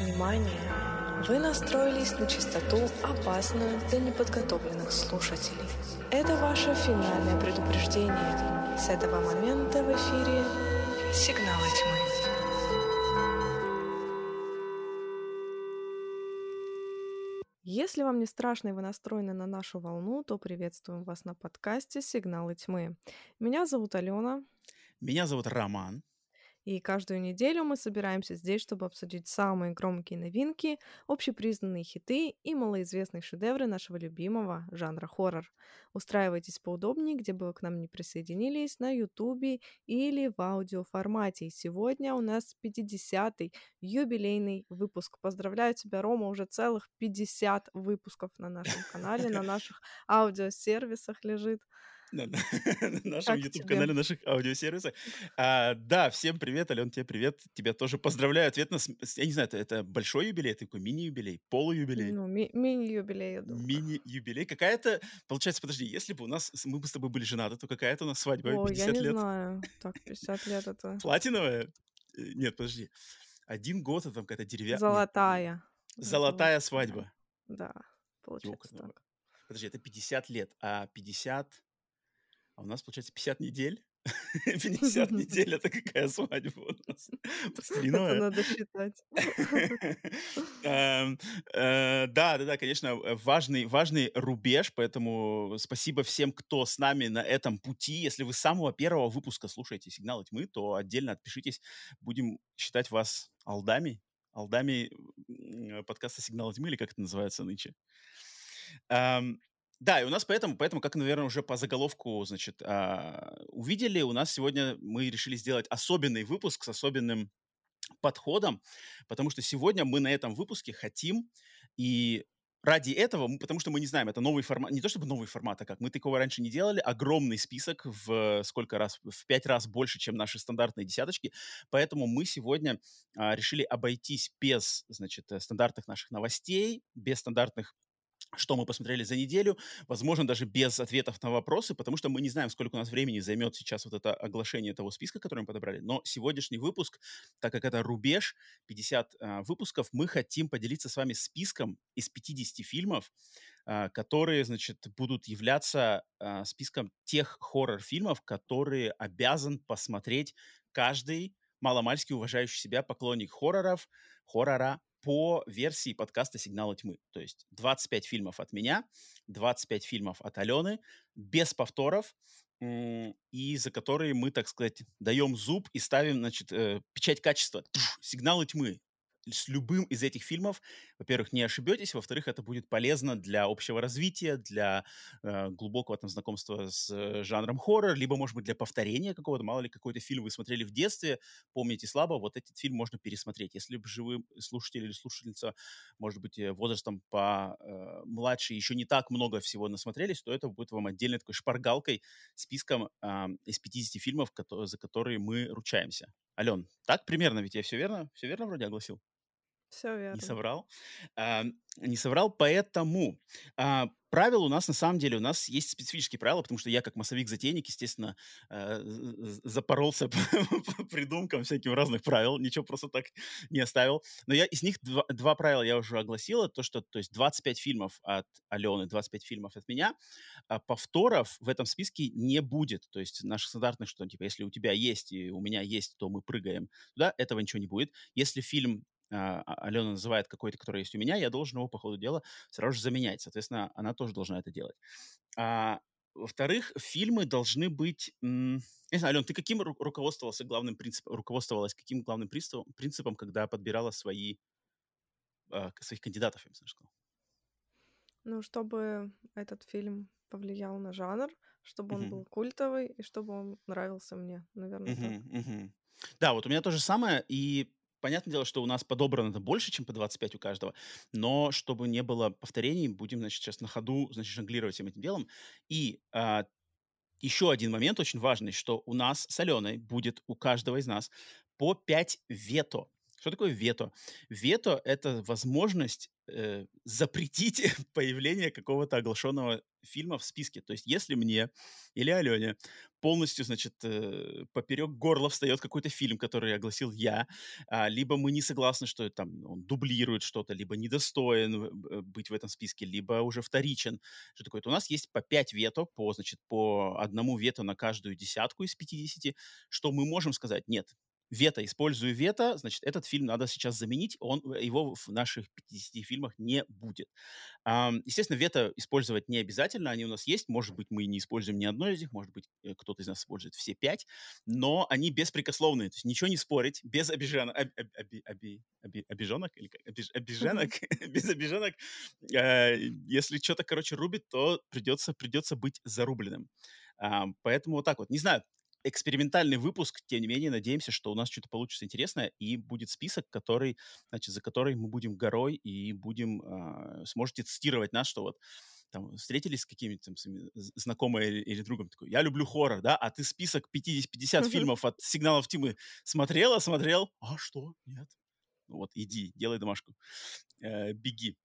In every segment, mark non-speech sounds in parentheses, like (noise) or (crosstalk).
Внимание! Вы настроились на частоту, опасную для неподготовленных слушателей. Это ваше финальное предупреждение. С этого момента в эфире «Сигналы тьмы». Если вам не страшно и вы настроены на нашу волну, то приветствуем вас на подкасте «Сигналы тьмы». Меня зовут Алена. Меня зовут Роман. И каждую неделю мы собираемся здесь, чтобы обсудить самые громкие новинки, общепризнанные хиты и малоизвестные шедевры нашего любимого жанра хоррор. Устраивайтесь поудобнее, где бы вы к нам не присоединились, на Ютубе или в аудиоформате. И сегодня у нас 50-й юбилейный выпуск. Поздравляю тебя, Рома, уже целых 50 выпусков на нашем канале, на (laughs) наших аудиосервисах лежит. На, на (laughs) нашем YouTube-канале, наших аудиосервисах. А, да, всем привет, Ален, тебе привет. Тебя тоже поздравляю. Ответ на... Я не знаю, это, это большой юбилей, это такой мини-юбилей, полуюбилей? Ну, ми- мини-юбилей, я думаю. Мини-юбилей. Какая-то... Получается, подожди, если бы у нас... Мы бы с тобой были женаты, то какая-то у нас свадьба О, 50 я не лет. знаю. Так, 50 лет это... (laughs) Платиновая? Э, нет, подожди. Один год, это там какая-то деревянная... Золотая. Золотая свадьба. Да, получается так. Подожди, это 50 лет, а 50... А у нас, получается, 50 недель. (laughs) 50 (laughs) недель — это какая свадьба у нас? (laughs) Это надо считать. Эм, э, Да, да, да, конечно, э, важный, важный рубеж, поэтому спасибо всем, кто с нами на этом пути. Если вы с самого первого выпуска слушаете «Сигналы тьмы», то отдельно отпишитесь. Будем считать вас алдами, алдами подкаста «Сигналы тьмы», или как это называется нынче. Эм, да, и у нас поэтому, поэтому, как, наверное, уже по заголовку, значит, а, увидели, у нас сегодня мы решили сделать особенный выпуск с особенным подходом, потому что сегодня мы на этом выпуске хотим и ради этого, потому что мы не знаем, это новый формат, не то чтобы новый формат, а как, мы такого раньше не делали, огромный список в сколько раз, в пять раз больше, чем наши стандартные десяточки, поэтому мы сегодня а, решили обойтись без, значит, э, стандартных наших новостей, без стандартных что мы посмотрели за неделю, возможно, даже без ответов на вопросы, потому что мы не знаем, сколько у нас времени займет сейчас вот это оглашение того списка, который мы подобрали. Но сегодняшний выпуск, так как это рубеж, 50 а, выпусков, мы хотим поделиться с вами списком из 50 фильмов, а, которые, значит, будут являться а, списком тех хоррор-фильмов, которые обязан посмотреть каждый маломальски уважающий себя поклонник хорроров, хоррора по версии подкаста «Сигналы тьмы». То есть 25 фильмов от меня, 25 фильмов от Алены, без повторов, и за которые мы, так сказать, даем зуб и ставим, значит, э, печать качества. «Сигналы тьмы» с любым из этих фильмов, во-первых, не ошибетесь, во-вторых, это будет полезно для общего развития, для э, глубокого там знакомства с э, жанром хоррор, либо, может быть, для повторения какого-то, мало ли, какой-то фильм вы смотрели в детстве, помните слабо, вот этот фильм можно пересмотреть. Если бы же вы, слушатель или слушательница, может быть, э, возрастом по э, младше, еще не так много всего насмотрелись, то это будет вам отдельной такой шпаргалкой, списком э, из 50 фильмов, кото- за которые мы ручаемся. Ален, так примерно, ведь я все верно, все верно вроде огласил? Все Не верно. соврал. А, не соврал, поэтому а, правила у нас, на самом деле, у нас есть специфические правила, потому что я, как массовик-затейник, естественно, з- запоролся (laughs) по, по придумкам всяким разных правил, ничего просто так не оставил. Но я из них два, два правила я уже огласила, то, что, то есть 25 фильмов от Алены, 25 фильмов от меня, а повторов в этом списке не будет. То есть наших стандартных, что, типа, если у тебя есть и у меня есть, то мы прыгаем туда, этого ничего не будет. Если фильм а, А- Алена называет какой-то, который есть у меня, я должен его по ходу дела сразу же заменять. Соответственно, она тоже должна это делать. А, во-вторых, фильмы должны быть... м, Не знаю, Ален, ты каким ру- руководствовался главным принципом, руководствовалась каким главным принципом, принципом когда подбирала свои, а, к- своих кандидатов, я бы сказал? Ну, чтобы этот фильм повлиял на жанр, чтобы он был культовый и чтобы он нравился мне. Наверное, так. Да, вот у меня то же самое, и понятное дело, что у нас подобрано это больше, чем по 25 у каждого, но чтобы не было повторений, будем, значит, сейчас на ходу, значит, жонглировать всем этим делом. И а, еще один момент очень важный, что у нас с Аленой будет у каждого из нас по 5 вето. Что такое вето? Вето— это возможность э, запретить (laughs) появление какого-то оглашенного фильма в списке. То есть если мне или Алене полностью, значит, э, поперек горла встает какой-то фильм, который огласил я, а, либо мы не согласны, что там он дублирует что-то, либо недостоин э, быть в этом списке, либо уже вторичен, что такое, то у нас есть по 5 вето, по, значит, по одному вето на каждую десятку из 50, что мы можем сказать, нет, вето, использую вето, значит, этот фильм надо сейчас заменить, он, э, его в наших 50 фильмах не будет. Естественно, вето использовать не обязательно, они у нас есть, может быть, мы не используем ни одно из них, может быть, э, кто-то из нас использует все пять, но они беспрекословные, то есть ничего не спорить, без обиженок, об, об, оби, оби, оби, обиженок, или как, обиж, обиженок, (laughs) без обиженок, э, если что-то, короче, рубит, то придется, придется быть зарубленным. Поэтому вот так вот. Не знаю, экспериментальный выпуск, тем не менее, надеемся, что у нас что-то получится интересное, и будет список, который, значит, за который мы будем горой и будем, э, сможете цитировать нас, что вот там встретились с какими-то знакомыми или, или другом, такой, я люблю хоррор, да, а ты список 50, 50 фильмов от сигналов Тимы смотрела, смотрел, а что, нет, вот, иди, делай домашку, э, беги.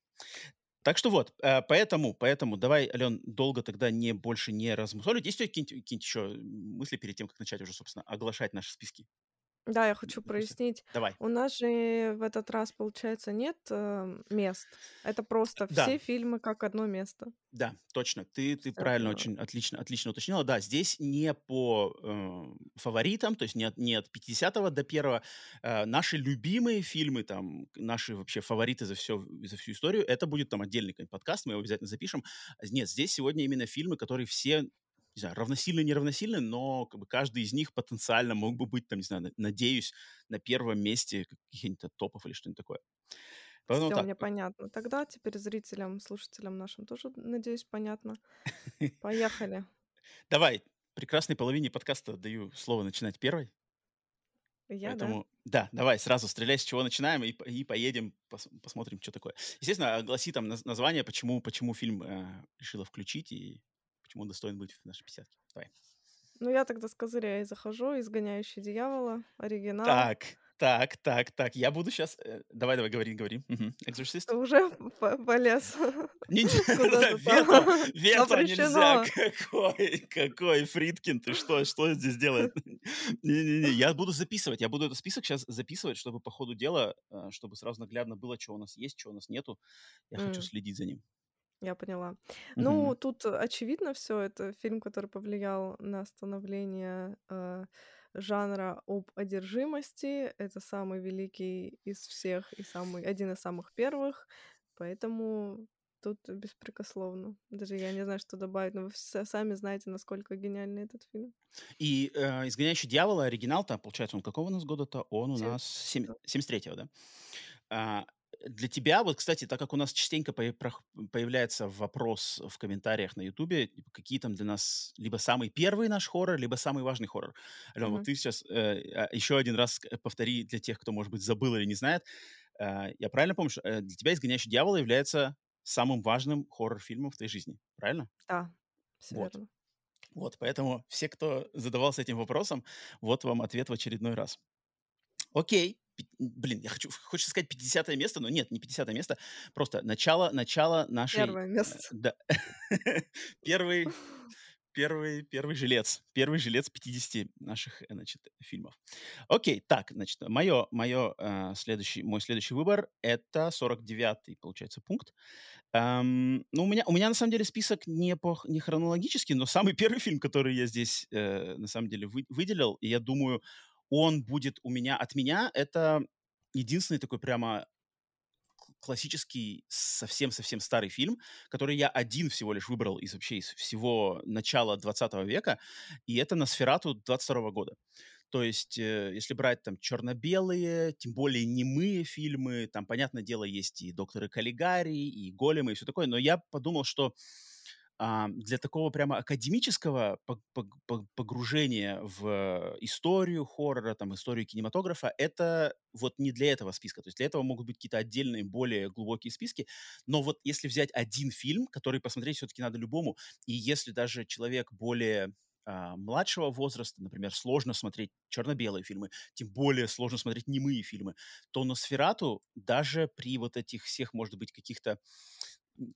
Так что вот, э, поэтому, поэтому давай, Ален, долго тогда не больше не размусоливать. Есть у тебя какие-нибудь, какие еще мысли перед тем, как начать уже, собственно, оглашать наши списки? Да, я хочу Допустим. прояснить. Давай. У нас же в этот раз, получается, нет э, мест. Это просто Да, все фильмы как одно место. да, точно. Ты, ты Всё правильно, очень отлично, отлично уточнила. Да, здесь не по э, фаворитам, то есть не от, не от 50 до 1 э, наши любимые фильмы, там, наши вообще фавориты за, все, за всю историю, это будет там отдельный какой-нибудь подкаст, мы его обязательно запишем. Нет, здесь сегодня именно фильмы, которые все не знаю, равносильны, неравносильны, но как бы каждый из них потенциально мог бы быть, там, не знаю, на- надеюсь, на первом месте каких-нибудь топов или что-нибудь такое. Поэтому Все, так. мне понятно. Тогда теперь зрителям, слушателям нашим тоже, надеюсь, понятно. Поехали. (laughs) Давай, прекрасной половине подкаста даю слово начинать первой. Я, да? Поэтому, да, давай сразу стреляй, с чего начинаем, и, и поедем, пос- посмотрим, что такое. Естественно, огласи там наз- название, почему, почему фильм э, решила включить и почему он достоин быть в нашей пятидесятке. Давай. Ну, я тогда с козыря и захожу. «Изгоняющий дьявола», оригинал. Так, так, так, так. Я буду сейчас... давай, давай, говори, говори. Экзорцист? Ты уже по- полез. (laughs) (laughs) Вето, вето нельзя. (laughs) Какой, какой Фридкин, ты что, что здесь делает? Не-не-не, я буду записывать, я буду этот список сейчас записывать, чтобы по ходу дела, э, чтобы сразу наглядно было, что у нас есть, что у нас нету. Я хочу следить за ним. Я поняла. Мгм. Ну, тут э, очевидно все. Это фильм, который повлиял на становление э, жанра об одержимости. Это самый великий из всех и самый один из самых первых. Поэтому тут беспрекословно. Даже я не знаю, что добавить, но вы все сами знаете, насколько гениальный этот фильм. И э, «Изгоняющий дьявола» оригинал-то, получается, он какого у нас года-то? Он у Семь- нас сем- да. 73-го, да? А, для тебя, вот, кстати, так как у нас частенько появляется вопрос в комментариях на Ютубе, типа, какие там для нас либо самый первый наш хоррор, либо самый важный хоррор. Ален, вот Мгм. ты сейчас еще один раз э, повтори для тех, кто, может быть, забыл или не знает. Э, я правильно помню, что э, для тебя «Изгоняющий дьявола» является самым важным хоррор-фильмом в твоей жизни, правильно? Да, все Вот. верно. Вот, поэтому все, кто задавался этим вопросом, вот вам ответ в очередной раз. Окей. Блин, я хочу, хочется сказать 50 место, но нет, не 50 место. Просто начало, начало нашей... Первое э, место. да. (laughs) Первый, первый, первый жилец. Первый жилец 50 наших, э, значит, фильмов. Окей, так, значит, мое, мое, э, следующий, мой следующий выбор — это 49-й, получается, пункт. Эм, ну, у меня, у меня, на самом деле, список не, по, не хронологический, но самый (laughs) первый фильм, который я здесь, э, на самом деле, вы- выделил, и я думаю, он будет у меня, от меня, это единственный такой прямо классический, совсем-совсем старый фильм, который я один всего лишь выбрал из вообще из всего начала 20 века, и это «Носферату» 22 года. То есть, э, если брать там черно-белые, тем более немые фильмы, там, понятное дело, есть и «Докторы Каллигари», и «Големы», и все такое, но я подумал, что а, для такого прямо академического пог- пог- пог- погружения в историю хоррора, там, историю кинематографа, это вот не для этого списка. То есть для этого могут быть какие-то отдельные, более глубокие списки. Но вот если взять один фильм, который посмотреть все-таки надо любому, и если даже человек более а, младшего возраста, например, сложно смотреть черно-белые фильмы, тем более сложно смотреть немые фильмы, то Носферату даже при вот этих всех, может быть, каких-то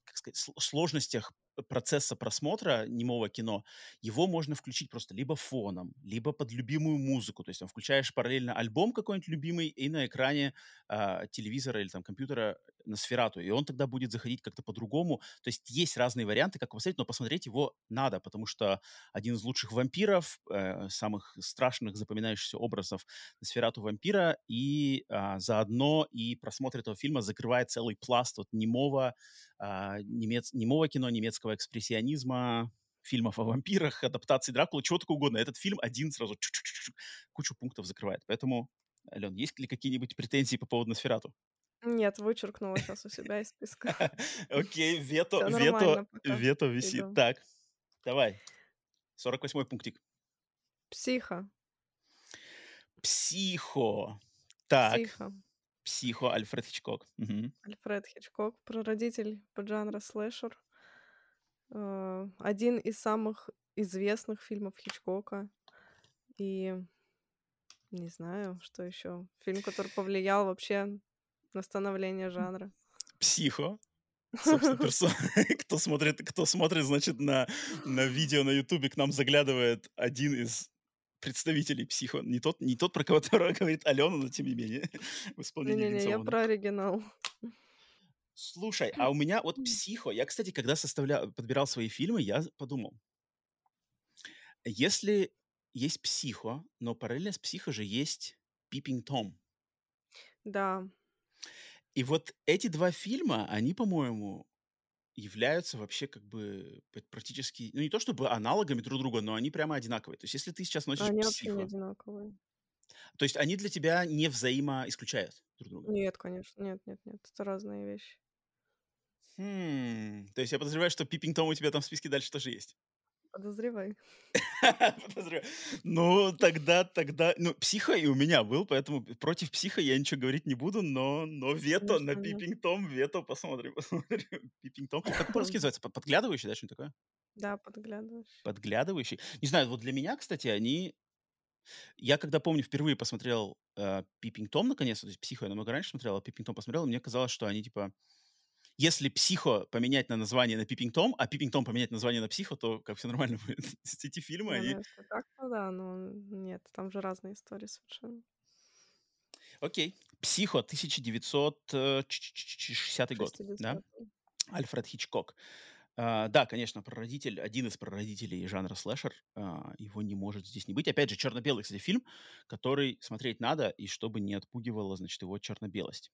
как сказать, сложностях процесса просмотра немого кино, его можно включить просто либо фоном, либо под любимую музыку. То есть там включаешь параллельно альбом какой-нибудь любимый и на экране э, телевизора или там компьютера на сферату, и он тогда будет заходить как-то по-другому. То есть есть разные варианты, как посмотреть, но посмотреть его надо, потому что один из лучших вампиров, э, самых страшных запоминающихся образов на сферату вампира, и э, заодно и просмотр этого фильма закрывает целый пласт вот немого, э, немец, немого кино, немецкого экспрессионизма, фильмов о вампирах, адаптации Дракулы, чего только угодно. Этот фильм один сразу кучу пунктов закрывает. Поэтому, Ален, есть ли какие-нибудь претензии по поводу Носферату? Нет, вычеркнула сейчас у себя из списка. (laughs) Окей, вето, вето, вето висит. Так, давай. 48-й пунктик. Психо. Психо. Так. Психо. Психо, Альфред Хичкок. Угу. Альфред Хичкок, прародитель поджанра слэшер. Э, один из самых известных фильмов Хичкока. И не знаю, что еще. Фильм, который повлиял вообще на становление жанра. Психо. Собственно, (laughs) персон... (laughs) кто, смотрит, кто смотрит, значит, на, на видео на Ютубе к нам заглядывает один из представителей психо. Не тот, не тот про которого (laughs) говорит Алена, но тем не менее. В исполнении Не-не-не, я про оригинал. Слушай, а у меня вот психо. Я, кстати, когда составлял, подбирал свои фильмы, я подумал, если есть психо, но параллельно с психо же есть Пиппинг Том. Да. И вот эти два фильма, они, по-моему, являются вообще как бы практически, ну не то чтобы аналогами друг друга, но они прямо одинаковые. То есть если ты сейчас носишь Они вообще не одинаковые. то есть они для тебя не взаимоисключают друг друга? Нет, конечно, нет, нет, нет, это разные вещи. Хм, то есть я подозреваю, что Пиппинг Том у тебя там в списке дальше тоже есть. Подозревай. (laughs) Подозревай. Ну, тогда, тогда... Ну, психо и у меня был, поэтому против психа я ничего говорить не буду, но, но вето на Пиппинг Том, вето посмотрим, (laughs) посмотрим. Пиппинг Том. Как по-русски (laughs) называется? Подглядывающий, да, что-нибудь такое? Да, подглядывающий. Подглядывающий. Не знаю, вот для меня, кстати, они... Я когда помню, впервые посмотрел э, Пиппинг Том, наконец-то, то есть психо я намного раньше смотрел, а Пиппинг Том посмотрел, и мне казалось, что они, типа, если психо поменять на название на Пиппинг Том, а Пиппинг Том поменять название на психо, то как все нормально будет. (laughs) Эти фильмы, они... Ну, так, ну да, но нет, там же разные истории совершенно. Окей. Психо, 1960 год, да? Альфред Хичкок. Uh, да, конечно, прародитель, один из прародителей жанра слэшер, uh, его не может здесь не быть. Опять же, черно-белый, кстати, фильм, который смотреть надо, и чтобы не отпугивала, значит, его черно-белость.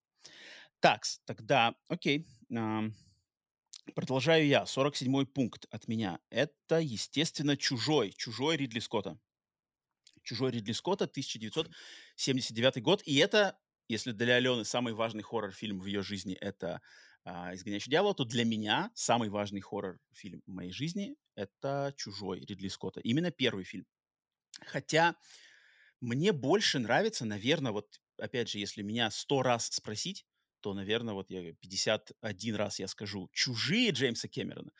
Так, тогда, окей. Продолжаю я. 47-й пункт от меня. Это, естественно, «Чужой». «Чужой» Ридли Скотта. «Чужой» Ридли Скотта, 1979 год. И это, если для Алены самый важный хоррор-фильм в ее жизни – это а, «Изгоняющий дьявола», то для меня самый важный хоррор-фильм в моей жизни – это «Чужой» Ридли Скотта. Именно первый фильм. Хотя мне больше нравится, наверное, вот опять же, если меня сто раз спросить, то, наверное, вот я 51 раз я скажу «Чужие» Джеймса Кэмерона,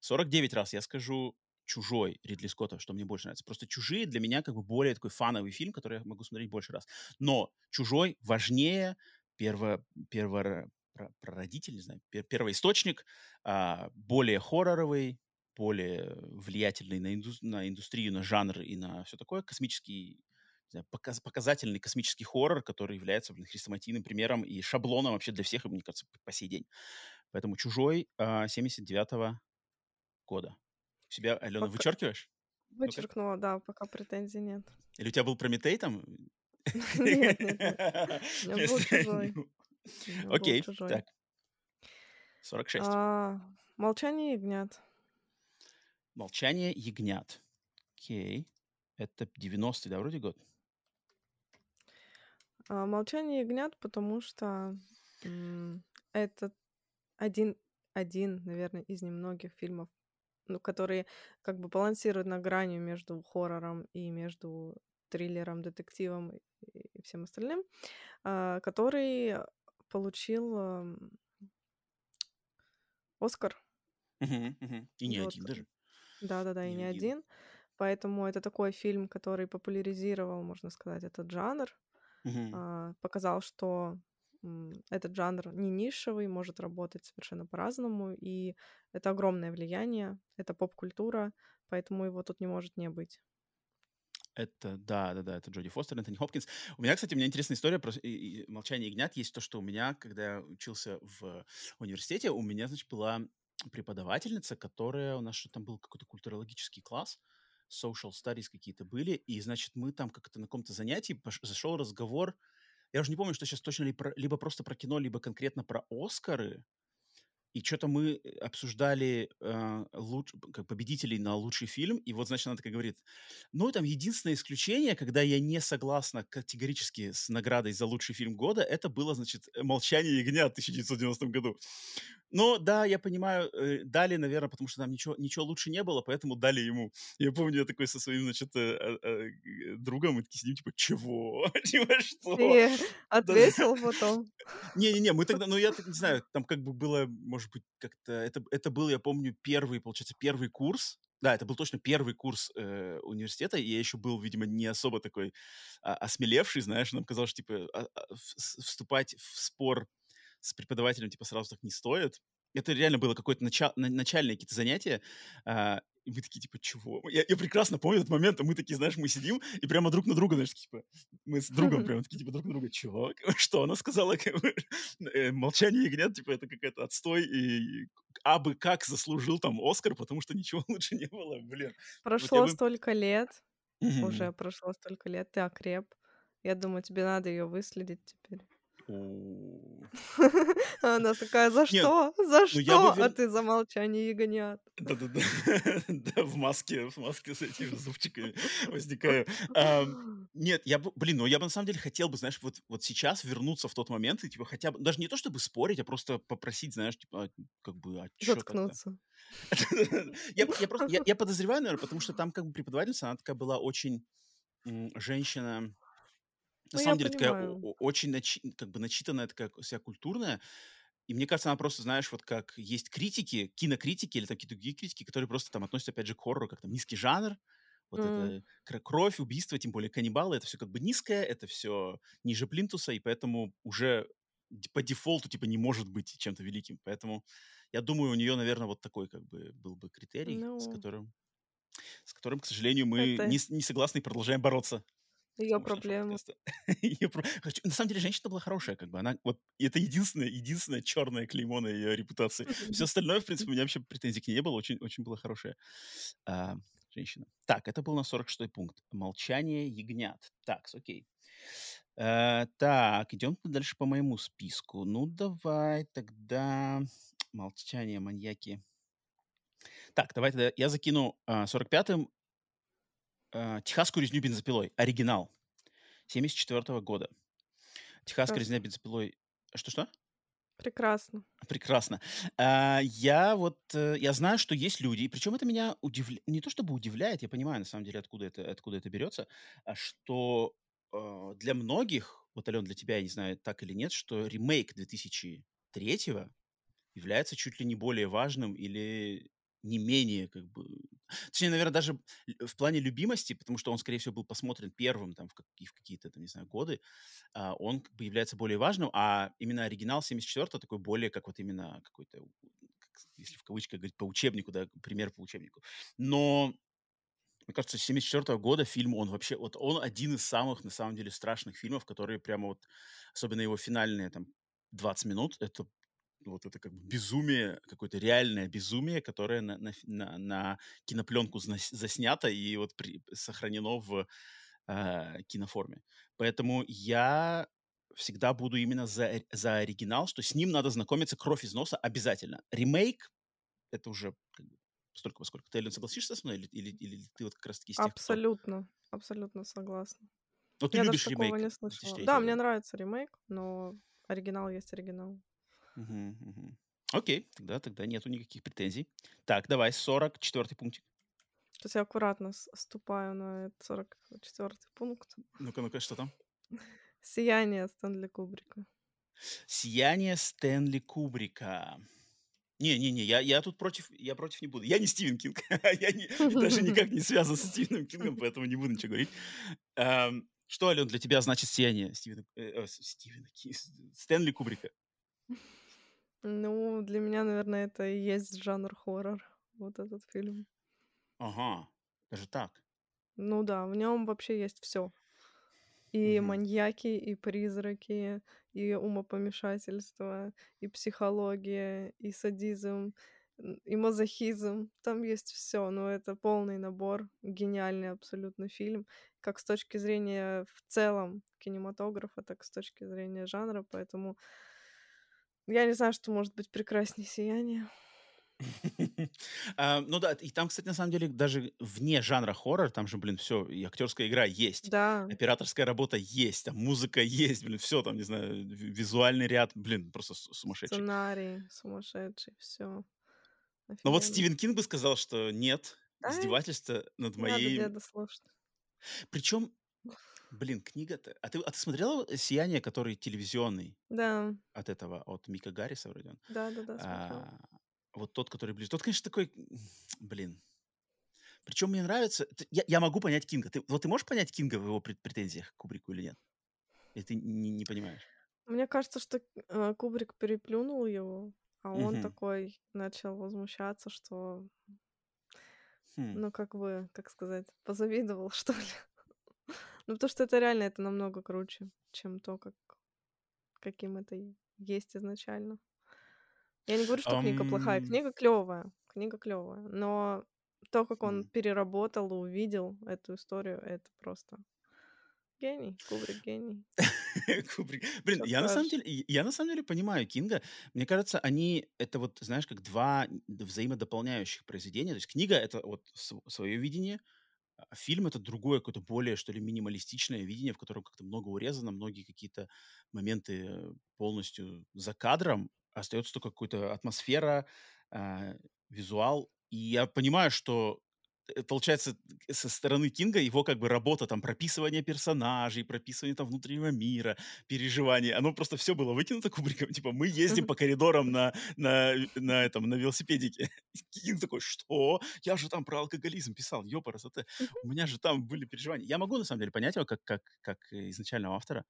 49 раз я скажу «Чужой» Ридли Скотта, что мне больше нравится. Просто «Чужие» для меня как бы более такой фановый фильм, который я могу смотреть больше раз. Но «Чужой» важнее, перво, перво, прародитель, не знаю, первоисточник, а, более хорроровый, более влиятельный на, инду, на индустрию, на жанр и на все такое, космический знаю, показ, показательный космический хоррор, который является, блин, хрестоматийным примером и шаблоном вообще для всех, мне кажется, по сей день. Поэтому «Чужой» э, а, 79-го года. Себя, Алена, пока... вычеркиваешь? Вычеркнула, ну да, пока претензий нет. Или у тебя был Прометей там? (laughs) Нет, нет, нет. (laughs) Был «Чужой». Окей, так. 46. А, «Молчание ягнят». «Молчание ягнят». Окей. Это 90-й, да, вроде год? А, «Молчание ягнят», потому что это один, один, наверное, из немногих фильмов, ну, которые как бы балансируют на грани между хоррором и между триллером, детективом и всем остальным, а, который получил Оскар. Мгм, мгм. И не Вот. один даже. Да-да-да, и Не не один. один. Поэтому это такой фильм, который популяризировал, можно сказать, этот жанр. А, Показал, что этот жанр не нишевый, может работать совершенно по-разному, и это огромное влияние, это поп-культура, поэтому его тут не может не быть. Это, да, да, да, это Джоди Фостер, (laughs) Энтони Хопкинс. У меня, кстати, у меня интересная история про «Молчание ягнят». Есть то, что у меня, когда я учился в университете, у меня, значит, была преподавательница, которая, у нас что там был какой-то культурологический класс, social studies какие-то были, и, значит, мы там как-то на каком-то занятии пош- зашел разговор, я уже не помню, что сейчас точно ли про- либо просто про кино, либо конкретно про Оскары, и что-то мы э, обсуждали э, луч- как победителей на лучший фильм, и вот, значит, она такая говорит, ну, там единственное исключение, когда я не согласна категорически с наградой за лучший фильм года, это было, значит, «Молчание ягнят» в 1990 году. Но да, я понимаю, э, дали, наверное, потому что там ничего, ничего лучше не было, поэтому дали ему. Я помню, я такой со своим, значит, э, э, другом, мы такие сидим, типа, чего? (laughs) Типа, что? Ты (laughs) ответил потом. Не-не-не, мы (laughs) тогда, ну я так не знаю, там как бы было, может быть, как-то, это, это был, я помню, первый, получается, первый курс, да, это был точно первый курс э, университета, и я еще был, видимо, не особо такой а, осмелевший, знаешь, нам казалось, что, типа, а- а, вступать в спор с преподавателем, типа, сразу так не стоит. Это реально было какое-то нача- на- начальные какие-то занятия, а, и мы такие, типа, чего? Я, я прекрасно помню этот момент, а мы такие, знаешь, мы сидим, и прямо друг на друга, знаешь, типа, мы с другом (laughs) прямо такие, типа, друг на друга, чего? (laughs) Что она сказала? Э, Молчание ягнят, типа, это какая-то отстой, и абы как заслужил там Оскар, потому что ничего (laughs) лучше не было, блин. Вот Прошло бы... столько лет, уже прошло столько лет, ты окреп. Я думаю, тебе надо ее выследить теперь. А (laughs) Она такая, за что? За ну что? А ты за молчание ягнят. Да-да-да, (laughs) да, в маске, в маске с этими зубчиками возникаю. Ам, (gasps) Нет, я бы, блин, ну я бы на самом деле хотел бы, знаешь, вот, вот сейчас вернуться в тот момент и, типа, хотя бы, даже не то чтобы спорить, а просто попросить, знаешь, типа, а, как бы, а? Заткнуться. (laughs) Я, просто, я, подозреваю, наверное, потому что там как бы преподавательница, она такая была очень женщина, на Ну, я самом деле такая понимаю. о- очень начи- как бы начитанная, такая вся культурная. И мне кажется, она просто, знаешь, вот как есть критики, кинокритики или там какие-то другие критики, которые просто там относятся, опять же, к хоррору, как там низкий жанр, вот М, это кр- кровь, убийство, тем более каннибалы, это все как бы низкое, это все ниже плинтуса, и поэтому уже по дефолту, типа, не может быть чем-то великим. Поэтому я думаю, у нее, наверное, вот такой как бы был бы критерий, с Ну, которым, с которым, к сожалению, мы это не, не согласны и продолжаем бороться ее проблема. (laughs) Хочу- На самом деле, женщина была хорошая, как бы. Она вот это единственное, единственное черное клеймо на ее репутации. Все остальное, в принципе, у меня вообще претензий к ней не было. Очень, очень была хорошая а, женщина. Так, это был на 46 пункт. Молчание ягнят. Так, окей. Э, так, идем дальше по моему списку. Ну, давай тогда молчание, маньяки. Так, давай тогда я закину а, 45-м а, «Техасскую резню бензопилой». Оригинал. 74 года. «Техасская резня бензопилой». Что-что? Прекрасно. Прекрасно. А, я вот, э, я знаю, что есть люди, и причем это меня удивляет, не то чтобы удивляет, я понимаю, на самом деле, откуда это, откуда это берется, а что э, для многих, вот, Ален, для тебя, я не знаю, так или нет, что ремейк 2003 является чуть ли не более важным или не менее, как бы... Точнее, наверное, даже в плане любимости, потому что он, скорее всего, был посмотрен первым там в, какие- в какие-то, там, не знаю, годы, а, он как бы является более важным, а именно оригинал 74 такой более как вот именно какой-то, как с- если в кавычках говорить, по учебнику, да, пример по учебнику. Но мне кажется, 74 года фильм, он вообще, вот он один из самых, на самом деле, страшных фильмов, которые прямо вот, особенно его финальные там 20 минут, это вот это как бы безумие, какое-то реальное безумие, которое на, на, на- на кинопленку заснято и вот при- сохранено в э, киноформе. Поэтому я всегда буду именно за, за оригинал, что с ним надо знакомиться кровь из носа обязательно. Ремейк — это уже как бы столько, поскольку. Ты, Эллен, согласишься со мной? Или, или, или ты вот как раз-таки из тех, кто... Абсолютно. Абсолютно согласна. Ну, ты Я даже любишь такого ремейк не слышала. 2003 Да, мне нравится ремейк, но оригинал есть оригинал. Окей, тогда, тогда нету никаких претензий. Так, давай, 44 пунктик. Сейчас я аккуратно с- ступаю на этот 44 пункт. Ну-ка, ну-ка, что там? (laughs) Сияние Стэнли Кубрика. «Сияние Стэнли Кубрика». Не-не-не, я я тут против я против не буду. Я не Стивен Кинг. (laughs) Я не даже никак не связан со Стивеном Кингом, (laughs) поэтому не буду ничего говорить. Ам, что, Алён, для тебя значит "Сияние" Стивена э, С Стивена С Стэнли Кубрика? Ну, для меня, наверное, это и есть жанр хоррор, вот этот фильм. Ага, даже так. Ну да, в нём вообще есть всё. И Мгм. маньяки, и призраки, и умопомешательство, и психология, и садизм, и мазохизм. Там есть всё, но это полный набор. Гениальный абсолютно фильм, как с точки зрения в целом кинематографа, так и с точки зрения жанра, поэтому я не знаю, что может быть прекрасней "Сияния". (laughs) А, ну да, и там, кстати, на самом деле, даже вне жанра хоррор, там же, блин, всё: и актерская игра есть, Да. операторская работа есть, там музыка есть, блин, всё там, не знаю, ви визуальный ряд, блин, просто сумасшедший. Сценарий сумасшедший, всё Но вот офигенно. Стивен Кинг бы сказал, что нет, издевательство над слушать. Причем, блин, книга-то А ты а ты смотрела "Сияние", который телевизионный Да. от этого, от Мика Гарриса вроде он? Да-да-да, смотрела. А, вот тот, который ближе. Тот, конечно, такой, (sniffs) блин. Причем мне нравится я я могу понять Кинга. Ты вот ты можешь понять Кинга в его прет претензиях к Кубрику или нет? Или ты не не понимаешь? Мне кажется, что, э, Кубрик переплюнул его, а он Мгм. такой начал возмущаться, что Хм. ну, как бы, как сказать, позавидовал, что ли. Ну, потому что это реально, это намного круче, чем то, как каким это есть изначально. Я не говорю, что книга плохая. Книга клёвая, книга клёвая, но то, как он Хм. переработал и увидел эту историю, это просто гений. Кубрик гений. (laughs) Кубрик. Блин, Что я на самом деле я на самом деле понимаю Кинга. Мне кажется, они это вот, знаешь, как 2 взаимодополняющих произведения. То есть книга- это вот св своё видение, фильм- это другое, какое-то более, что ли, минималистичное видение, в котором как-то много урезано, многие какие-то моменты полностью за кадром, остается тока какой-то атмосфера, а, визуал. И я понимаю, что, э, получается, со стороны Кинга его как бы работа, там, прописывание персонажей, прописывание там внутреннего мира, переживаний, оно просто всё было выкинуто Кубриком. Типа мы ездим по коридорам на на на этом, на велосипедике. (laughs) Кинг такой: "Что? Я же там про алкоголизм писал, ёпарасоте. Мгм. У меня же там были переживания". Я могу на самом деле понять его как как как изначального автора,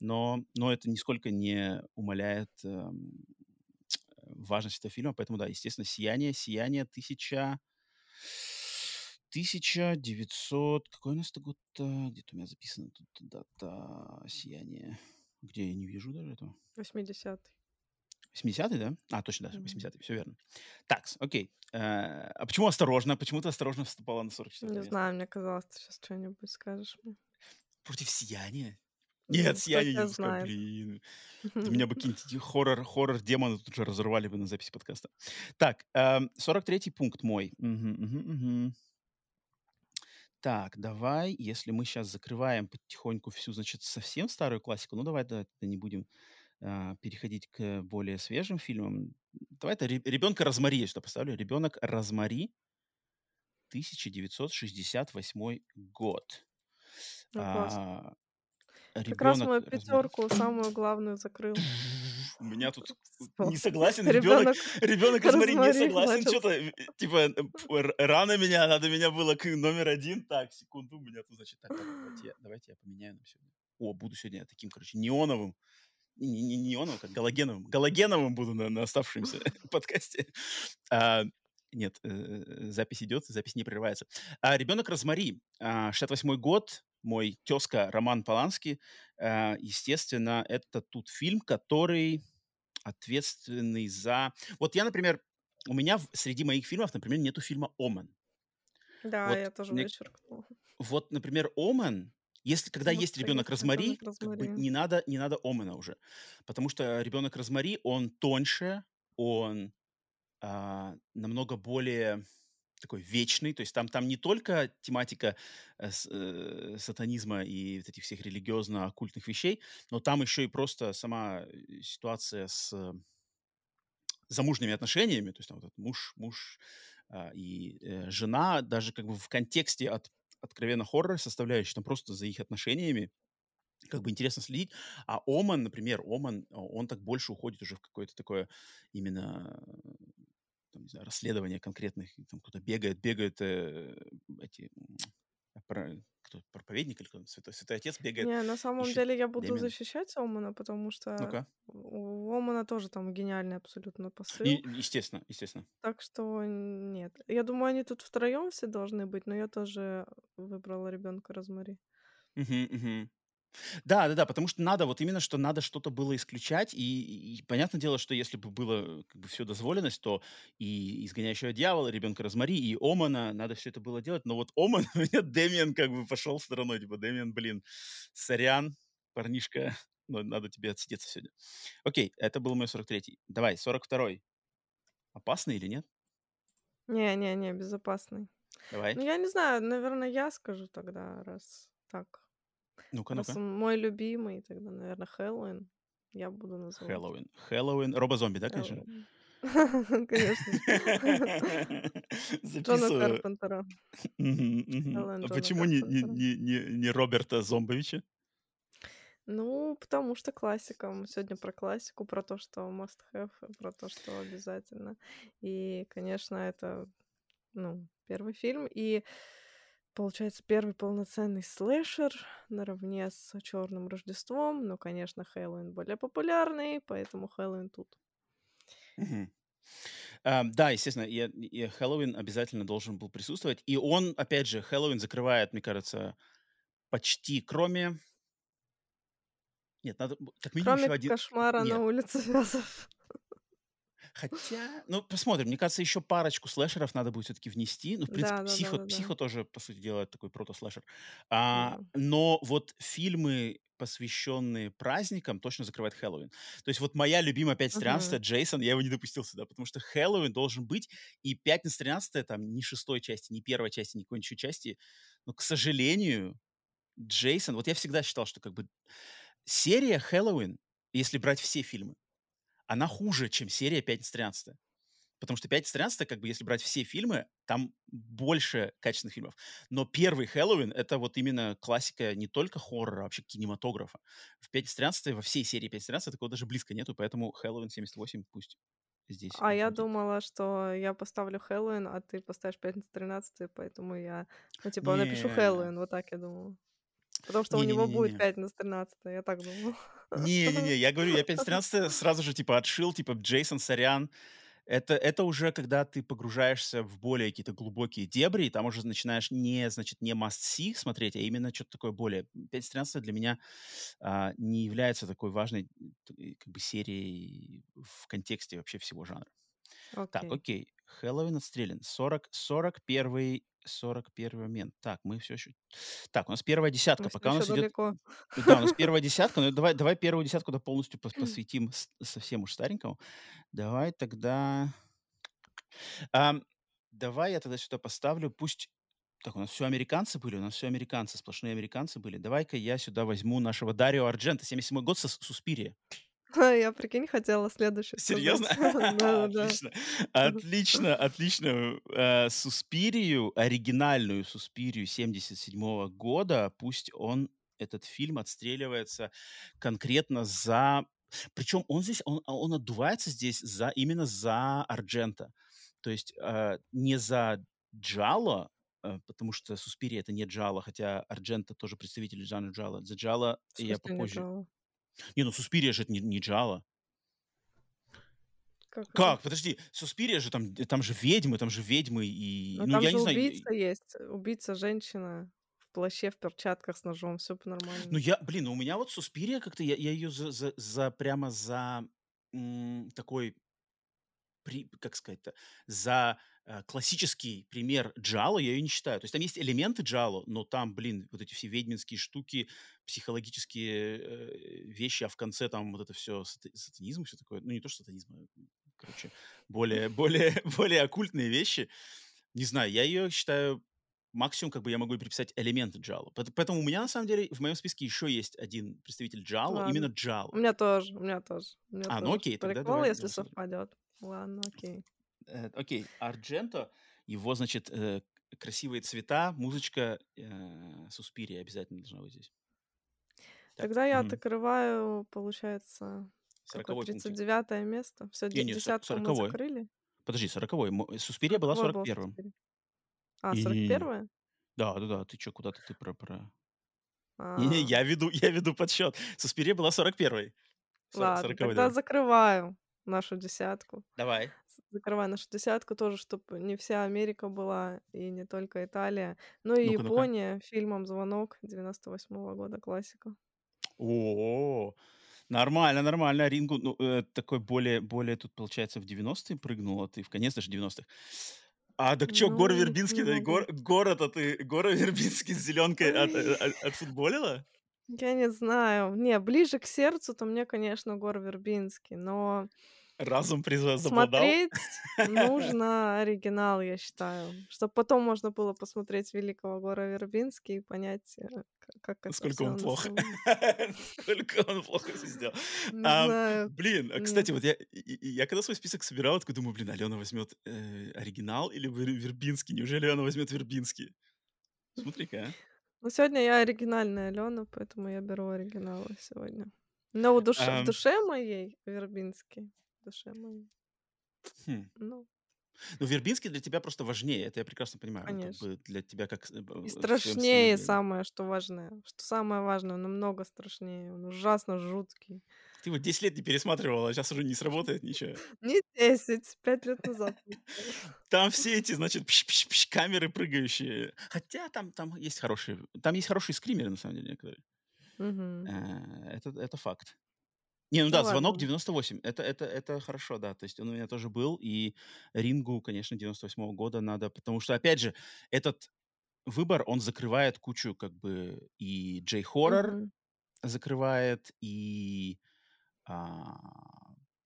но но это нисколько не умаляет, эм, (tsk) важность этого фильма. Поэтому да, естественно, "Сияние", "Сияние" тысяча 1900 какой у нас-то год-то? Где-то у меня записана тут дата "Сияние". Где? Я не вижу даже этого. 80. 80, да? А, точно, да, Мгм. 80, всё верно. Такс, окей. Э, а почему "Осторожно"? Почему ты "Осторожно" вступала на 44 Не знаю, мне казалось, ты щас чё-нибудь скажешь мне. Против "Сияния"? Нет, Ну, "Сияние" не знает. Блин, (laughs) это меня бы какие-нибудь эти хоррор хоррор-демоны тут же разорвали бы на записи подкаста. Так, эм, 43 пункт мой. Мгм, мгм, мгм. Так, давай, если мы щас закрываем потихоньку всю, значит, совсем старую классику, ну, давай да не будем, а, переходить к более свежим фильмам. Давай это "Ре Ребёнка Розмари" я сюда поставлю. "Ребёнок Розмари" 1968 год. Ну. А, Как раз "Ребёнок мою Розмари" пятерку самую главную закрыл. У меня тут не согласен, "Ребёнок "Ребёнок Ребёнок Розмари" не согласен. Начался. э, типа, п р рано меня, надо меня было к номер 1. Так, секунду, у меня тут, значит Так, давайте я давайте я поменяю на сегодня. О, буду сегодня таким, короче, неоновым. Не не неоновым, как галогеновым. Галогеновым буду на на оставшемся (laughs) подкасте. А, нет, э, запись идёт, запись не прерывается. А, "Ребёнок Розмари", а, 68 год. Мой тёзка Роман Полански. А, естественно, это тут фильм, который ответственный за Вот я, например, у меня среди моих фильмов, например, нету фильма "Омен". Да, Вот я тоже мне вычеркнула. вот, например, "Омен", если когда Вот есть "Ребёнок стоит Розмари", "Ребёнок как бы Розмари". не надо не надо "Омена" уже. Потому что "Ребёнок Розмари", он тоньше, он, а, намного более такой вечный. То есть там там не только тематика, э, э, сатанизма и вот этих всех религиозно-оккультных вещей, но там ещё и просто сама, э, ситуация с замужними отношениями. То есть там вот этот муж муж, а, и, э, жена даже как бы в контексте от откровенно хоррор составляющей, там просто за их отношениями как бы интересно следить. А "Омен", например, "Омен", он так больше уходит уже в какое-то такое именно не знаю, расследования конкретных, и там кто-то бегает, бегают э, эти про, кто, проповедник или кто святой, святой отец бегает, Не, на самом ищет деле я буду Дэмиана. защищать Омана, потому что Ну-ка. у Омана тоже там гениальный абсолютно И, посыл. естественно, естественно. Так что нет. Я думаю, они тут втроем все должны быть, но я тоже выбрала ребенка Розмари. Мгм, мгм. Да, да, да, потому что надо, вот именно, что надо что-то было исключать, и, и понятное дело, что если бы было как бы все дозволенность, то и изгоняющего дьявола, ребенка Розмари, и Омана, надо все это было делать, но вот Оман, (laughs) у меня Дэмиан как бы пошел стороной, типа, Дэмиан, блин, сорян, парнишка, (laughs) но надо тебе отсидеться сегодня. Окей, это был мой 43-й. Давай, 42-й. Опасный или нет? Не-не-не, безопасный. Давай. Ну, я не знаю, наверное, я скажу тогда, раз так. Ну-ка, ну-ка. мой любимый, тогда, наверное, Хэллоуин я буду называть. Хэллоуин. Хэллоуин. Робо-зомби, да, конечно? (laughs) Конечно. (laughs) (laughs) Джона Записываю. Джона почему Карпентера. не, не, Роберта Зомбовича? Ну, потому что классика. Мы сегодня про классику, про то, что must have, про то, что обязательно. И, конечно, это, ну, первый фильм. И, получается, первый полноценный слэшер наравне с Черным Рождеством. Но, конечно, Хэллоуин более популярный, поэтому Хэллоуин тут. Ам, да, естественно, и, и Хэллоуин обязательно должен был присутствовать. И он, опять же, Хэллоуин закрывает, мне кажется, почти, кроме... Нет, надо как минимум Кроме еще один... кошмара на Нет, улице Вязов. Хотя... Ну, посмотрим. Мне кажется, еще парочку слэшеров надо будет все-таки внести. Ну, в принципе, Да, да, психо, да, да. психо тоже, по сути дела, такой прото-слэшер. А, Да. но вот фильмы, посвященные праздникам, точно закрывает Хэллоуин. То есть вот моя любимая «Пятница 13 Мгм. Джейсон, я его не допустил сюда, потому что Хэллоуин должен быть, и «Пятница 13 там ни шестой части, ни первой части, ни какой-нибудь еще части, но, к сожалению, Джейсон, вот я всегда считал, что как бы серия Хэллоуин, если брать все фильмы, она хуже, чем серия «Пятница 13 Потому что «Пятница 13 как бы, если брать все фильмы, там больше качественных фильмов. Но первый Хэллоуин — это вот именно классика не только хоррора, а вообще кинематографа. В «Пятница 13 во всей серии «Пятница 13 такого даже близко нету, поэтому Хэллоуин 78 пусть здесь А я будет. думала, что я поставлю Хэллоуин, а ты поставишь Пятницу 13 поэтому я, ну, типа, напишу Не, Хэллоуин, вот так я думала. Потому что у него будет не-не-не-не-не. Пятница 13 я так думала. Не-не-не, я говорю, я 513 (laughs) сразу же типа отшил, типа Джейсон, сорян. Это, это уже когда ты погружаешься в более какие-то глубокие дебри, и там уже начинаешь не, значит, не must-see смотреть, а именно что-то такое более. 513 для меня а, не является такой важной как бы серией в контексте вообще всего жанра. Так, Окей. Хэллоуин отстрелян. 40, 41, 41 момент. Так, мы все еще... Так, у нас первая десятка. Мы Пока у нас идет... далеко. Да, у нас (laughs) первая десятка. Ну, давай, давай первую десятку да полностью пос- посвятим совсем уж старенькому. Давай тогда... Ам, давай я тогда сюда поставлю, пусть... Так, у нас все американцы были, у нас все американцы, сплошные американцы были. Давай-ка я сюда возьму нашего Дарио Арджента, 77 год, со Суспирия. Я, прикинь, хотела следующий Серьезно? (laughs) (laughs) Отлично. Отлично, отлично. Э, Суспирию, оригинальную Суспирию 77 года, пусть он, этот фильм отстреливается конкретно за... Причем он здесь, он, он отдувается здесь за, именно за Арджента. То есть э, не за Джало, э, потому что Суспирия это не Джало, хотя Арджента тоже представитель жанра Джало. За Джало В я попозже... Джало? Не, ну Суспирия же это не, не Джало. Как? Как? Подожди, Суспирия же там, там же ведьмы, там же ведьмы и... Ну, Ну, там я же не знаю, убийца есть. Убийца женщина в плаще, в перчатках с ножом. Все ну по-нормальному. я, блин, ну у меня вот Суспирия как-то, я, я ее за, за, за- прямо за м, такой, при, как сказать-то, за э, классический пример Джало я ее не считаю. То есть там есть элементы Джало, но там, блин, вот эти все ведьминские штуки, психологические э, вещи, а в конце там вот это все сатанизм, все такое, ну не то что сатанизм, а, короче, более, (laughs) более, более оккультные вещи. Не знаю, я ее считаю максимум, как бы я могу приписать элементы. Поэт- Поэтому у меня, на самом деле, в моем списке еще есть один представитель Джало, именно Ладно. У меня тоже, у меня тоже. У меня А, ну тоже окей, тогда прикол, давай, если давай совпадет. Ладно, окей. Э, Окей, Ардженто, его, значит, э, красивые цвета, музычка, э, Суспирия обязательно должна быть здесь. Так, Тогда я мгм. открываю, получается, какое Сороковой пунктик. 39 место. Все, со- десятку мы закрыли. Подожди, 40-й. Мо Суспирия была Какой был 41-м. Суспирия? А, И 41-е? да-да-да, ты чё, куда-то ты про про Не-не, А. я веду я веду подсчёт. Суспирия была 41-й. Сор Ладно, 40-й, тогда да. закрываю нашу десятку. Давай. З закрываю нашу десятку тоже, чтоб не вся Америка была и не только Италия, но и Ну-ка, ну-ка. Япония фильмом "Звонок" 98 года, классика. О, нормально нормально. Рингу, ну, э, такой более более тут, получается, в 90-е прыгнул, а ты в конец даже 90-х. А, чё, Гора Ну, Вербински-то и немного. Гор Гора-то ты Гора Вербински с зелёнкой от э, от отфутболила? Я не знаю. Не, ближе к сердцу-то мне, конечно, Гора Вербински, но Разум приза возобладал? смотреть нужно оригинал, я считаю, чтоб потом можно было посмотреть великого Гора Вербински и понять, э, как это Насколько всё он плохо. самом (laughs) Насколько он плохо сделал. Знаю. блин, а, кстати, вот я когда свой список собирал, такой думаю: "Блин, Алена возьмёт, э, оригинал или Вер Вербински? Неужели она возьмёт Вербински?" Смотри-ка, а. Ну, сегодня я оригинальная Алена, поэтому я беру оригиналы сегодня. Но в душе в Ам. душе моей Вербински. Душе моей. Хм. Ну. Ну, Вербински для тебя просто важнее. Это я прекрасно понимаю. Ну, Конечно. бы для тебя как э, И страшнее самое, что важное. Что самое важное, он намного страшнее. Он ужасно жуткий. Ты вот 10 лет не пересматривала, а щас уже не сработает ничего? (laughs) Не 10, 5 лет назад. (laughs) Там все эти, значит, пш пш пш камеры прыгающие. Хотя там там есть хорошие там есть хорошие скримеры, на самом деле, некоторые. Э, это это факт. Не, ну Ну да, "Звонок" ладно. 98. Это это это хорошо, да. То есть он у меня тоже был. И "Рингу", конечно, 98 года надо, потому что, опять же, этот выбор, он закрывает кучу, как бы, и J-хоррор Мгм. закрывает, и, а,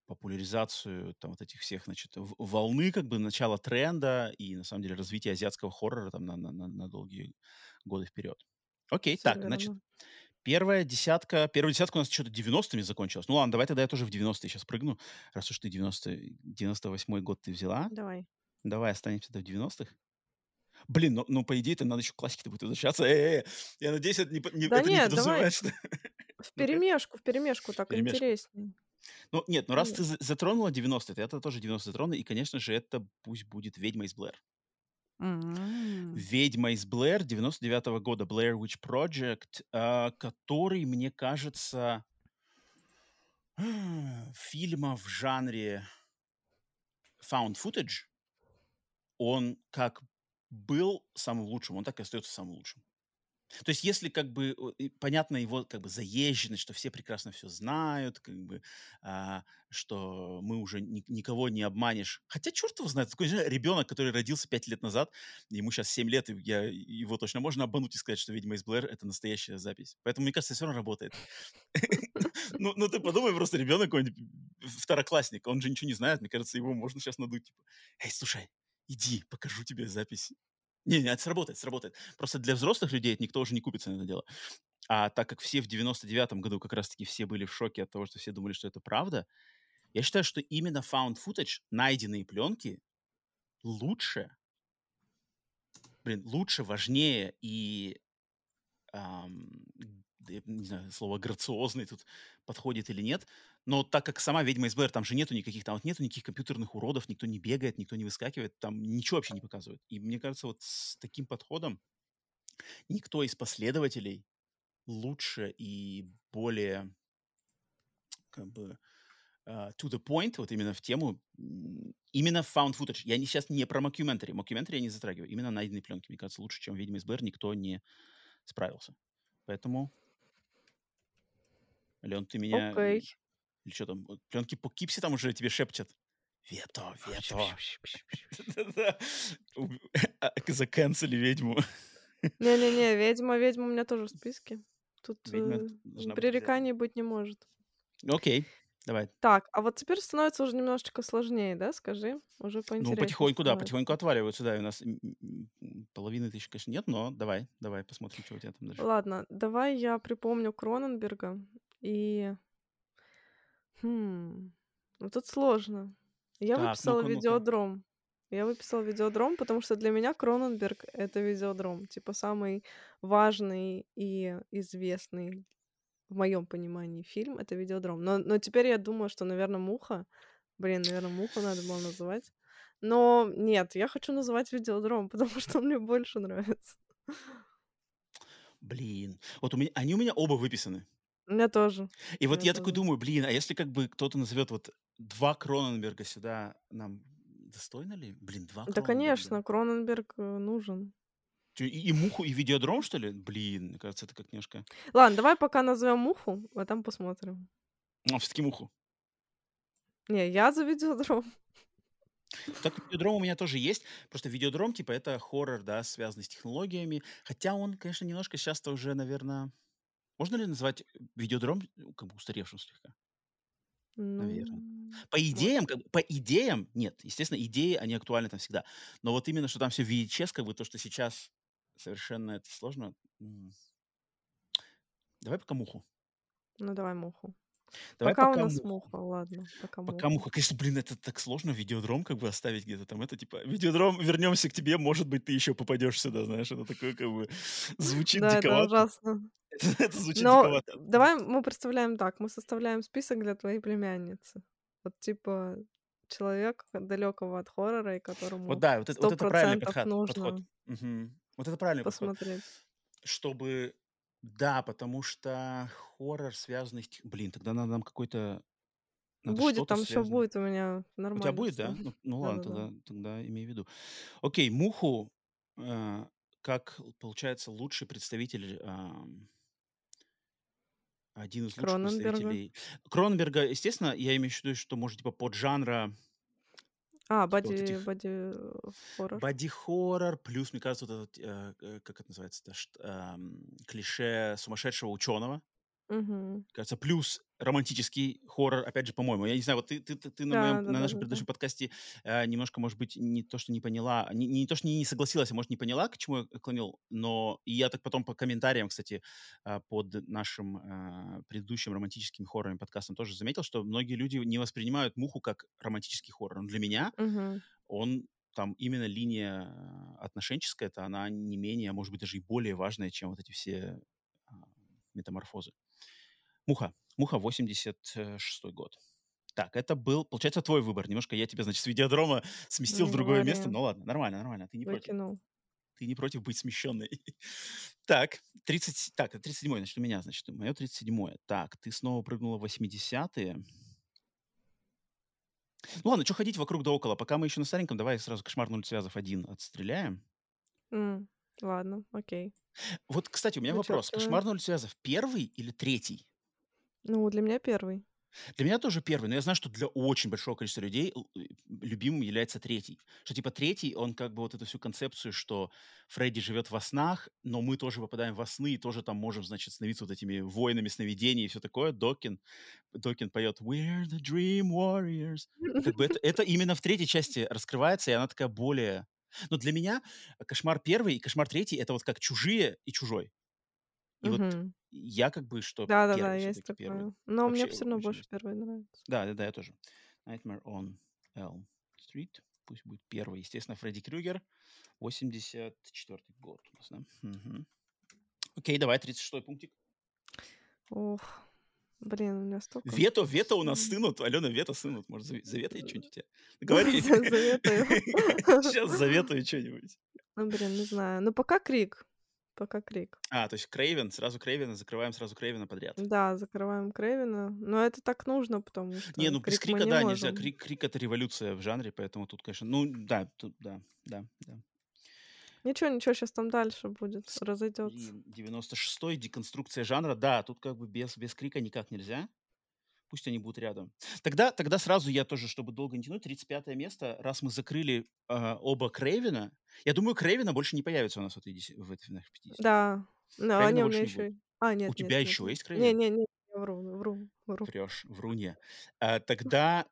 популяризацию там вот этих всех, значит, волны, как бы, начало тренда и, на самом деле, развитие азиатского хоррора там на на на на долгие годы вперед. Окей, Всё так, значит, 1 десятка. 1 десятка у нас чё-то 90-ми закончилась. Ну ладно, давай тогда я тоже в 90-е щас прыгну, раз уж ты 90 98 год ты взяла. Давай. Давай останемся, в 90-х. Блин, ну ну, по идее-то надо ещё к классике-то будет возвращаться. Э э, я надеюсь, это не не Да это не нет, давай подразумевает, что (laughs) Ну-ка. вперемешку вперемешку, так Вперемешку. интересней. Ну, нет, ну, раз ты Конечно. за затронула 90-е, то я-то тоже 90-е затрону. И, конечно же, это пусть будет "Ведьма из Блэр". "Ведьма из Блэр" 99 года, Blair Witch Project, а, который, мне кажется фильма в жанре found footage он как был самым лучшим, он так и остаётся самым лучшим. То есть если, как бы, о и понятна его, как бы, заезженность, что все прекрасно всё знают, как бы, а, что мы уже ник никого не обманешь. Хотя чёрт его знает, такое ощущение, ребёнок, который родился 5 лет назад, ему щас 7 лет, и я его точно можно обмануть и сказать, что "Ведьма из Блэр"- это настоящая запись. Поэтому, мне кажется, всё равно работает. (laughs) Ну ну, ты подумай, просто ребёнок какой-нибудь, второклассник, он же ничего не знает. Мне кажется, его можно щас надуть, типа: "Эй, слушай, иди, покажу тебе запись". Не не, это сработает сработает. Просто для взрослых людей никто уже не купится на это дело. А так как все в 99 году как раз таки все были в шоке от того, что все думали, что это правда, я считаю, что именно found footage, найденные плёнки, лучше блин, лучше, важнее и, да не знаю, слово "грациозный" тут подходит или нет. Но так как сама "Ведьма из Блэр", там же нету никаких там вот нету никаких компьютерных уродов, никто не бегает, никто не выскакивает, там ничего вообще не показывают. И мне кажется, вот с таким подходом никто из последователей лучше и более как бы, а, to the point, вот именно в тему, именно found footage. Я не щас не про mockumentary. Mockumentary я не затрагиваю. Именно найденные плёнки. Мне кажется, лучше, чем "Ведьма из Блэр", никто не справился. Поэтому Алён, ты меня Окей. или чё там, вот плёнки Poughkeepsie там уже тебе шепчут: "Вето, вето". (laughs) (laughs) Закэнсели "Ведьму". Не не не, "Ведьма" "Ведьма" у меня тоже в списке. Тут, э, пререканий быть не может. Окей, давай. Так, а вот теперь становится уже немножечко сложнее, да, скажи? Уже Ну, поинтереснее потихоньку, да, потихоньку отваливаются, да, у нас половины-то ещё, конечно, нет, но давай давай посмотрим, чё у тя там дальше. Ладно, давай я припомню Кроненберга и Хм, вот тут сложно. Я Так, выписала ну-ка. "Видеодром". Я выписала "Видеодром", потому что для меня Кроненберг- это "Видеодром". Типа самый важный и известный, в моём понимании, фильм- это "Видеодром". Но но теперь я думаю, что, наверно, "Муха". Блин, наверно, "Муху" надо было называть. Но нет, я хочу называть Видеодром, (laughs) потому что он мне больше нравится. Блин. Вот у меня, они у меня оба выписаны. У меня тоже. И У вот меня я такой тоже. думаю, блин, а если как бы кто-то назовет вот два Кроненберга сюда, нам достойно ли? Блин, два Да, Кроненберга. конечно, Кроненберг э, нужен. Чё, И, и муху, и видеодром, что ли? Блин, мне кажется, это как немножко... Ладно, давай пока назовем муху, а там посмотрим. Ну, все-таки муху. Не, я за Видеодром. Так, видеодром у меня тоже есть. Просто видеодром, типа, это хоррор, да, связанный с технологиями. Хотя он, конечно, немножко сейчас-то уже, наверное... Можно ли назвать видеодром ну, как бы устаревшим слегка? Ну, По идеям, как бы, по идеям, нет. Естественно, идеи, они актуальны там всегда. Но вот именно, что там все VHS, как бы то, что сейчас совершенно это сложно. Давай пока муху. Ну, давай муху. Давай Пока у пока нас муху. муха, ладно, пока Пока муха. муха. Конечно, блин, это так сложно видеодром как бы оставить где-то там. Это типа, видеодром, вернемся к тебе, может быть, ты еще попадешь сюда, знаешь, это такое как бы (laughs) (laughs) звучит Да, это диковато. ужасно. (laughs) Это звучит Но диковато. давай мы представляем так, мы составляем список для твоей племянницы. Вот типа человек далекого от хоррора, и Вот которому да, вот это, вот это правильный подход. подход. нужно Мгм. Вот это правильный подход. посмотреть. Чтобы, да, потому что хоррор, связанный с... Блин, тогда надо нам какой-то... Надо Будет, что-то там все связанное. будет у меня У тебя нормально будет, все. да? Ну, ну ладно, Да-да-да. тогда, тогда имей в виду. Окей, муху, э, как получается лучший представитель, ам, один из лучших Кроненберга. представителей Кроненберга, естественно, я имею в виду, что может типа под жанра А, вот боди, этих боди э, хоррор. плюс, мне кажется, вот этот, э, э, как это называется, клише сумасшедшего ученого. Мгм. кажется, плюс романтический хоррор, опять же, по-моему. Я не знаю, вот ты, ты, ты, ты на, моем, на нашем Да-да-да-да-да. предыдущем подкасте э, немножко, может быть, не то, что не поняла, не, не то, что не, не согласилась, а может, не поняла, к чему я клонил, но и я так потом по комментариям, кстати, э, под нашим э, предыдущим романтическим хоррором подкастом тоже заметил, что многие люди не воспринимают «Муху» как романтический хоррор. Но для меня Мгм. он там именно линия э, отношенческая, это она не менее, а может быть, даже и более важная, чем вот эти все а, метаморфозы. Муха. Муха 86 год. Так, это был, получается, твой выбор. Немножко я тебя, значит, с видеодрома (laughs) сместил в Не другое место. говори. Ну ладно, нормально, нормально. Ты не против. Выкинул. Ты не против быть смещенной. (laughs) Так, 30, так, это 37 значит, у меня, значит, мое 37 Так, ты снова прыгнула в 80-е. Ну ладно, что ходить вокруг да около. Пока мы еще на стареньком, давай сразу кошмар нуль связов один отстреляем. М, Ладно, окей. Вот, кстати, у меня вопрос. Вычеркиваю. Кошмар нуль связов первый или третий? Ну, для меня первый. Для меня тоже первый, но я знаю, что для очень большого количества людей э, любимым является третий. Что типа третий, он как бы вот эту всю концепцию, что Фредди живет во снах, но мы тоже попадаем во сны и тоже там можем, значит, становиться вот этими воинами сновидений и все такое. Докин, Докин поет «We're the Dream Warriors». Как бы это, это (laughs) именно в третьей части раскрывается, и она такая более... Но для меня кошмар первый и кошмар третий — это вот как чужие и чужой. И вот Мгм. я как бы, что Да-да-да, первый есть все-таки первый. такое. Но мне Вообще все равно больше есть. первый нравится. Да, да, да, я тоже. Nightmare on Elm Street. Пусть будет первый. Естественно, Фредди Крюгер. 84 год у нас, да? Мгм. Окей, давай, 36 пунктик. Ох, блин, у меня столько... Вето, вето у нас М. стынут. Алена, вето стынут. Может, заве- заветает что-нибудь у тебя? (laughs) Говори. Сейчас (laughs) заветаю (laughs) что-нибудь. Ну, блин, не знаю. Ну, пока крик. Пока крик. А, то есть Крейвен, сразу Крейвена, закрываем сразу Крейвена подряд. Да, закрываем Крейвена. Но это так нужно, потому Не, что ну без крик мы крика, не да, нельзя. можем. Крик, крик это революция в жанре, поэтому тут, конечно, ну да, тут, да, да, да. Ничего, ничего, сейчас там дальше будет. Разойдется. Блин, 96-й, деконструкция жанра. Да, тут как бы без, без крика никак нельзя. Пусть они будут рядом. Тогда, тогда сразу я тоже, чтобы долго не тянуть, 35 место, раз мы закрыли а, оба Крейвена, я думаю, Крейвена больше не появится у нас в этой, в этой в наших 50. Да. Крейвена они у меня не будет. еще... А, нет, У нет, тебя нет, еще нет. есть Крейвен? Не-не-не, я вру, вру, вру. Врешь, вруне. А, тогда,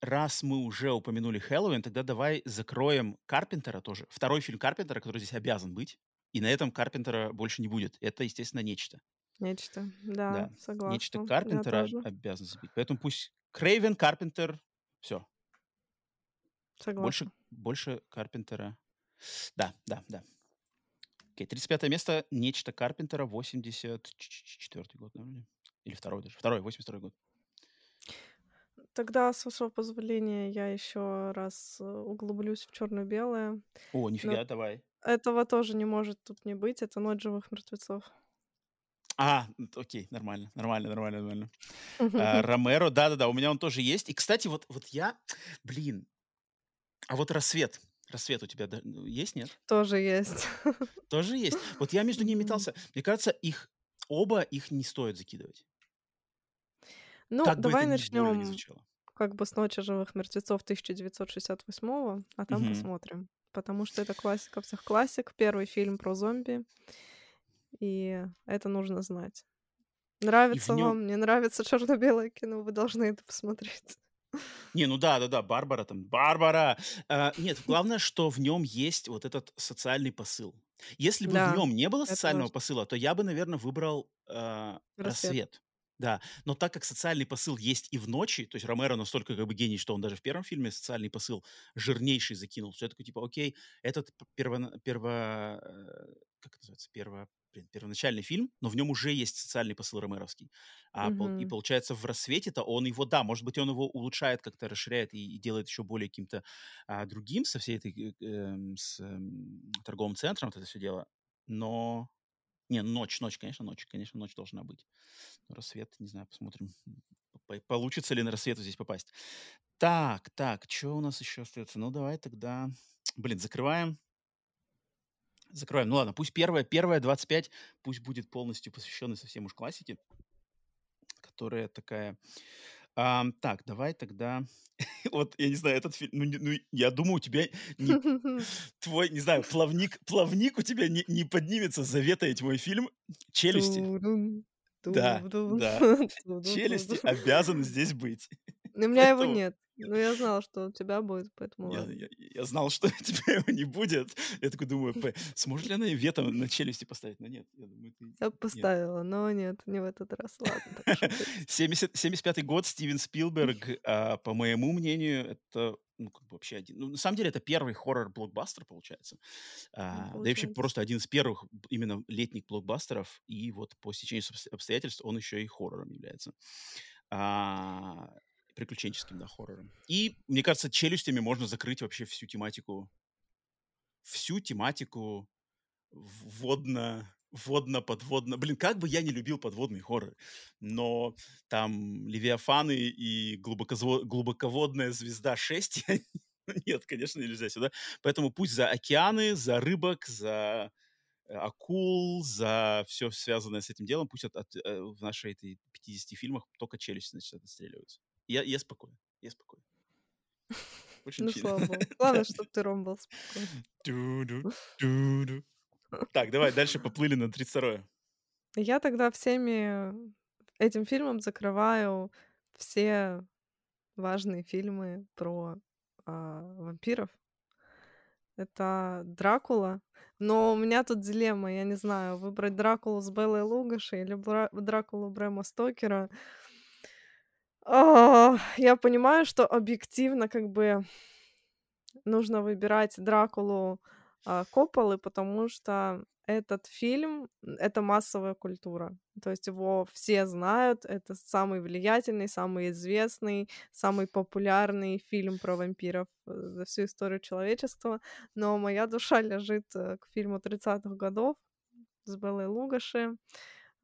раз мы уже упомянули Хэллоуин, тогда давай закроем Карпентера тоже. Второй фильм Карпентера, который здесь обязан быть. И на этом Карпентера больше не будет. Это, естественно, нечто. Нечто. Да, Да, нечто согласна. Я Карпентера обязан забить. Поэтому пусть Крейвен, Карпентер, все. Больше, Согласна. больше Карпентера. Да, да, да. Окей, 35 место, нечто Карпентера, 84 год, наверное. Или второй даже. Второй, 82 год. Тогда, с вашего позволения, я еще раз э, углублюсь в черно-белое. О, Но нифига, давай. этого тоже не может тут не быть. Это «Ночь живых мертвецов». А, окей, нормально, нормально, нормально, нормально. А, Ромеро, да-да-да, у меня он тоже есть. И, кстати, вот, вот я, блин, а вот рассвет, рассвет у тебя ну, есть, нет? Тоже есть. (laughs) Тоже есть. Вот я между ними метался. Мне кажется, их оба их не стоит закидывать. Ну, Как давай начнем как бы с «Ночи живых мертвецов» 1968 а там Мгм. посмотрим. Потому что это классика всех классик, первый фильм про зомби, и это нужно знать. В Нравится нем... вам, не нравится черно-белое кино, вы должны это посмотреть. Не, ну да, да, да, Барбара там, Барбара. А, нет, главное, что в нем есть вот этот социальный посыл. Если бы в Да, нем не было социального посыла, то я бы, наверное, выбрал а, Рассвет. рассвет. Да, но так как социальный посыл есть и в ночи, то есть Ромеро настолько как бы гений, что он даже в первом фильме социальный посыл жирнейший закинул, я такой типа, окей, этот перво, перво, э, как это называется, перво, блин, первоначальный фильм, но в нем уже есть социальный посыл ромеровский. А, пол- и получается в рассвете-то он его, да, может быть, он его улучшает, как-то расширяет и, и делает еще более каким-то а, другим со всей этой э, эм, с эм, торговым центром, вот это все дело. Но не, ночь, ночь, конечно, ночь, конечно, ночь должна быть. Но рассвет, не знаю, посмотрим, получится ли на рассвету здесь попасть. Так, так, что у нас еще остается? Ну, давай тогда, блин, закрываем. Закрываем. Ну ладно, пусть первая, первая 25, пусть будет полностью посвященной совсем уж классике, которая такая... Ам, так, давай тогда... (laughs) Вот, я не знаю, этот фильм... Ну, не- ну, я думаю, у тебя не... (laughs) Твой, не знаю, плавник, плавник у тебя не, не поднимется заветаять мой фильм «Челюсти». Да, да. (laughs) Челюсти обязаны здесь быть. У меня его нет. Но я знала, что у тебя будет, поэтому я, я, я знал, что (laughs) у тебя его не будет. Я такой думаю, «П- сможет ли она вето на челюсти поставить? Но нет, я думаю, ты... Я Нет. поставила, но нет, не в этот раз. Ладно, так уж и (laughs) быть. 70 75 год, Стивен Спилберг, (laughs) а, по моему мнению, это ну, как бы вообще один. Ну, на самом деле, это первый хоррор-блокбастер, получается. Ну, А, да и вообще просто один из первых именно летних блокбастеров. И вот по стечению обс- обстоятельств он еще и хоррором является. А, приключенческим, да, хоррором. И, мне кажется, челюстями можно закрыть вообще всю тематику, всю тематику водно, водно-подводно. Блин, как бы я не любил подводные хорроры, но там Левиафаны и глубоково- глубоководная звезда 6, я не- нет, конечно, нельзя сюда. Поэтому пусть за океаны, за рыбок, за э, акул, за все связанное с этим делом, пусть от, от, э, в нашей этой 50 фильмах только челюсти, значит, отстреливаются. Я, я спокоен, я спокоен. Очень Ну, чил. слава богу. Главное, чтобы ты, Ром, был спокоен. Так, давай дальше поплыли на 32-е. Я тогда всеми этим фильмом закрываю все важные фильмы про а, вампиров. Это Дракула. Но у меня тут дилемма, я не знаю, выбрать Дракулу с Беллой Лугашей или Бра- Дракулу Брэма Стокера. А, Я понимаю, что объективно как бы нужно выбирать Дракулу а, Копполы, потому что этот фильм это массовая культура. То есть его все знают, это самый влиятельный, самый известный, самый популярный фильм про вампиров э, за всю историю человечества. Но моя душа лежит э, к фильму 30-х годов с Беллой Лугаши,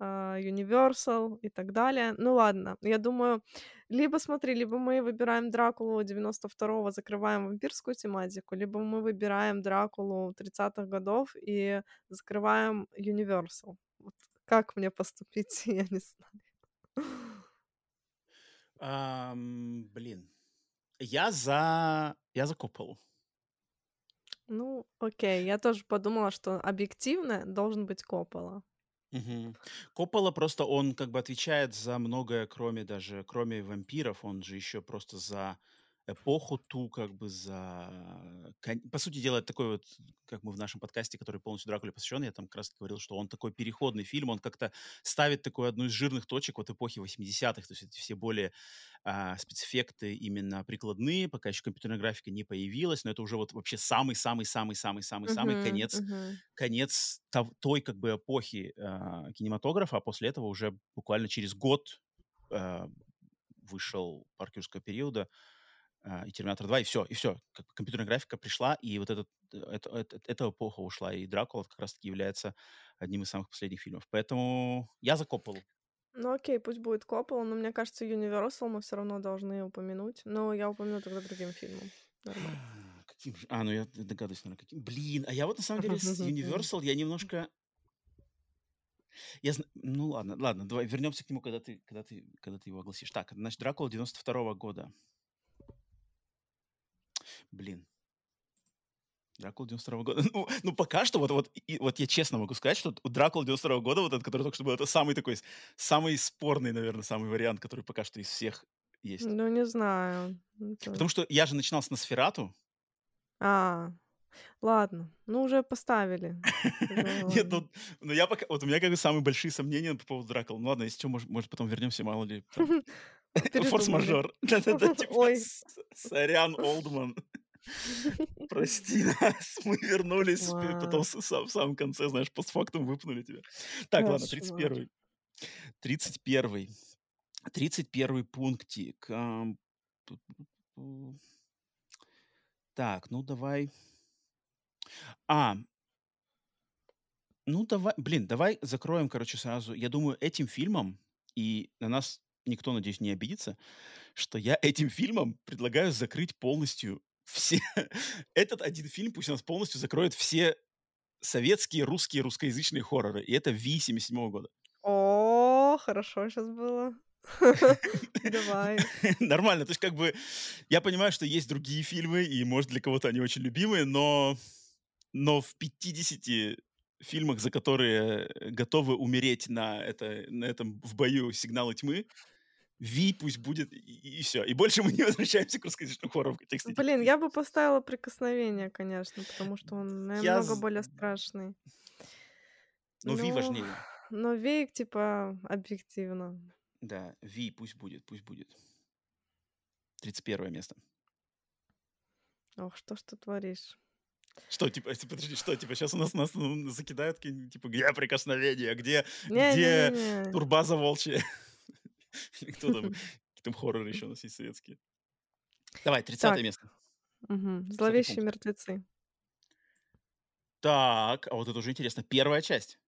Universal и так далее. Ну ладно, я думаю, либо смотри, либо мы выбираем Дракулу 92-го, закрываем вампирскую тематику, либо мы выбираем Дракулу 30-х годов и закрываем Universal. Вот как мне поступить, (laughs) я не знаю. Ам, блин. Я за... Я за Копполу. Ну, окей, я тоже подумала, что объективно должен быть Коппола. Мгм. Коппола просто, он как бы отвечает за многое, кроме даже, кроме вампиров, он же еще просто за эпоху ту, как бы за... По сути дела, это такой вот, как мы в нашем подкасте, который полностью Дракуле посвящен, я там как раз говорил, что он такой переходный фильм, он как-то ставит такую одну из жирных точек вот эпохи 80-х, то есть эти все более а, спецэффекты именно прикладные, пока еще компьютерная графика не появилась, но это уже вот вообще самый-самый-самый-самый-самый-самый Мгм, конец мгм. конец той как бы эпохи а, кинематографа, а после этого уже буквально через год а, вышел «Парк периода», а, и «Терминатор 2», и все, и все. Как бы компьютерная графика пришла, и вот этот, э, это, это, эта эпоха ушла, и «Дракула» как раз-таки является одним из самых последних фильмов. Поэтому я за Копполу. Ну окей, пусть будет Коппола, но мне кажется, Universal мы все равно должны упомянуть. Но я упомяну тогда другим фильмом. Нормально. Каким же? А, ну я догадываюсь, наверное, каким. Блин, а я вот на самом деле с (laughs) Universal я немножко... Я зна... Ну ладно, ладно, давай вернемся к нему, когда ты, когда ты, когда ты его огласишь. Так, значит, Дракула 92 -го года. Блин. Дракула 92 года. (laughs) Ну, ну, пока что, вот, вот, и, вот я честно могу сказать, что у Дракула 92 года, вот этот, который только что был, это самый такой, самый спорный, наверное, самый вариант, который пока что из всех есть. Ну, не знаю. Потому что я же начинал с Носферату. А, ладно. Ну, уже поставили. (laughs) Нет, ну, ну я пока... Вот у меня как бы самые большие сомнения по поводу Дракула. Ну ладно, если что, может, может потом вернемся, мало ли. (laughs) Форс-мажор. Да-да-да, типа, сорян, Олдман. (laughs) Прости нас, мы вернулись, потом в самом конце, знаешь, постфактум выпнули тебя. Так, ладно, 31-й. 31-й. 31 пунктик. Так, ну давай. А, ну давай, блин, давай закроем, короче, сразу. Я думаю, этим фильмом, и на нас никто, надеюсь, не обидится, что я этим фильмом предлагаю закрыть полностью все... (laughs) Этот один фильм пусть у нас полностью закроет все советские, русские, русскоязычные хорроры. И это Ви 77 года. О, хорошо сейчас было. (laughs) Давай. (laughs) Нормально. То есть, как бы, я понимаю, что есть другие фильмы, и, может, для кого-то они очень любимые, но, но в 50 фильмах, за которые готовы умереть на, это, на этом в бою «Сигналы тьмы», Ви пусть будет, и, и все. И больше мы не возвращаемся к русскоязычным хоррорам контексте. Блин, я бы поставила «Прикосновение», конечно, потому что он намного более страшный. Но Ви важнее. Но Ви, типа, объективно. Да, Ви пусть будет, пусть будет. 31 место. Ох, что ж ты творишь? Что, типа, подожди, что, типа, сейчас у нас, нас ну, закидают, типа, где прикосновение, где, не, где не, не. турбаза волчья? (laughs) Кто там, какие там хорроры еще у нас есть советские. Давай, 30 место. Угу. Зловещие мертвецы. Так, а вот это уже интересно. Первая часть.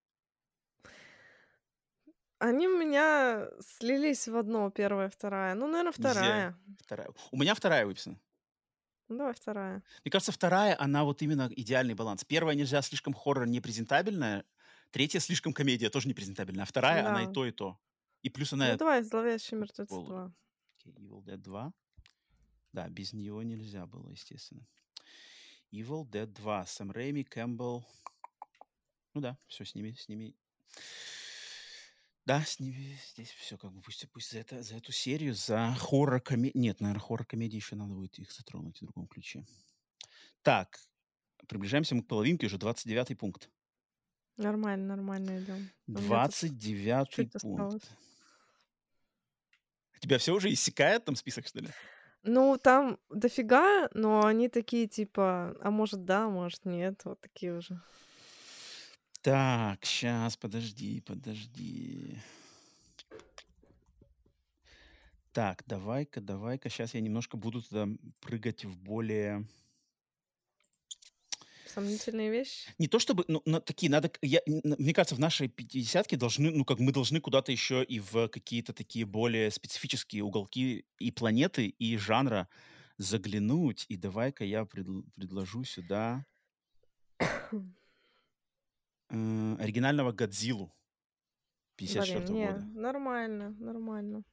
Они у меня слились в одно, первая, вторая. Ну, наверное, вторая. Вторая. У меня вторая выписана. Ну, давай вторая. Мне кажется, вторая, она вот именно идеальный баланс. Первая нельзя слишком хоррор непрезентабельная, третья слишком комедия тоже непрезентабельная, а вторая, да. она и то, и то. И плюс она... Ну, давай, «Зловещие мертвецы 2». Okay, Evil Dead 2. Да, без нее нельзя было, естественно. Evil Dead 2. Сэм Рэйми, Кэмпбелл. Ну да, все с ними, с ними. Да, с ними здесь все как бы пусть, пусть за, это, за эту серию, за хоррор-комедию. Нет, наверное, хоррор-комедии еще надо будет их затронуть в другом ключе. Так, приближаемся мы к половинке, уже 29-й пункт. Нормально, нормально идем. 29-й пункт. Осталось. Тебя все уже иссякает там список, что ли? Ну, там дофига, но они такие типа, а может да, может нет, вот такие уже. Так, сейчас, подожди, подожди. Так, давай-ка, давай-ка. Сейчас я немножко буду туда прыгать в более сомнительные вещи? Не то чтобы, ну, на, такие, надо, я, мне кажется, в нашей пятидесятке должны, ну, как мы должны куда-то еще и в какие-то такие более специфические уголки и планеты, и жанра заглянуть. И давай-ка я пред, предложу сюда э, оригинального Годзиллу 54 Блин, года. Нормально, нормально.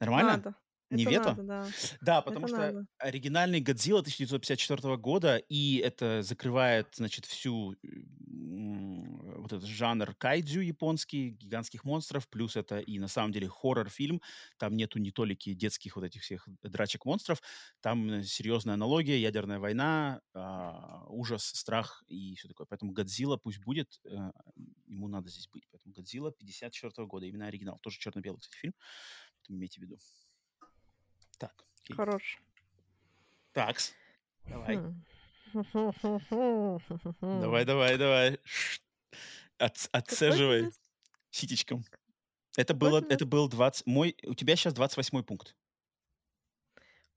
Нормально? Надо. Не Это вето? надо, да. Да, потому Это что надо. оригинальный Годзилла 1954 года, и это закрывает, значит, всю вот этот жанр кайдзю японский, гигантских монстров, плюс это и на самом деле хоррор-фильм, там нету не толики детских вот этих всех драчек монстров, там серьезная аналогия, ядерная война, а, ужас, страх и все такое. Поэтому Годзилла пусть будет, а, ему надо здесь быть. Поэтому Годзилла 54 года, именно оригинал. Тоже черно-белый, кстати, фильм, поэтому имейте в виду. Так. Хорош. Такс. Давай. Давай, давай, давай. От, отцеживай ситечком. Это было, это был 20... Мой, у тебя сейчас 28 пункт.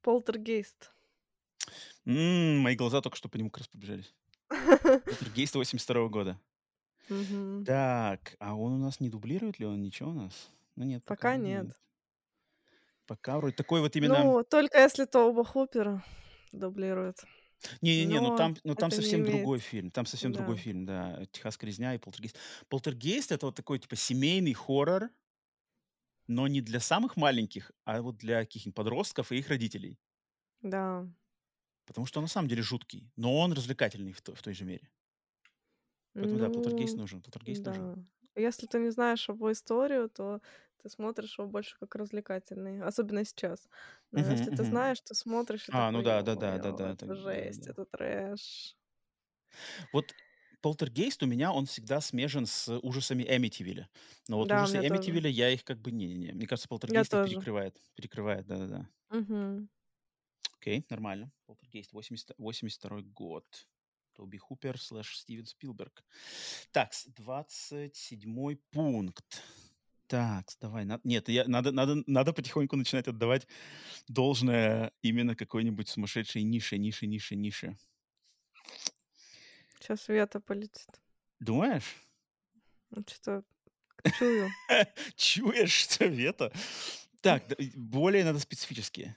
Полтергейст. М, мои глаза только что по нему как раз побежались. Полтергейст 82 года. Мгм. Так, а он у нас не дублирует ли он ничего у нас? Ну нет, пока Пока нет. нет. Пока вроде такой вот именно... Ну, только если Тоба Хупера дублирует. Не-не-не, ну там, ну там совсем имеет... другой фильм. Там совсем другой Да. фильм, да. Техасская резня и полтергейст. Полтергейст это вот такой типа семейный хоррор, но не для самых маленьких, а вот для каких-нибудь подростков и их родителей. Да. Потому что он на самом деле жуткий, но он развлекательный в, то- в той же мере. Поэтому да, полтергейст Ну, нужен, полтергейст нужен. Если ты не знаешь его историю, то ты смотришь его больше как развлекательный, особенно сейчас. Но Мгм, если ты мгм. знаешь, ты смотришь А, ну да, да, да, да, ё-моё, да, это жесть, это трэш. Вот полтергейст у меня, он всегда смежен с ужасами Эмитивилля. Но вот Да, ужасы. Эмитивилля я их как бы не-не-не. Мне кажется, полтергейст перекрывает. Перекрывает, да-да-да. Мгм. Окей, нормально. Полтергейст, 80, 82 год. Тоби Хупер слэш Стивен Спилберг. Так, 27 пункт. Так, давай. на- Нет, я, надо, надо, надо потихоньку начинать отдавать должное именно какой-нибудь сумасшедшей нише, нише, нише, нише. Сейчас Вета полетит. Думаешь? Ну, Что-то чую. (laughs) Чуешь, (laughs) что это? Так, более надо специфические.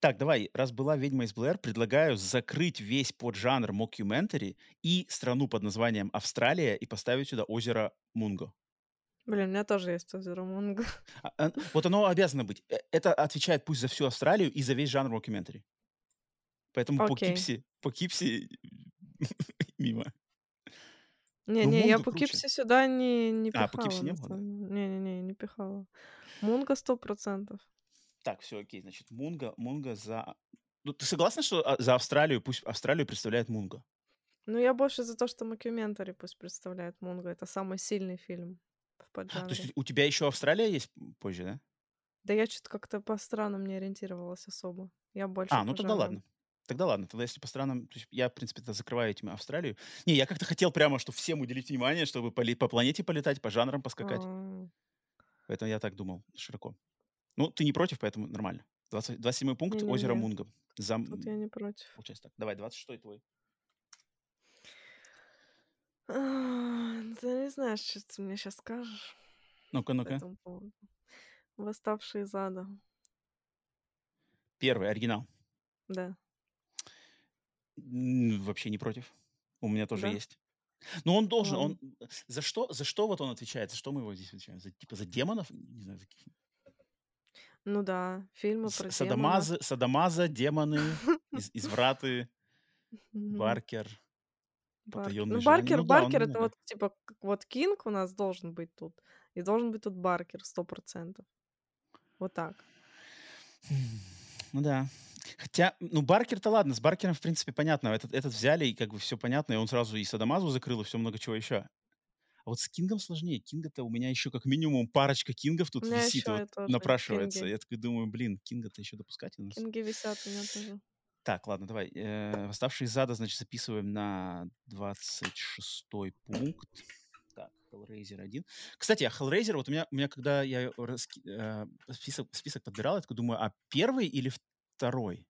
Так, давай, раз была «Ведьма из Блэр», предлагаю закрыть весь поджанр мокюментари и страну под названием Австралия и поставить сюда озеро Мунго. Блин, у меня тоже есть озеро Мунго. (laughs) А, а, Вот оно обязано быть. Э, Это отвечает пусть за всю Австралию и за весь жанр мокюментари. Поэтому Поукипси, Поукипси (laughs) мимо. Ну, Не-не, я по круче. Кипси сюда не, не А, по пихала, Кипси не было, самом деле. Не-не-не, не пихала. Мунго сто процентов. Так, все, окей. Значит, Мунго, Мунго за... Ну, ты согласна, что а, за Австралию, пусть Австралию представляет Мунго? Ну, я больше за то, что Мокюментари пусть представляет Мунго. Это самый сильный фильм в То есть поджанре. у тебя еще Австралия есть позже, да? Да я что-то как-то по странам не ориентировалась особо. Я больше А, ну по тогда жанрам. ладно. Тогда ладно, тогда если по странам, то есть я, в принципе, тогда закрываю этим Австралию. Не, я как-то хотел прямо, что всем уделить внимание, чтобы поле- по планете полетать, по жанрам поскакать. А, Поэтому я так думал широко. Ну, ты не против, поэтому нормально. 20 27 пункт озеро. Мунго. За, Тут я не против. Получается так. Давай, 26 твой. А, Ты не знаешь, что ты мне сейчас скажешь Ну-ка, ну-ка. Восставшие из ада. Первый, оригинал. Да. Вообще не против. У меня тоже Да? есть. Но он должен, Ладно. он... За что, за что вот он отвечает? За что мы его здесь отвечаем? За, типа за демонов? Не знаю, за каких... Ну да, фильмы С- про демонов. Садомазы, Садомаза, демоны, (laughs) из, извраты. Баркер, Баркер. Ну, желания. Баркер, Ну да, он Баркер это вот типа вот Кинг у нас должен быть тут. И должен быть тут Баркер, сто процентов. Вот так. Ну да. Хотя, ну, Баркер-то ладно, с Баркером, в принципе, понятно. Этот, этот взяли, и как бы все понятно, и он сразу и садомазо закрыл, и все много чего еще. А вот с Кингом сложнее. Кинга-то у меня еще как минимум парочка Кингов тут меня висит, вот напрашивается. Кинги. Я такой думаю, блин, Кинга-то еще допускать у нас. Кинги висят у меня тоже. Так, ладно, давай. Э, Восставшие из ада, значит, записываем на 26 пункт. Так, Hellraiser 1. Кстати, а Hellraiser, вот у меня, у меня когда я раски- э, список, список подбирал, я такой думаю, а первый или второй?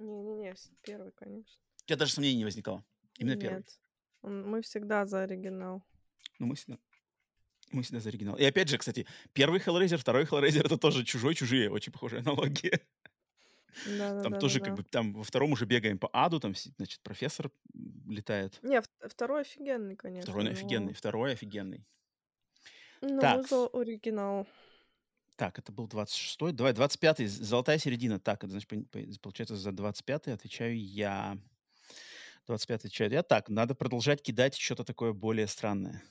Не-не-не, первый, конечно. У тебя даже сомнений не возникало. Именно первый. Нет. Он- Мы всегда за оригинал. Ну, мы всегда, мы всегда за оригинал. И опять же, кстати, первый Hellraiser, второй Hellraiser — это тоже чужой-чужие, очень похожие аналогии. Там тоже как Да-да-да-да-да. бы, там во втором уже бегаем по аду, там, значит, профессор летает. Не, вт- второй офигенный, Второй конечно, ну, офигенный, но... второй офигенный. Мы Так, за оригинал. Так, это был 26-й. Давай, 25-й, з- золотая середина. Так, это значит, получается, за 25-й отвечаю я. 25-й отвечаю я. Так, надо продолжать кидать что-то такое более странное.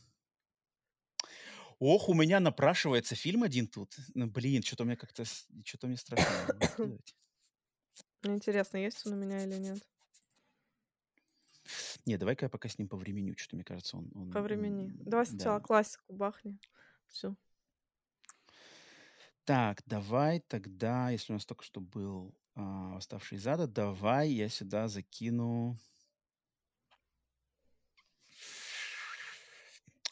Ох, у меня напрашивается фильм один тут. Ну, блин, что-то меня как-то... Что-то мне страшно. Мне (coughs) интересно, есть он у меня или нет. Не, давай-ка я пока с ним повременю. Что-то мне кажется, он... он, По времени. м, Давай сначала да. классику бахни. Все. Так, давай тогда, если у нас только что был а, «Восставший из ада», давай я сюда закину...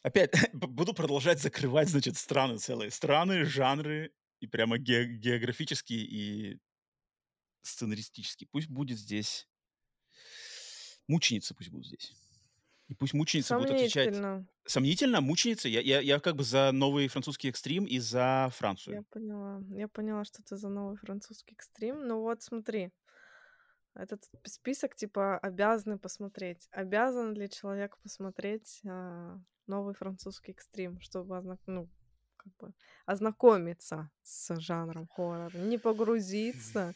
Опять (laughs) буду продолжать закрывать, значит, страны целые. Страны, жанры и прямо ге- географически и сценаристически. Пусть будет здесь мученицы, пусть будут здесь. И пусть мученицы будут отвечать... Сомнительно. Мученицы. Я, я, я как бы за новый французский экстрим и за Я Францию. поняла. Я поняла, что ты за новый французский экстрим. Ну вот смотри. Этот сп- список типа обязаны посмотреть. Обязан ли человек посмотреть а, новый французский экстрим, чтобы озна- ну, как бы ознакомиться с жанром хоррор, не погрузиться,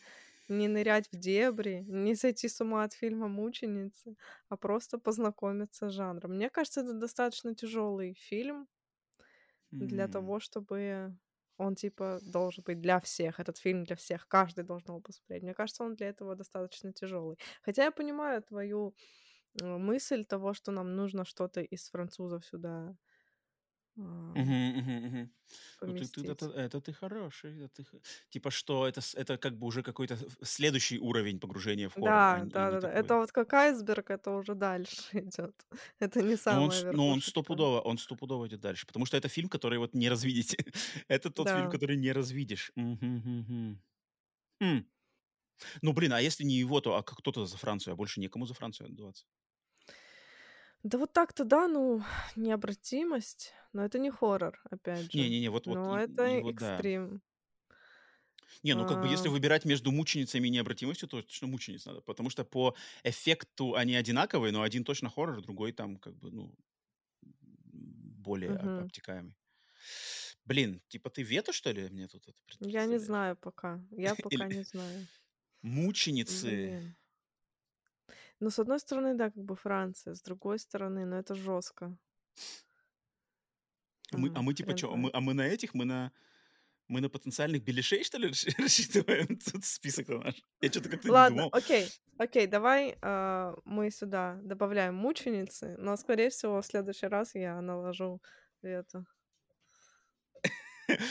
не нырять в дебри, не сойти с ума от фильма «Мученицы», а просто познакомиться с жанром. Мне кажется, это достаточно тяжелый фильм для М. того, чтобы он типа должен быть для всех. Этот фильм для всех. Каждый должен его посмотреть. Мне кажется, он для этого достаточно тяжелый. Хотя я понимаю твою э, мысль того, что нам нужно что-то из французов сюда а, Мгм, мгм, мгм. Ну, ты, ты- это, это ты хороший. это ты Типа, что это, это как бы уже какой-то следующий уровень погружения в хоррор, а, Да, и да, да, такой. Это вот как айсберг, это уже дальше (laughs) идет. Это не Но он, но он верхушечка. стопудово, он стопудово идет дальше. Потому что это фильм, который вот не развидите. (laughs) это тот фильм, Да. который не развидишь. Мгм, мгм. Хм. Ну, блин, а если не его, то а кто-то за Францию, а больше некому за Францию отдуваться. Да вот так-то, да, ну, (sighs) необратимость, но это не хоррор, опять же. Не-не-не, вот, вот Но и- это его, да. экстрим. Не, ну как бы если А, выбирать между мученицами и необратимостью, то точно мучениц надо. Потому что по эффекту они одинаковые, но один точно хоррор, другой там как бы, ну, более мгм. обтекаемый. Блин, типа ты вето, что ли, мне тут это Я не знаю пока. Я (laughs) пока не знаю. мученицы. Блин. Ну, с одной стороны, да, как бы Франция, с другой стороны, ну это жестко. А мы, а А, мы типа что, мы, знает. а мы на этих, мы на, мы на потенциальных беляшей, что ли, (laughs) рассчитываем тут список наш? Я что-то как-то не Ладно, думал. окей, окей, давай а, мы сюда добавляем мученицы, но, скорее всего, в следующий раз я наложу это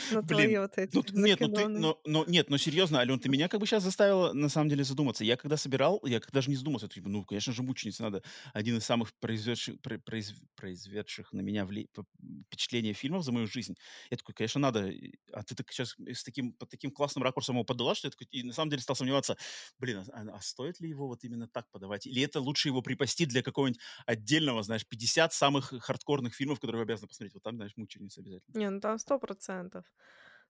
на (laughs) твои вот эти ну нет, ну ты, но, но нет, но серьезно, Ален, ты меня как бы сейчас заставила на самом деле задуматься. Я когда собирал, я даже не задумался, типа, ну, конечно же, мученицы надо. Один из самых произведших, про- произв- произведших на меня п- впечатление фильмов за мою жизнь. Я такой, конечно, надо. А ты так сейчас с таким, под таким классным ракурсом его подала, что я такой, и на самом деле стал сомневаться, блин, а, а стоит ли его вот именно так подавать? Или это лучше его припасти для какого-нибудь отдельного, знаешь, 50 самых хардкорных фильмов, которые вы обязаны посмотреть. Вот там, знаешь, мученицы обязательно. Не, ну там сто процентов.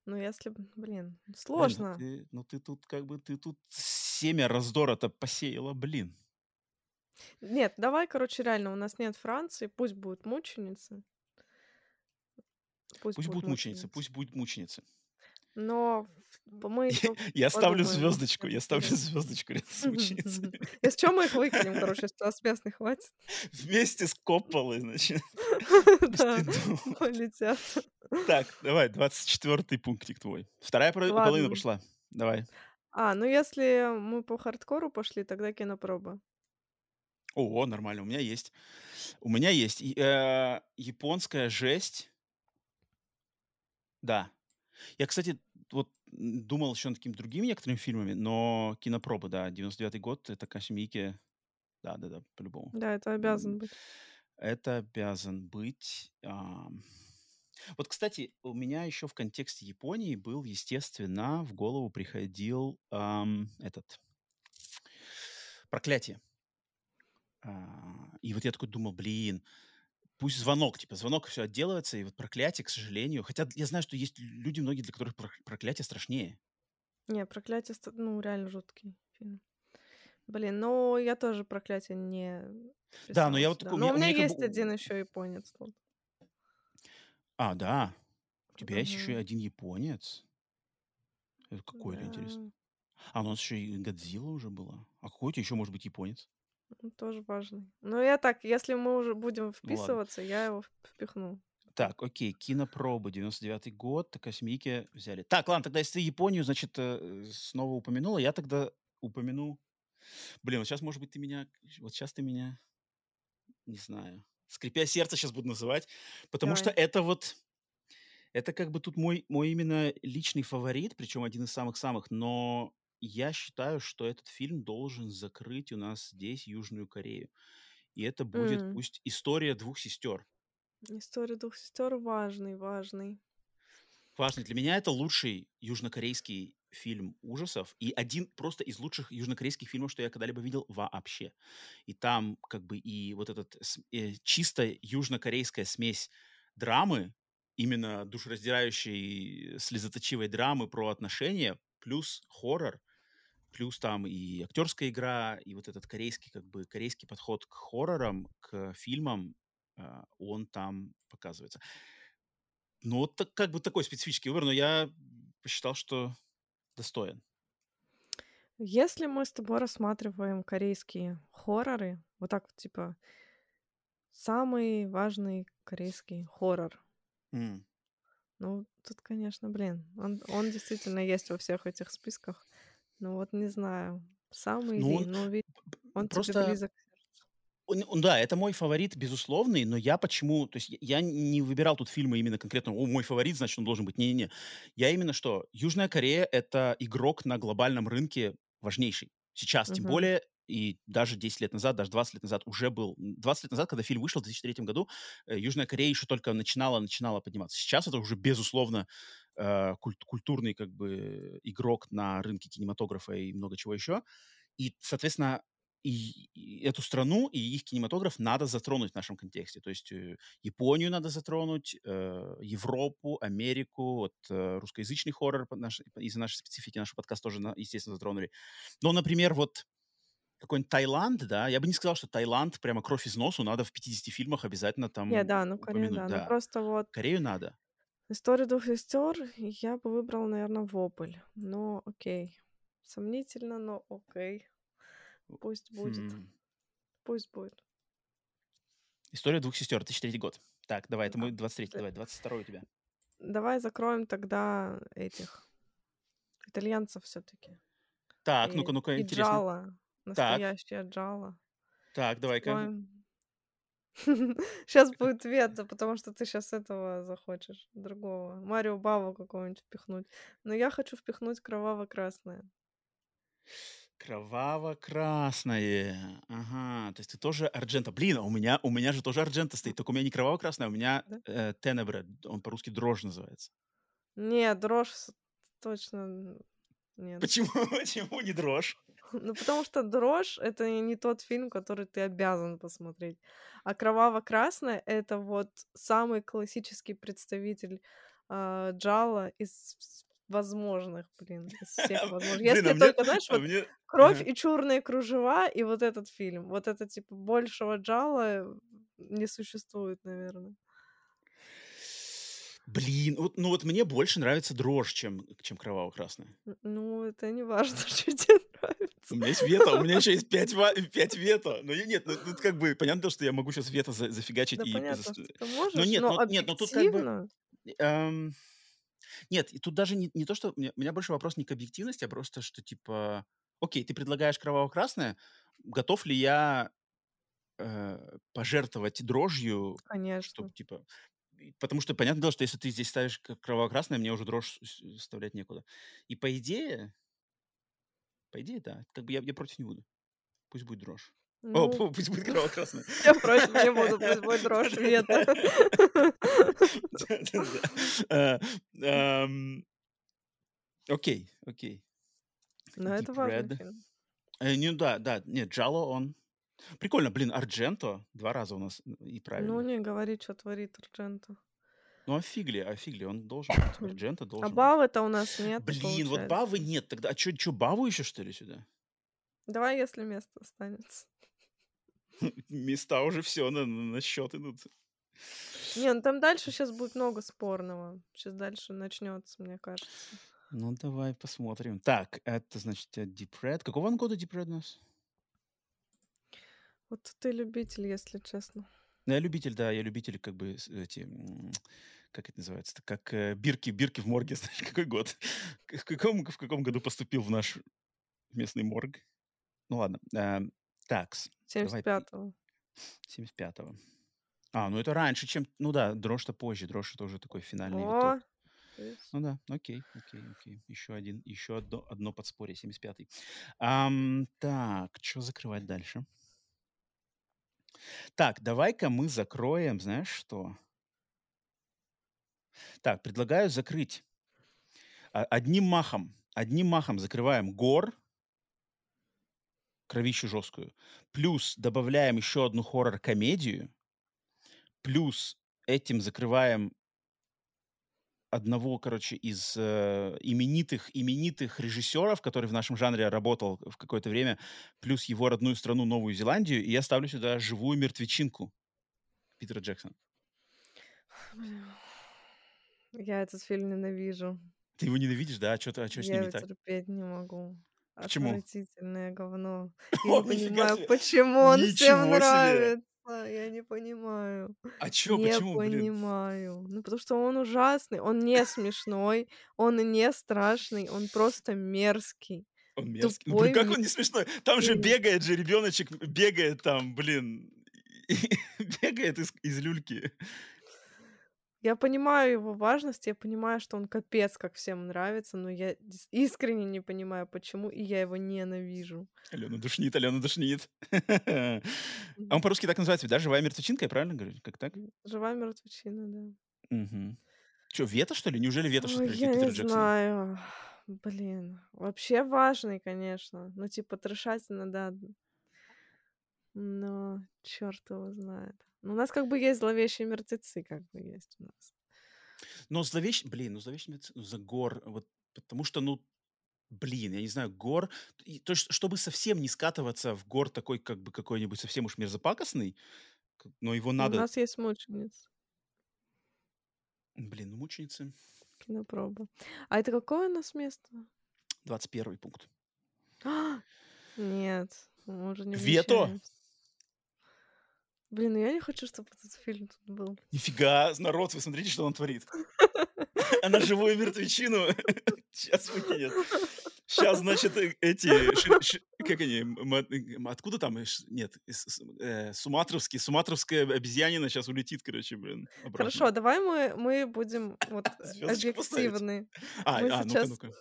Ну, если, блин, Блин, ну сложно. ты, ну ты тут как бы, ты тут семя раздора-то посеяла, блин. Нет, давай, короче, реально, у нас нет Франции, пусть будут мученицы. Пусть Пусть будут будут мученицы, мученицы. пусть будет мученица. Но мы Я ставлю звездочку, я ставлю звездочку рядом с мученицей. (laughs) Из чего мы их выкинем, короче, если у нас мест не хватит? Вместе с Копполой, значит. (laughs) (laughs) Полетят. Так, давай, 24-й пунктик твой. Вторая про- половина Ладно. пошла. Давай. А, ну если мы по хардкору пошли, тогда кинопроба. О, нормально, у меня есть. У меня есть э, японская жесть. Да. Я, кстати, вот думал еще над какими-то другими некоторыми фильмами, но кинопробы, да, 99-й год, это Кашмики. Да-да-да, по-любому. Да, это обязан быть. Это обязан быть. Вот, кстати, у меня еще в контексте Японии был, естественно, в голову приходил ам, этот проклятие. А, И вот я такой думал, блин, пусть звонок, типа звонок все отделывается, и вот проклятие, к сожалению. Хотя я знаю, что есть люди многие, для которых прок- проклятие страшнее. Не, проклятие, ну, реально жуткий фильм. Блин, ну я тоже проклятие не Да, но я вот такой, у Но меня, у у меня меня как есть бы... один еще японец тут. А, да, у тебя есть еще и Мгм. один японец. Это какой, или интересно? Да, А, ну, у нас еще и Годзилла уже была. А какой у тебя еще может быть японец? он тоже важный. Но я так, если мы уже будем Ну ладно. вписываться, я его впихну. Так, окей, кинопроба, 99-й год, Космики взяли. Так, ладно, тогда если ты Японию, значит, э, снова упомянула, я тогда упомяну... Блин, вот сейчас, может быть, ты меня... Вот сейчас ты меня... Не знаю. Скрипя сердце сейчас буду называть, потому что Давай. это вот... Это как бы тут мой, мой именно личный фаворит, причем один из самых-самых, но я считаю, что этот фильм должен закрыть у нас здесь Южную Корею. И это будет М, пусть история двух сестер. История двух сестер важный, важный. Важный. Для меня это лучший южнокорейский фильм ужасов и один просто из лучших южнокорейских фильмов, что я когда-либо видел вообще. И там как бы и вот этот э, чисто южнокорейская смесь драмы, именно душераздирающей слезоточивой драмы про отношения, плюс хоррор, плюс там и актерская игра, и вот этот корейский как бы корейский подход к хоррорам, к фильмам, а, он там показывается. Ну, вот так, как бы такой специфический выбор, но я посчитал, что достоин. Если мы с тобой рассматриваем корейские хорроры, вот так вот, типа, самый важный корейский хоррор. М. Ну, тут, конечно, блин, он, он действительно есть во всех этих списках. Ну вот не знаю, самый Ну, ли, он ну ведь он тебе просто близок к сердцу. Он, он, да, это мой фаворит, безусловный, но я почему... То есть я не выбирал тут фильмы именно конкретно, о, мой фаворит, значит, он должен быть. Не-не-не. Я именно что? Южная Корея — это игрок на глобальном рынке важнейший. Сейчас, тем Мгм. более, и даже 10 лет назад, даже 20 лет назад уже был... м, 20 лет назад, когда фильм вышел в 2003 году, э, Южная Корея еще только начинала, начинала подниматься. Сейчас это уже, безусловно, э, культ- культурный как бы игрок на рынке кинематографа и много чего еще. И, соответственно, и, эту страну и их кинематограф надо затронуть в нашем контексте. То есть э, Японию надо затронуть, э, Европу, Америку, вот э, русскоязычный хоррор по- из-за нашей специфики наш подкаст тоже, естественно, затронули. Но, например, вот какой-нибудь Таиланд, да, я бы не сказал, что Таиланд прямо кровь из носу, надо в 50 фильмах обязательно Не, там да, ну упомянуть, да. Ну просто вот Корею надо. история двух сестер я бы выбрала, наверное, вопль. Но окей. Сомнительно, но окей. Пусть будет. Хм. Пусть будет. История двух сестер, 2003 год. Так, давай, это мой 23 Сле- давай, 22 у тебя. Давай закроем тогда этих итальянцев все-таки. Так, ну-ка, ну-ка, интересно. Джала. Так, Настоящая Джала. так, давай-ка. Сейчас (laughs) будет вето, потому что ты сейчас этого захочешь, другого. Марио Баву какого-нибудь впихнуть. Но я хочу впихнуть кроваво-красное. Кроваво-красное. Ага, то есть ты тоже Арджента. Блин, а у меня, у меня же тоже Арджента стоит, только у меня не кроваво-красное, у меня Да? э, Тенебре, он по-русски дрожь называется. Нет, дрожь точно нет. Почему, (laughs) почему не дрожь? (laughs) Ну, потому что дрожь это не тот фильм, который ты обязан посмотреть. А кроваво-красное это вот самый классический представитель а, Джала из возможных, блин, из всех (laughs) возможных. Блин, Если а мне, только, знаешь, а вот мне... Кровь и черные кружева, и вот этот фильм. Вот это, типа, большего джала не существует, наверное. Блин, вот, ну вот мне больше нравится дрожь, чем, чем кроваво-красное. Ну, это не важно, (laughs) что тебе У нравится. меня есть вето, у меня (laughs) еще есть 5, пять вето. Но я- нет, ну тут как бы понятно, что я могу сейчас вето за- зафигачить Да и... понятно, что ты Но можешь, нет, но ну, нет, ну тут как бы... эм, Нет, и тут даже не, не то, что... У меня, у меня больше вопрос не к объективности, а просто, что типа... Окей, ты предлагаешь кроваво-красное, готов ли я э, пожертвовать дрожью, Конечно. чтобы типа... Потому что понятное дело, что если ты здесь ставишь кроваво-красное, мне уже дрожь вставлять некуда. И по идее, по идее, да, как бы я, я против не буду. Пусть будет дрожь. О, Ну, пу- пусть будет кроваво-красное. (laughs) я против не буду, пусть (laughs) будет дрожь. Э, эм, Окей, окей. Deep это фильм. Э, Ну да, да, нет, Джало он... Прикольно, блин, Ардженто два раза у нас и Ну, правильно. не говори, что творит Арджента. Ну а фигли, а он должен быть. Ардженто А должен быть. Бавы-то у нас нет, Блин, вот. Бавы нет. Тогда, а что, Баву еще, что ли, сюда? Давай, если место останется. (laughs) Места уже все на, на счет идут. Не, ну там дальше сейчас будет много спорного. Сейчас дальше начнется, мне кажется. Ну, давай посмотрим. Так, это, значит, э, Deep Red. Какого он года Deep Red у нас? Вот ты любитель, если честно. Ну, я любитель, да, я любитель, как бы, эти, как это называется, Это как э, бирки, бирки в морге, (laughs) знаешь, какой год? В каком, в каком году поступил в наш местный морг? Ну, ладно. эм, такс, давай, 75-го. 75-го. А, ну это раньше, чем... Ну да, дрожь-то позже, дрожь это уже такой финальный. О? Ну да, окей, окей, окей. Еще один, еще одно, одно подспорье, 75-й. Ам, так, что закрывать дальше? Так, давай-ка мы закроем, знаешь что? Так, предлагаю закрыть а, одним махом, одним махом закрываем гор, кровищу жесткую, плюс добавляем еще одну хоррор-комедию, плюс этим закрываем одного, короче, из э, именитых именитых режиссеров, который в нашем жанре работал в какое-то время, плюс его родную страну Новую Зеландию, и я ставлю сюда живую мертвечинку Питера Джексона. Я этот фильм ненавижу. Ты его ненавидишь, да? А что, а что с Я ним не так? терпеть не могу. Почему? Отвратительное говно. (laughs) Я не понимаю, почему он всем нравится. Я не понимаю. А чё, Не почему, блин? понимаю. Ну, потому что он ужасный, он не смешной, он не страшный, он (laughs) просто мерзкий. Он мерзкий. Ну, Тупой блин, как он не смешной? Там же бегает же ребеночек, бегает там, блин, (laughs) бегает из, из люльки. Я понимаю его важность, я понимаю, что он капец как всем нравится, но я искренне не понимаю, почему, и я его ненавижу. Алена душнит, Алена душнит. А (laughs) он по-русски так называется, да? Живая мертвечинка, я правильно говорю? Как так? Живая мертвечина, да. Угу. Что, вето, что ли? Неужели вето, что прилетит я не знаю. Блин, вообще важный, конечно. Ну, типа, трешательно, да. Но черт его знает. Ну, у нас как бы есть зловещие мертвецы, как бы есть у нас. Но зловещий, блин, ну зловещий мертвец- ну, за гор, вот, потому что, ну, блин, я не знаю, гор, и то есть, чтобы совсем не скатываться в гор такой, как бы, какой-нибудь совсем уж мерзопакостный, но его У надо, нас есть мученица, блин, ну, мученицы, кинопроба. А это какое у нас место? 21 пункт. (gasps) Нет, мы уже не Вето? вмещаемся. Блин, ну я не хочу, чтобы этот фильм тут был. Нифига, народ, вы смотрите, что он творит. (laughs) Она живую мертвечину (laughs) сейчас выкинет. Сейчас, значит, э- эти, как они, м- откуда там, э, нет, с- с- э, суматровский, суматровская обезьянина сейчас улетит, короче, блин, обратно. Хорошо, давай мы, мы будем вот (laughs) объективны. А, мы а, ну-ка, сейчас ну-ка.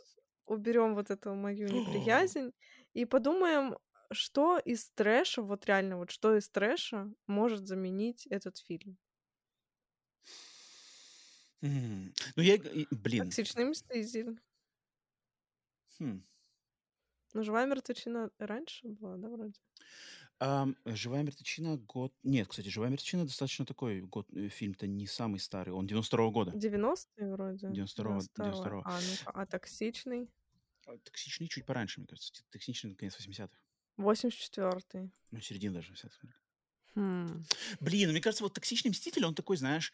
уберем вот эту мою (gasps) неприязнь и подумаем, что из трэша, вот реально, вот что из трэша может заменить этот фильм. Ну, я, блин, Токсичный мститель. хм. Ну, живая мертвечина раньше была, да, вроде? Ам, «Живая мертвечина» год... Нет, кстати, «Живая мертвечина» достаточно такой год, э, фильм-то не самый старый, он 92 года. 90-е вроде. 92-го, 92-е. 92-го. А, ну а токсичный? А Токсичный чуть пораньше, мне кажется. Токсичный, конец 80-х. 84-й. Ну, середина даже 80-х. Хм. Блин, ну, мне кажется, вот «Токсичный мститель», он такой, знаешь,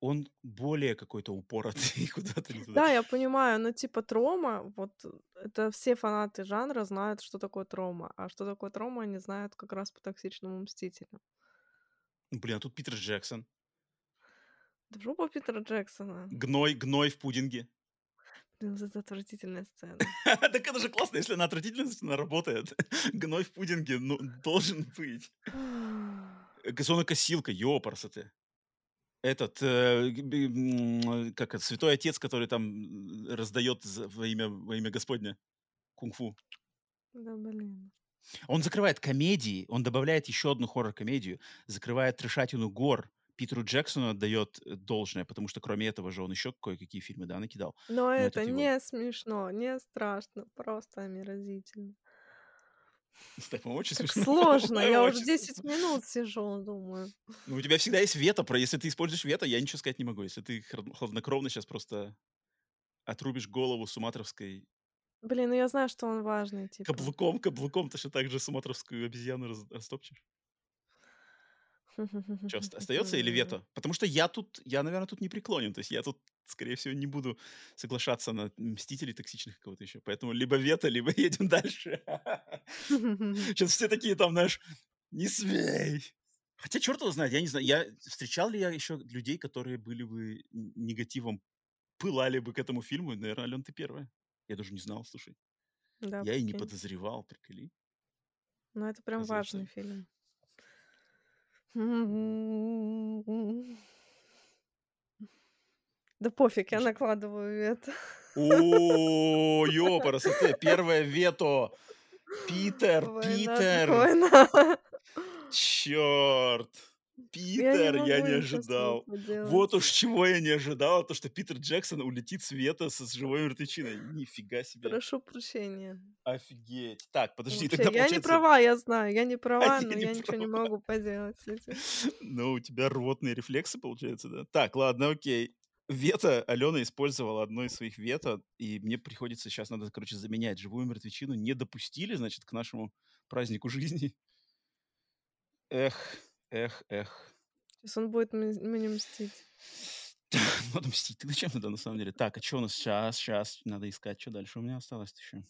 он более какой-то упоротый (laughs) куда-то не туда. Да, я понимаю, но типа трома, вот это все фанаты жанра знают, что такое трома, а что такое трома, они знают как раз по токсичному мстителю. Блин, а тут Питер Джексон. Да жопа Питера Джексона. Гной, гной в пудинге. Блин, вот это отвратительная сцена. (laughs) Так это же классно, если она отвратительная, она работает. (laughs) Гной в пудинге, ну, должен быть. (sighs) Газонокосилка. Этот, э, г- б- м, как это, святой отец, который там м, раздает во имя, во имя Господня кунг-фу. Да, блин. Он закрывает комедии, он добавляет еще одну хоррор-комедию, закрывает трешатину гор. Питеру Джексону отдает э, должное, потому что кроме этого же он еще кое-какие фильмы, да, накидал. Но это этот его- не смешно, не страшно, просто омерзительно. Так, очень Как смешно. сложно, (laughs) я уже очень 10 смешно. минут сижу, думаю. Ну, у тебя всегда есть вето, про если ты используешь вето, я ничего сказать не могу. Если ты хладнокровно сейчас просто отрубишь голову суматровской Блин, ну я знаю, что он важный, типа. каблуком, каблуком, же так же суматровскую обезьяну раз- растопчешь. Что, остается или вето? Потому что я тут, я, наверное, тут не преклонен. То есть я тут, скорее всего, не буду соглашаться на мстителей токсичных кого-то еще. Поэтому либо вето, либо (laughs) едем дальше. (laughs) Сейчас все такие там, знаешь, не смей. Хотя, черт его знает, я не знаю, я встречал ли я еще людей, которые были бы негативом, пылали бы к этому фильму? Наверное, Ален, ты первая. Я даже не знал, слушай. Да, я и не подозревал, приколи. Ну, это прям важный фильм. (laughs) Да пофиг, я накладываю это. О, (laughs) ёпарасоте, первое вето. Питер, Питер. (laughs) Черт. Питер, не я не с собой ожидал. Вот уж чего я не ожидал, то что Питер Джексон улетит с Вето со с живой мертвечиной. Нифига себе. Прошу прощения. Офигеть. Так, подожди, Вообще, тогда я не права, я знаю, я не А (laughs) права, я но не я ничего не могу поделать. Ну, у тебя рвотные рефлексы, получается, да? Так, ладно, окей. Вето, Алена использовала одно из своих вето, и мне приходится сейчас, надо, короче, заменять живую мертвечину. Не допустили, значит, к нашему празднику жизни. Эх, эх, эх. Сейчас он будет мне мстить. (laughs) Надо мстить. Ты зачем надо, на самом деле? Так, а что у нас сейчас? Сейчас надо искать, что дальше у меня осталось еще.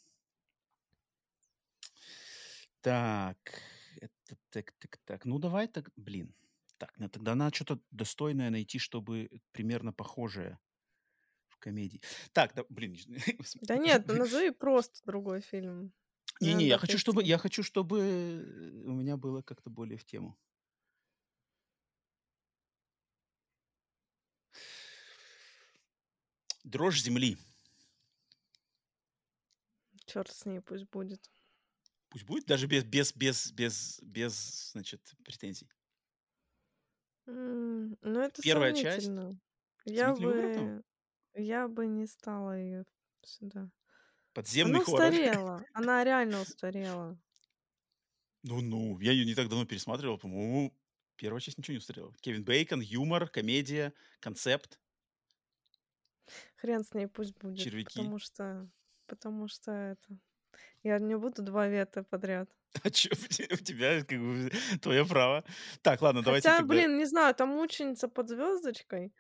Так, это так, так, так. Ну, давай так, блин. Так, ну, тогда надо что-то достойное найти, чтобы примерно похожее в комедии. Так, да, блин. (laughs) Да нет, ну назови просто другой фильм. Не Не-не, я хочу, чтобы, я хочу, чтобы у меня было как-то более в тему. Дрожь земли. Черт с ней, пусть будет. Пусть будет, даже без, без, без, без, без, значит, претензий. Ну, это Первая часть Я бы я бы не стала ее сюда. Подземный Она хоррор. (laughs) устарела, она реально устарела. Ну-ну, я ее не так давно пересматривал, по-моему, первая часть ничего не устарела. Кевин Бейкон, юмор, комедия, концепт, Хрен с ней, пусть будет, червяки. потому что потому что это я не буду 2 вето подряд. (laughs) А чё, у те- у тебя как бы (laughs) твое право. Так, ладно, давайте Хотя, тогда. блин, не знаю, там мученица под звездочкой,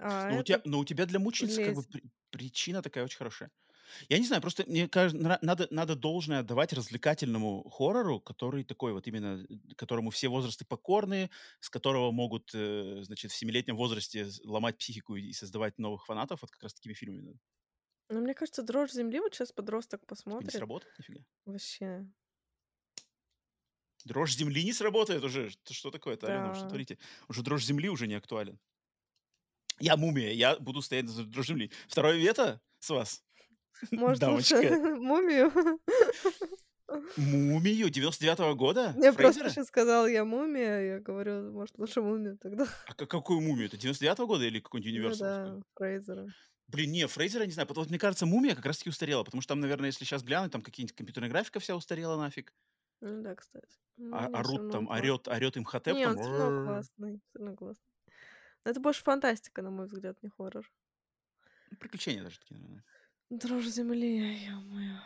а Ну, у тебя, этот но у тебя для мученицы как бы причина такая очень хорошая. Я не знаю, просто мне кажется, надо, надо должное отдавать развлекательному хоррору, который такой вот именно, э, которому все возрасты покорны, с которого могут, э, значит, в семилетнем возрасте ломать психику и создавать новых фанатов, вот как раз такими фильмами. Ну, мне кажется, "Дрожь земли" вот щас подросток Типа не посмотрит. сработает нифига. Вообще. Дрожь земли не сработает уже. Что, такое-то, Алена, вы что Да. творите? Уже дрожь земли уже не актуален. Я мумия, я буду стоять за дрожь земли. Второе вето с вас, Может, лучше. (laughs) "Мумию"? Мумию 99-го года? Я просто Фрейзера? щас сказала: "Я мумия". Я говорю, может, лучше "Мумию" тогда. А ка- какую мумию? Это 99-го года или какой-нибудь Ну универсаловскую? да, Фрейзера. Блин, не, Фрейзера не знаю. Потому вот мне кажется, мумия как раз-таки устарела. Потому что там, наверное, если сейчас глянуть, там какие-нибудь компьютерная графика вся устарела нафиг. Ну да, кстати. Ну, А, орут там, он орет, орет им Хотеп Не, там. он всё равно классный, всё равно классный. Но это больше фантастика, на мой взгляд, не хоррор. Ну, Приключения даже такие, наверное. "Дрожь земли", ё-моё.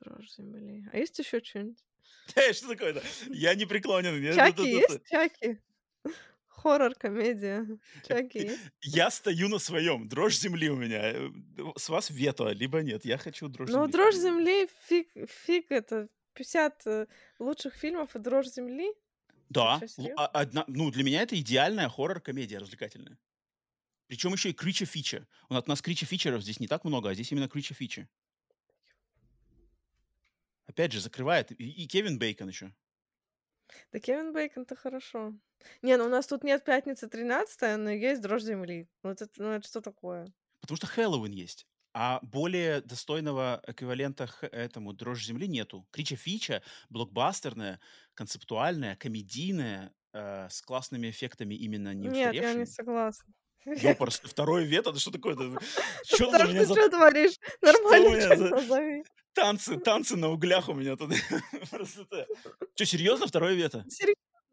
"Дрожь земли". А есть еще чё-нибудь? (laughs) Эй, что такое-то? Я не преклонен. я- "Чаки" есть? "Чаки"? Хоррор, комедия. "Чаки" есть? Я стою на своем. Дрожь земли у меня. Э, С вас вето, либо нет. Я хочу дрожь Ну, земли. "Дрожь земли" фиг фиг это 50, э, лучших фильмов и "Дрожь земли"? Да. Чё, серьёзно? а- одна, ну, для меня это идеальная хоррор-комедия развлекательная. Причем еще и крича фича. У нас- крича фичеров здесь не так много, а здесь именно крича фичи. Опять же, закрывает. И, и Кевин Бейкон еще. Да Кевин Бейкон-то хорошо. Не, ну у нас тут нет "Пятница 13", но есть "Дрожь земли". Ну это ну это что такое? Потому что Хэллоуин есть. А более достойного эквивалента этому «Дрожь земли» нету. Крича Фича блокбастерная, концептуальная, комедийная, э, с классными эффектами именно не Нет, я не согласна. Ёпарс, второе вето? Да что такое-то? Что меня ты творишь? Что у Нормально меня танцы, танцы на углях у меня тут? (laughs) Это... Чё, серьезно, второе вето?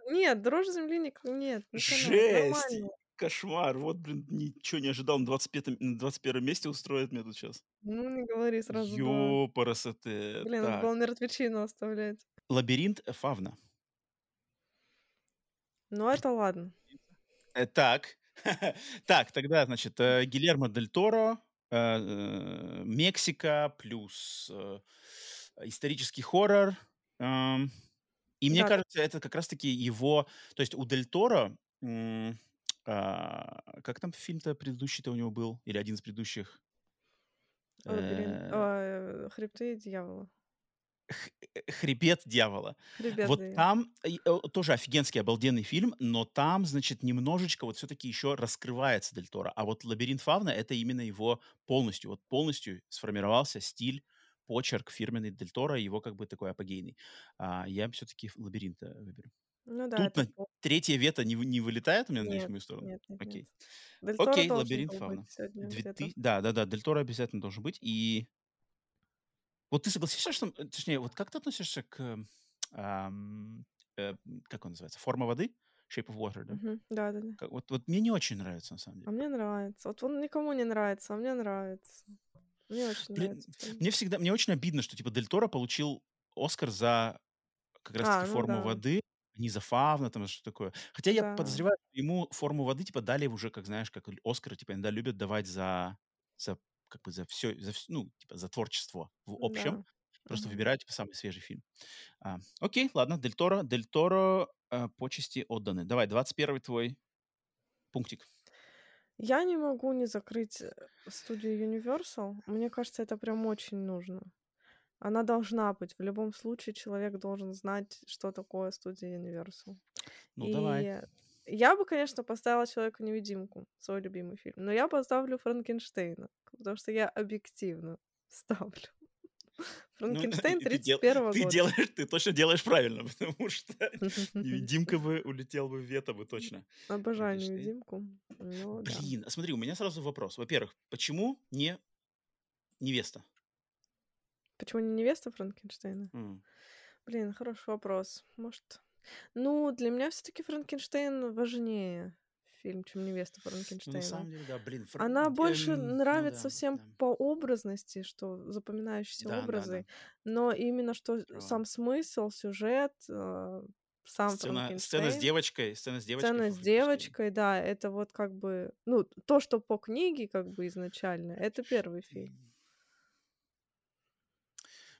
Нет, "Дрожь земли" ник нет. Жесть! Кошмар. Вот, блин, ничего не ожидал. На 25 на 21 месте устроит меня тут сейчас. Ну, не говори сразу 2. Ёпарасоте. Блин, надо Так. было мертвечину оставлять. Лабиринт Фавна. Ну, это ладно. Э, так. (laughs) Так, тогда, значит, э, Гильермо Дель Торо, э, э, Мексика плюс э, исторический хоррор. Ам, и мне кажется, это как раз-таки его... То есть у Дель Торо... м, а, как там фильм-то предыдущий-то у него был? Или один из предыдущих? Лабиринт Э, а, "Хребты дьявола". Э, Хребет дьявола. "Хребет Вот дьявола". там э, тоже офигенский, обалденный фильм, но там, значит, немножечко вот все-таки еще раскрывается Дель Торо. А вот «Лабиринт Фавна» — это именно его полностью, вот полностью сформировался стиль, почерк фирменный Дель Торо, его как бы такой апогейный. А, я все-таки «Лабиринт» э, выберу. Ну да, Тут на плохо. третье вето не, не вылетает у меня, надеюсь, в Нет, мою сторону? нет, нет, нет. Окей. Торо Окей, лабиринт где-то. ты... Да, да, да, Дель Торо обязательно должен быть. И вот ты согласишься, что... Точнее, вот как ты относишься к... ам, э, как он называется? Форма воды? Shape of Water, да? Мгм. Да-да-да. Как- вот, вот мне не очень нравится, на самом А деле. мне нравится. Вот он никому не нравится, а мне нравится. Мне очень Блин, нравится мне всегда... Мне очень обидно, что, типа, Дель Торо получил Оскар за как раз-таки А, ну форму да, воды, не за фавна, там, что такое. Хотя я да. подозреваю, что ему форму воды, типа, дали уже, как знаешь, как Оскар, типа, иногда любят давать за, за как бы за все, за ну, типа, за творчество в общем. Да. Просто Мгм. выбирают, типа, самый свежий фильм. А, окей, ладно, Дель Торо, Дель Торо э, почести отданы. Давай, 21 твой пунктик. Я не могу не закрыть э, студию Universal. Мне кажется, это прям очень нужно. Она должна быть. В любом случае человек должен знать, что такое студия Universal. Ну, давай. Я бы, конечно, поставила Человека-невидимку, свой любимый фильм. Но я поставлю Франкенштейна, потому что я объективно (laughs) ставлю. Ну, Франкенштейн и ты, дел- 31 ты года. делаешь, ты точно делаешь правильно, (laughs) потому что (laughs) невидимка бы улетел бы в вето бы точно. Обожаю невидимку. Ну. Блин, а смотри, у меня сразу вопрос. Во-первых, почему не невеста? Почему не невеста Франкенштейна? Блин, хороший вопрос. Может... Ну, для меня все таки Франкенштейн важнее фильм, чем невеста Ну, на Франкенштейна. самом деле, да, блин. фр- Она больше эм, ну нравится да, всем да. по образности, что запоминающиеся Да, да, образы, да. но именно что Права. сам смысл, сюжет, э, сам Сцена, сцена с девочкой, сцена с девочкой. сцена с девочкой, да, это вот как бы, ну, то, что по книге как бы изначально, это первый фильм.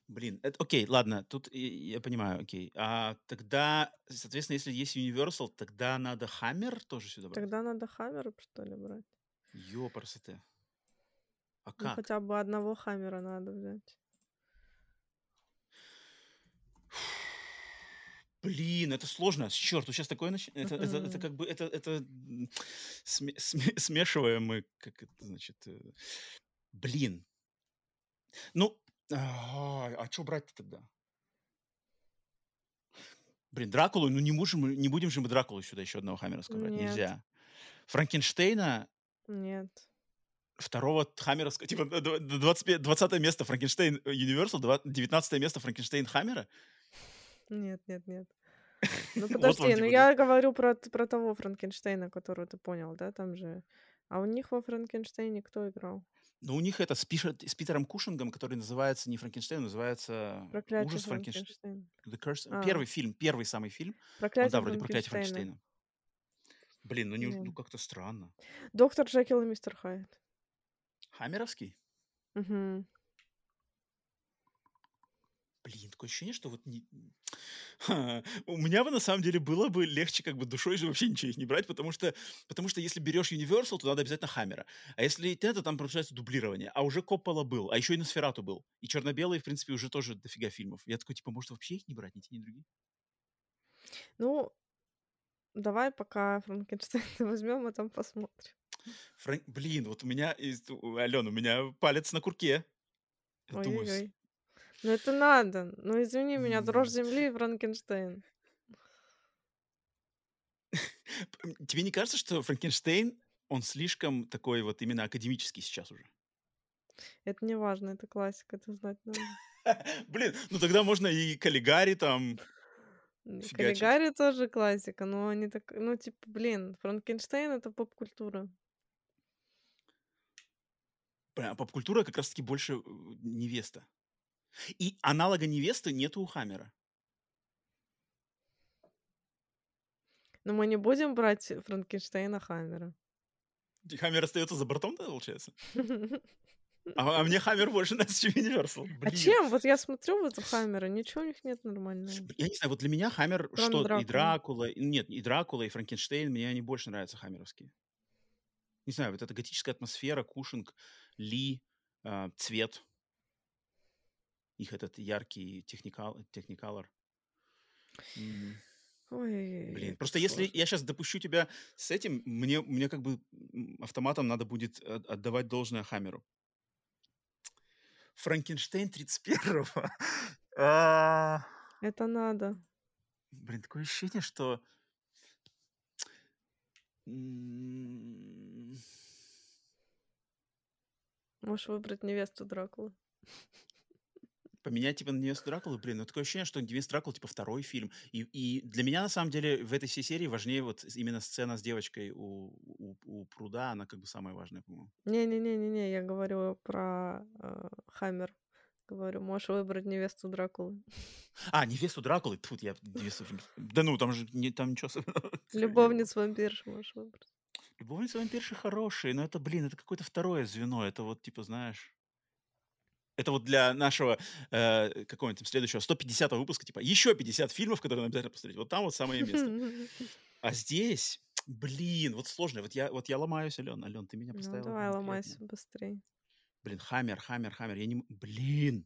Блин, это, окей, ладно, тут и- я понимаю, окей. А тогда, соответственно, если есть Universal, тогда надо Хаммер тоже сюда брать? Тогда надо Хаммера, что ли, брать? Ёпарасоте. А Ну, как? хотя бы одного Хаммера надо взять. Блин, это сложно. Черт, сейчас такое нач... это, это, это как бы это, это сме- смешиваем мы, как это значит. э, Блин. Ну, а что брать тогда? Блин, Дракулу, ну не можем, мы- не будем же мы Дракулу сюда еще одного Хаммеровского брать, Нет. нельзя. Франкенштейна Нет. второго Хаммеровского, типа д- д- 25 20 место Франкенштейн э, Universal, два- 19 место Франкенштейн Хаммера. Нет, нет, нет. (laughs) Ну подожди, ну я говорю про, про того Франкенштейна, которого ты понял, да, там же. А у них во Франкенштейне кто играл? Ну, у них это с, Пише- с Питером Кушингом, который называется не Франкенштейн, называется Проклятие Ужас Франкенштейна. Curse- А. Первый фильм, первый самый фильм. Он, Проклятие да, вроде проклятие Франкенштейна. Блин, ну, не, Ну. как-то странно. Доктор Джекил и мистер Хайд. Хаммеровский? Мгм. Блин, такое ощущение, что вот не... Ха, у меня бы на самом деле было бы легче как бы душой же вообще ничего их не брать, потому что, потому что если берешь Universal, то надо обязательно Хаммера. А если это, то там получается дублирование. А уже Коппола был, а еще и Носферату был. И черно-белый, в принципе, уже тоже дофига фильмов. Я такой, типа, может, вообще их не брать, ни те, ни другие? Ну, давай пока Франкенштейна (laughs) возьмем, а там посмотрим. Фран- Блин, вот у меня, из- у- меня палец на курке. Я думаю, Ой-ой-ой. Ну это надо. Ну извини меня, дрожь земли и Франкенштейн. тебе не кажется, что Франкенштейн, он слишком такой вот именно академический сейчас уже? Это не важно, это классика, это знать надо. (laughs) Блин, ну тогда можно и Каллигари там. Каллигари тоже классика, но они так, ну типа, блин, Франкенштейн это поп-культура. А поп-культура как раз-таки больше э, невеста. И аналога невесты нету у Хаммера. Но мы не будем брать Франкенштейна Хаммера. Хаммер остается за бортом, да, получается? (laughs) А, а мне Хаммер больше (laughs) нравится, чем Universal. А Блин. чем? Вот я смотрю вот Хаммера, ничего у них нет нормального. Я не знаю, вот для меня Хаммер, Кроме что и. Дракула, и- нет, и Дракула, и Франкенштейн, мне они больше нравятся хаммеровские. Не знаю, вот эта готическая атмосфера, Кушинг, Ли, а, цвет, их этот яркий техникал, техникалор. Ой, Блин, просто если я сейчас допущу тебя с этим, мне, мне как бы автоматом надо будет от- отдавать должное Хаммеру. Франкенштейн 31-го. (laughs) А, Это надо. Блин, такое ощущение, что... Можешь выбрать невесту Дракулы. (laughs) Поменять, типа, на невесту Дракулы, блин, ну такое ощущение, что невеста Дракула, типа, второй фильм. И, и для меня, на самом деле, в этой всей серии важнее вот именно сцена с девочкой у, у, у пруда, она как бы самая важная, по-моему. Не-не-не-не-не, я говорю про э, Хаммер. Говорю, можешь выбрать невесту Дракулы. А, невесту Дракулы, тут я невесту... Да ну, там же не, там ничего особенного. (laughs) Любовниц вампирш можешь выбрать. Любовницы вампирши хорошие, но это, блин, это какое-то второе звено. Это вот, типа, знаешь... Это вот для нашего э, какого-нибудь следующего 150 выпуска, типа, еще 50 фильмов, которые надо обязательно посмотреть. Вот там вот самое место. (laughs) А здесь, блин, вот сложно. Вот я, вот я ломаюсь, Ален. Ален, ты меня Ну поставила. давай, конкретно. ломайся быстрее. Блин, Хаммер, Хаммер, Хаммер. Я не... Блин.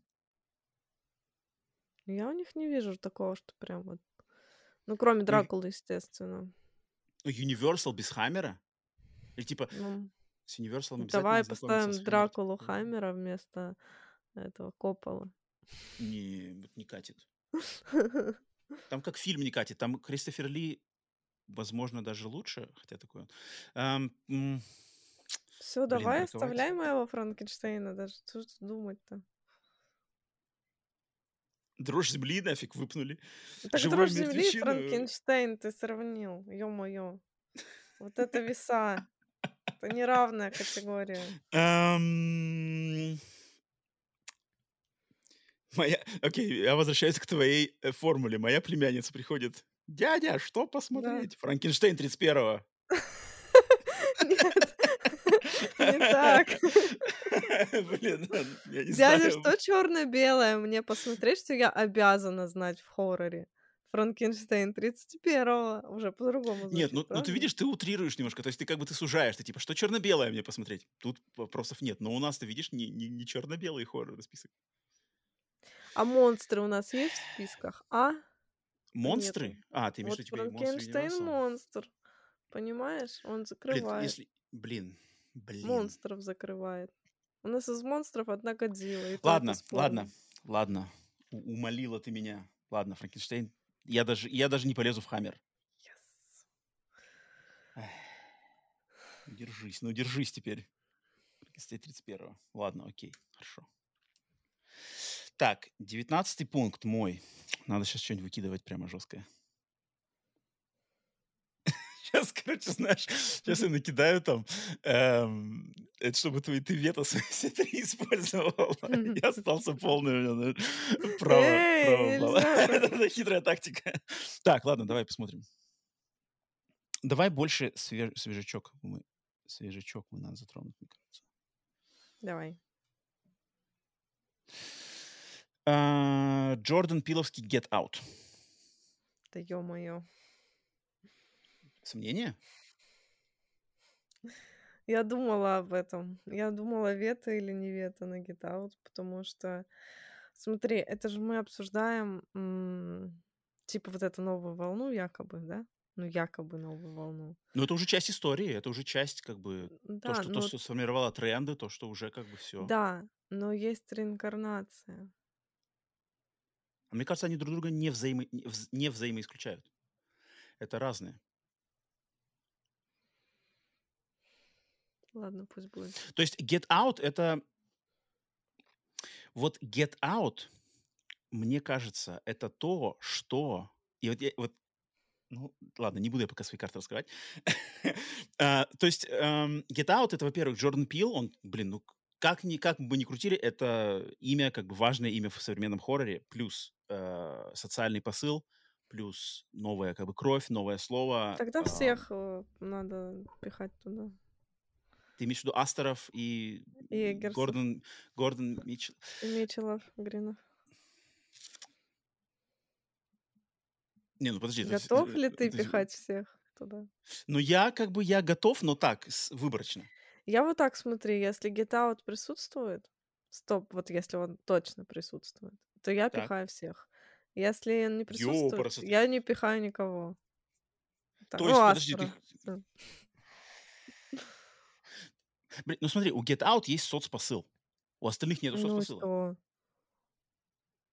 Я у них не вижу такого, что прям вот... Ну, кроме Ну, Дракулы, естественно. ну, Universal без Хаммера? Или типа Ну, с Universal обязательно давай поставим? Дракулу Хаммера вместо этого Коппола. Не, не катит. (laughs) Там как фильм не катит. Там Кристофер Ли, возможно, даже лучше, хотя такой он. Все, давай оставляй моего Франкенштейна даже. Что думать-то? Дрожь земли нафиг выпнули. Так Живой дрожь земли и. Франкенштейн ты сравнил. Ё-моё. Вот это веса. Это неравная категория. (laughs) Моя... Окей, я возвращаюсь к твоей э, формуле. Моя племянница приходит. Дядя, что посмотреть? Франкенштейн 31-го. (laughs) Нет, (laughs) не так. (laughs) Блин, я не Дядя, знаю. что черно-белое мне посмотреть, что я обязана знать в хорроре? Франкенштейн 31-го. Уже по-другому Нет, ну, ну ты видишь, ты утрируешь немножко, то есть ты как бы ты сужаешь, ты типа, что черно-белое мне посмотреть? Тут вопросов нет, но у нас, ты видишь, не, не, не черно-белый хоррор список. А монстры у нас есть в списках? А? Монстры? нету. А, ты имеешь в Вот виду, типа, Франкенштейн монстр. Понимаешь? Он Блин, закрывает. если... Блин, блин. Монстров закрывает. У нас из монстров одна Годзилла. Ладно, ладно, ладно. У- умолила ты меня. Ладно, Франкенштейн. Я даже, я даже не полезу в Хаммер. Yes. Держись, ну держись теперь. Франкенштейн 31 Ладно, окей, хорошо. Так, девятнадцатый пункт мой. Надо сейчас что-нибудь выкидывать прямо жесткое. Сейчас, (laughs) короче, знаешь, сейчас я накидаю там, эм, это чтобы твои ты вето все (laughs) три использовал. Я остался полный, у меня, знаешь, (laughs) право. Это хитрая тактика. Так, ладно, давай посмотрим. Давай больше свеж- свежачок мы, свежачок мы надо затронуть, мне кажется. Давай. А, Джордан Пиловский Get Out. Да ё-моё. Сомнения? Я думала об этом. Я думала, вето или не вето на Get Out, потому что, смотри, это же мы обсуждаем, м, типа, вот эту новую волну якобы, да? Ну, якобы новую волну. Ну, это уже часть истории, это уже часть, как бы, то, Да, что, то, но что сформировало тренды, то, что уже как бы все. да, но есть реинкарнация. А мне кажется, они друг друга не, взаимо... не вз- не взаимоисключают. Это разные. Ладно, пусть будет. То есть Get Out это... Вот Get Out, мне кажется, это то, что... И вот, я, вот ну, ладно, не буду я пока свои карты раскрывать. (laughs) А, То есть эм, Get Out — это, во-первых, Джордан Пил, он, блин, ну, как, ни, как бы ни крутили, это имя, как бы важное имя в современном хорроре, плюс э, социальный посыл, плюс новая как бы кровь, новое слово. Тогда а, всех э, надо пихать туда. Ты имеешь в виду Астеров и И Эггерсов. Гордон, Гордон Митчелл? Митчеллов, Гринов. Не, ну подожди. есть, Готов э, ли э, ты то есть, пихать всех туда? Ну, я как бы, я готов, но так, с- выборочно. Я вот так смотри, если Get Out присутствует, стоп, вот если он точно присутствует, то я Так. пихаю всех. Если он не присутствует, Ёпарасоте. я не пихаю никого. Так, То ну, есть, подожди, Астера. ты... Блин, ну смотри, у Get Out есть соцпосыл. У остальных нету Ну и соцпосыла. что?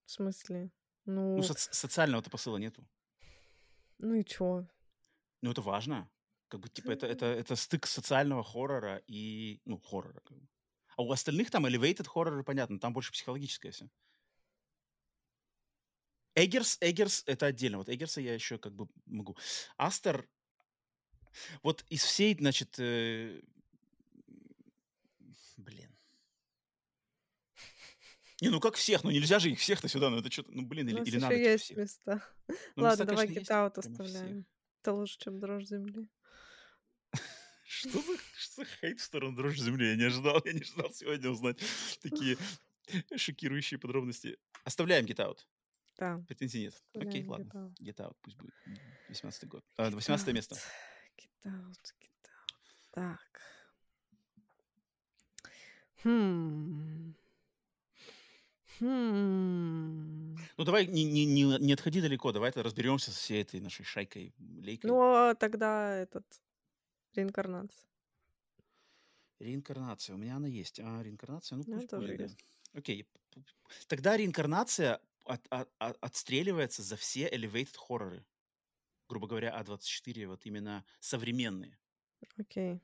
В смысле? Ну, Ну, соц- социального-то посыла нету. Ну и чё? Ну, это важно. Как бы, типа, это, это, это стык социального хоррора и, ну, хоррора. Как бы. А у остальных там elevated хорроры, понятно, там больше психологическое все. Эггерс, Эггерс — это отдельно. Вот Эггерса я еще как бы могу. Астер, вот из всей, значит, э, блин. (laughs) Не, ну как всех, ну нельзя же их всех-то сюда, ну это что-то, ну блин, или, нас или надо типа, есть всех. места. Ну, Ладно, места, давай Out прямо всех. оставляем. Это лучше, чем Дрожь земли. (laughs) Что за, что за хейт в сторону дрожжи земли? Я не ожидал, я не ожидал сегодня узнать такие (laughs) шокирующие подробности. Оставляем Get Out. Да, Претензий нет. Окей, ладно. Get Out. Get Out пусть будет. 18 год. А, 18 место. Get Out, Get Out. Так. Хм. Хм. Ну, давай не, не, не, не отходи далеко, давай разберемся со всей этой нашей шайкой, лейкой. Ну, а тогда этот реинкарнация. Реинкарнация. У меня она есть. А, реинкарнация? Ну, пусть тоже будет, да. есть. Окей. Тогда реинкарнация от- от- от- отстреливается за все elevated хорроры. Грубо говоря, А24, вот именно современные. Окей.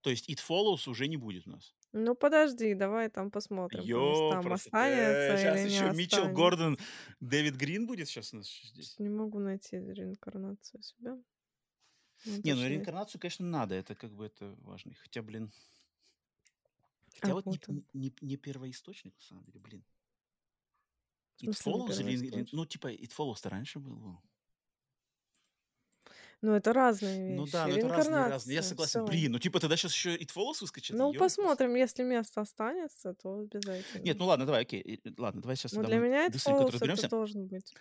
То есть It Follows уже не будет у нас. Ну, подожди, давай там посмотрим. по Йо, местам, просто останется сейчас или не еще Митчелл останется. Гордон, Дэвид Грин будет сейчас у нас здесь. Не могу найти реинкарнацию себя. Ну, Не, ну реинкарнацию, конечно, надо, это как бы это важно. Хотя, блин. А, Хотя вот не, вот он. не, не первоисточник, на самом деле, блин. It не Follows или... Ну, типа, It Follows-то раньше было. Ну, это разные вещи. Ну да, но это разные, разные. Я согласен. всё. Блин, ну типа тогда сейчас еще It Follows выскочит? Ну, посмотрим, если место останется, то обязательно. Нет, ну ладно, давай, окей. И- Ладно, давай сейчас тогда для меня это Fallows это разберемся. должен быть.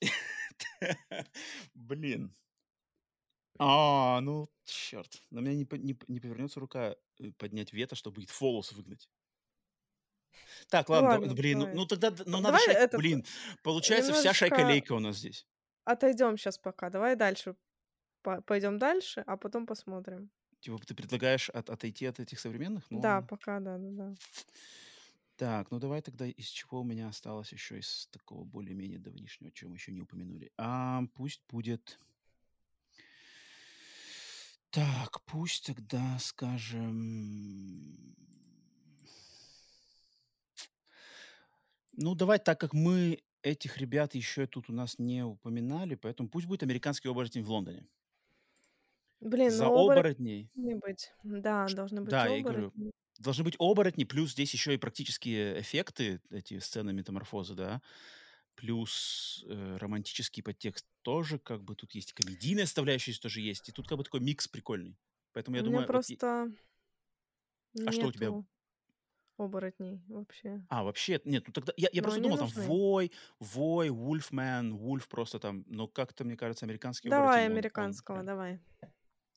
(laughs) Блин. А, ну, черт. На меня не, не, не повернется рука э, поднять вето, чтобы It Follows выгнать. Так, Ну ладно, да- ладно, блин, ну, давай. ну тогда, д- ну надо Давай этот, блин, получается вся немножечко лейка у нас здесь. отойдем сейчас пока. Давай дальше. Пойдем дальше, а потом посмотрим. Типа ты предлагаешь от- отойти от этих современных? Ну Да, ладно. пока, да, да, да. Так, ну давай тогда из чего у меня осталось еще из такого более-менее давнишнего, чего мы еще не упомянули. А, пусть будет... Так, пусть тогда, скажем... Ну, давай, так как мы этих ребят еще тут у нас не упоминали, поэтому пусть будет американский оборотень в Лондоне. Блин, За ну оборотни оборотней... должны быть. Да, должны быть Да, я и говорю, оборотни. должны быть оборотни, плюс здесь еще и практические эффекты, эти сцены метаморфозы, да, плюс э, романтический подтекст тоже, как бы тут есть комедийная составляющая тоже есть, и тут как бы такой микс прикольный. Поэтому я У думаю, вот просто А что у тебя? оборотней вообще. А, вообще, нет, ну тогда... Я, я Но просто думал, там. Вой, Вой, Вульфмен, Вульф просто там, но как-то, мне кажется, американский Давай оборотень, он- он американского, прям- давай.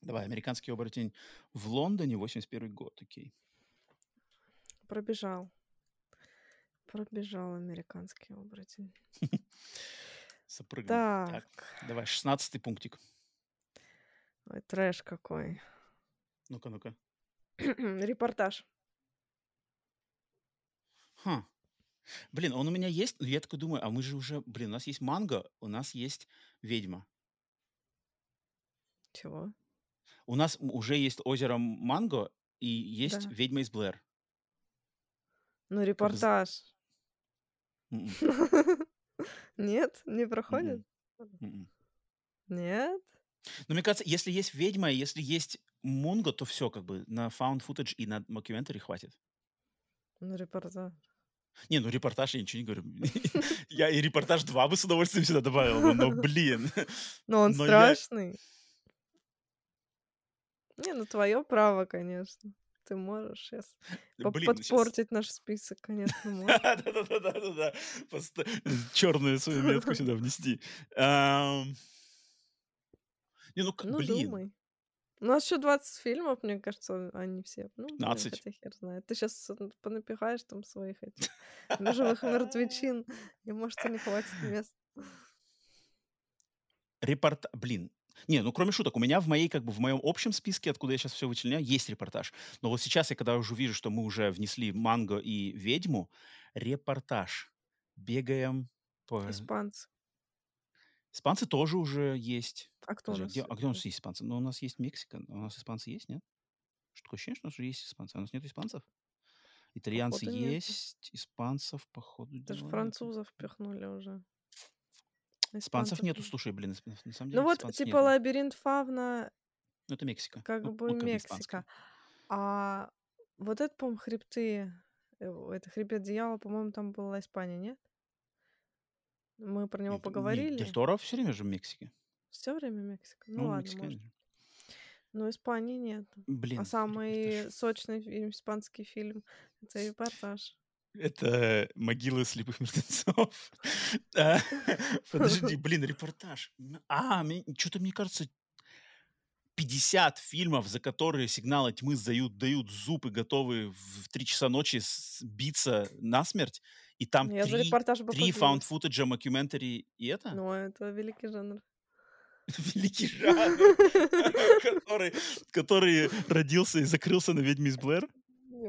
Давай, американский оборотень в Лондоне, 81 год, окей. Пробежал. Пробежал американский оборотень. (laughs) Запрыгнул. Так. давай, 16 пунктик. Ой, трэш какой. Ну-ка, ну-ка. (clears throat) Репортаж. Ха. Блин, он у меня есть, но я такой думаю, а мы же уже, блин, у нас есть манго, у нас есть ведьма. Чего? У нас уже есть озеро Манго и есть Да. ведьма из Блэр. Ну, репортаж. М-м, (laughs) Нет, не проходит? м-м. Нет? Но мне кажется, если есть ведьма, если есть Мунго, то все, как бы на found footage и на mockumentary хватит. Ну, репортаж. Не, ну репортаж я ничего не говорю. (laughs) (laughs) Я и репортаж 2 бы с удовольствием сюда добавил, но, блин. Но он страшный. Не, ну твое право, конечно. Ты можешь сейчас Блин, ну подпортить наш список, конечно, (laughs) можешь. Да-да-да-да-да. Черную свою метку (laughs) сюда внести. Не, ну, Ну, блин. думай. У нас еще 20 фильмов, мне кажется, они все. Ну, блин, 15. хотя хер знает. Ты сейчас понапихаешь там своих этих бежевых мертвечин, и может и не хватит места. Репорт... Блин. Не, ну кроме шуток, у меня в моей, как бы, в моем общем списке, откуда я сейчас все вычленяю, есть репортаж. Но вот сейчас я, когда уже вижу, что мы уже внесли манго и ведьму, репортаж. Бегаем по... Испанцы. Испанцы тоже уже есть. А кто у Подожди, а нас? где, а где у нас есть? испанцы? Ну, у нас есть Мексика. У нас испанцы есть, нет? Что такое ощущение, что у нас уже есть испанцы? А у нас нет испанцев? Итальянцы Походу, есть, испанцев, походу, Даже дела французов впихнули уже. Испанцев Испанцев нету, нет. слушай, блин, на самом деле Ну вот, типа, нету. лабиринт Фавна, Ну, это Мексика. как Ну, бы ну, Мексика. А вот это, по-моему, хребты, э, это хребет дьявола, по-моему, там была Испания, нет? Мы про него поговорили. Дель Торо все время же в Мексике. Все время Мексика. Ну, Ну, ладно, мексиканец может. же. Но Испании нет. А Блин, самый репортаж. сочный фильм, испанский фильм, это репортаж. Это могилы слепых мертвецов. (laughs) А, Подожди, блин, репортаж. А, что-то мне кажется, 50 фильмов, за которые сигналы тьмы дают, дают зуб и готовы в 3 часа ночи биться насмерть. И там Я за три, три found footage, мокюментари и это? Ну, это великий жанр. (laughs) Великий (laughs) жанр, который, который родился и закрылся на «Ведьме из Блэр».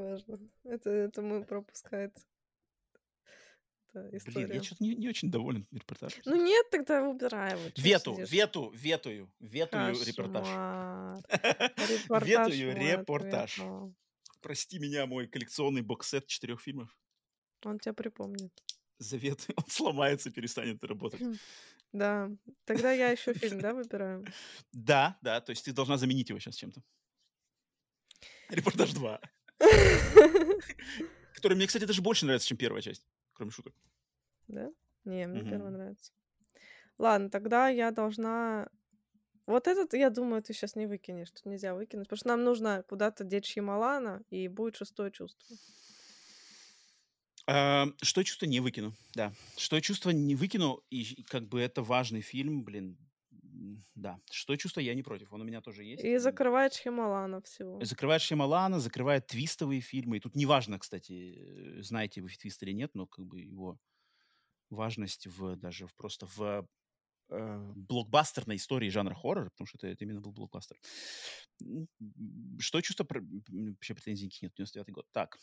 Неважно. Это, это мы пропускаем. Это Блин, я что-то не, не очень доволен репортажем. Ну нет, тогда выбирай его. чё Вету, сидишь? вету, ветую, ветую репортаж. Кошмар. (laughs) Репортаж Ветую мой репортаж. ответил. Прости меня, мой коллекционный бокс-сет четырех фильмов. Он тебя припомнит. Завет, (laughs) он сломается, перестанет работать. Да. Тогда я еще фильм, да, выбираю? (laughs) Да, да, то есть ты должна заменить его сейчас чем-то. Репортаж 2. (laughs) (laughs) Который мне, кстати, даже больше нравится, чем первая часть, кроме шуток. Да? Не, мне первый нравится. Ладно, тогда я должна... Вот этот, я думаю, ты сейчас не выкинешь. Тут нельзя выкинуть, потому что нам нужно куда-то деть Шьямалана, и будет шестое чувство. Что чувство не выкину, да. Что чувство не выкину, и как бы это важный фильм, блин, да. Что чувство я не против, он у меня тоже есть. И закрывает Шьямалана всего. Закрывает Шьямалана, закрывает твистовые фильмы. И тут неважно, кстати, э, знаете вы твист или нет, но как бы его важность в даже в, просто в э, блокбастерной истории жанра хоррор, потому что это, это именно был блокбастер. Что чувство... про- Вообще претензий нет, 99 год. Так.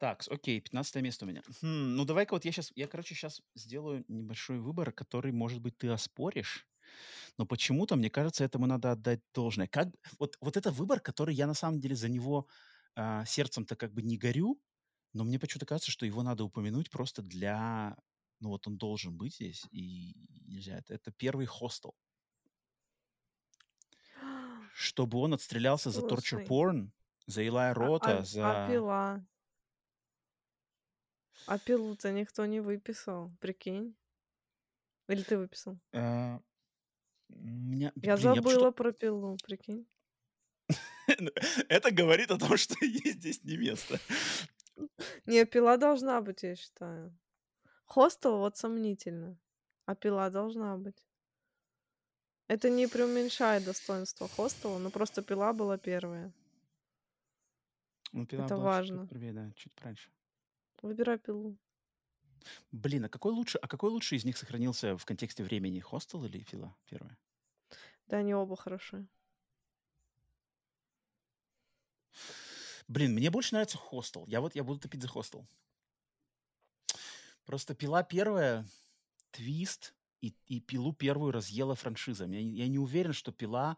Так, окей, 15 место у меня. Хм, ну, давай-ка вот я сейчас, я, короче, сейчас сделаю небольшой выбор, который, может быть, ты оспоришь, но почему-то, мне кажется, этому надо отдать должное. Как, вот, вот это выбор, который я, на самом деле, за него а, сердцем-то как бы не горю, но мне почему-то кажется, что его надо упомянуть просто для... Ну, вот он должен быть здесь, и нельзя. Это, это первый хостел. (gasps) Чтобы он отстрелялся за torture porn, за Илая а, Рота, а- за... а пила? А пилу-то никто не выписал, прикинь. Или ты выписал? э, меня, Я блин, я забыла про пилу, прикинь. (laughs) Это говорит о том, (laughs) что ей здесь не место. Не, пила должна быть, я считаю. Хостел вот сомнительно. А пила должна быть. Это не преуменьшает достоинство хостела, но просто пила была первая. Ну, пила Это была чуть важно. первее, да, чуть раньше. Выбирай пилу. Блин, а какой лучше, а какой лучше из них сохранился в контексте времени? Хостел или пила первая? Да, они оба хороши. Блин, мне больше нравится хостел. Я вот я буду топить за хостел. Просто пила первая, твист и, и пилу первую разъела франшиза. Я, я не уверен, что пила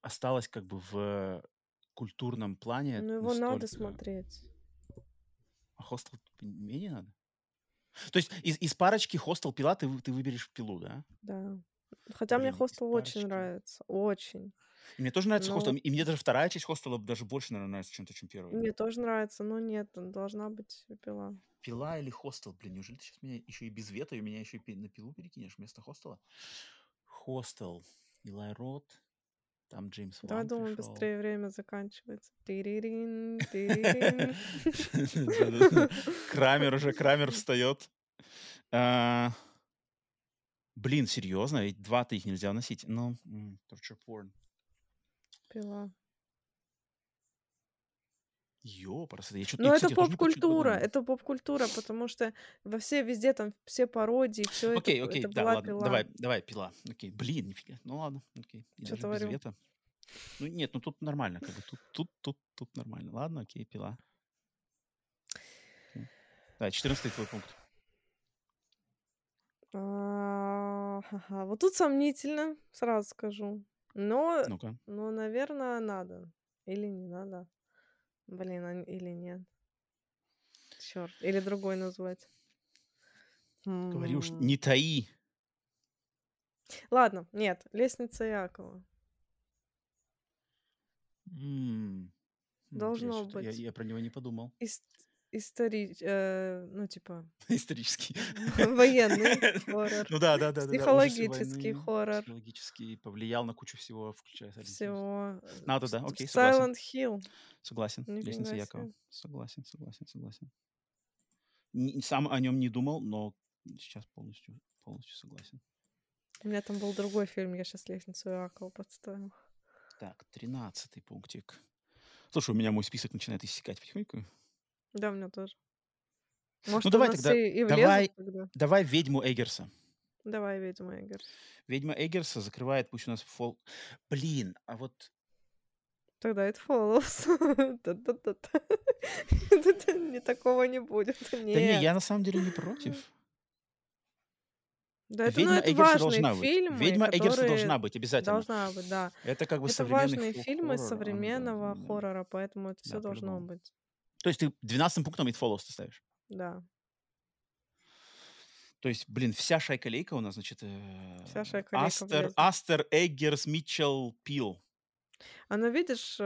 осталась как бы в культурном плане Ну, его надо настолько. смотреть. Хостел менее надо? То есть из, из парочки хостел пила ты, ты выберешь пилу, да? Да. Хотя мне Блин, из хостел очень парочки. нравится. Очень. И мне тоже нравится Но хостел. И мне даже вторая часть хостела даже больше, наверное, нравится, чем то, чем первая. мне тоже нравится, но нет, должна быть пила. Пила или хостел? Блин, неужели ты сейчас меня еще и без вета, и меня еще и на пилу перекинешь вместо хостела? Хостел. Илай Рот. Там Джеймс Давай Ван думаем, пришел. быстрее время заканчивается. (laughs) Крамер уже, Крамер встает. А, Блин, серьезно? Ведь два-то их нельзя носить. Ну, м, torture porn. Пила. Ёпрст, я чё-то... Ну, я, это поп-культура, это поп-культура, потому что во все везде там все пародии, все это, Окей, окей, это да, была ладно, пила. давай, давай, пила. Окей, блин, нифига. Ну ладно, окей. И Чё даже без вета. Ну нет, ну тут нормально, как бы тут, тут, тут, тут нормально. Ладно, окей, пила. Окей. Да, 14 твой пункт. А. Вот тут сомнительно, сразу скажу. Но, Ну-ка. но, наверное, надо. Или не надо. Блин, а или нет. Черт. Или другой назвать. Говори уж, М, не таи. Ладно, нет. Лестница Якова. Должно интересно, Я, быть. я про него не подумал. Ис- истори... э, ну, типа, (laughs) Исторический. (laughs) военный (laughs) хоррор. Ну да, да, да, Психологический хоррор. психологический, повлиял на кучу всего, включая. Всего. э, Надо, да, окей, согласен. Silent Hill. Согласен. Лестница Якова. Согласен, согласен, согласен. Сам о нем не думал, но сейчас полностью, полностью согласен. У меня там был другой фильм, я сейчас лестницу Иакова подставил. Так, тринадцатый пунктик. Слушай, у меня мой список начинает иссякать потихоньку. Да, у меня тоже. Может, Ну давай тогда, и, давай, тогда? давай ведьму Эггерса. Давай, ведьма Эггер. Ведьма Эггерса закрывает, пусть у нас фол... Блин, а вот Тогда it follows. (laughs) Не такого не будет. Да не, я на самом деле не против. Да, это, ну, Ведьма это Эггерса важные должна быть. фильмы, Ведьма Эггерса должна быть, обязательно. должна быть, да. Это как бы Это важные фильмы хоррор, он, да, современного хоррора, поэтому это все Да, должно по-любому. быть. То есть ты 12 пунктом It Follows ты ставишь? Да. То есть, блин, вся шайка-лейка у нас, значит, Вся э, шайка Лейка Астер. Астер, Эггерс, Митчелл, Пил. Оно, видишь,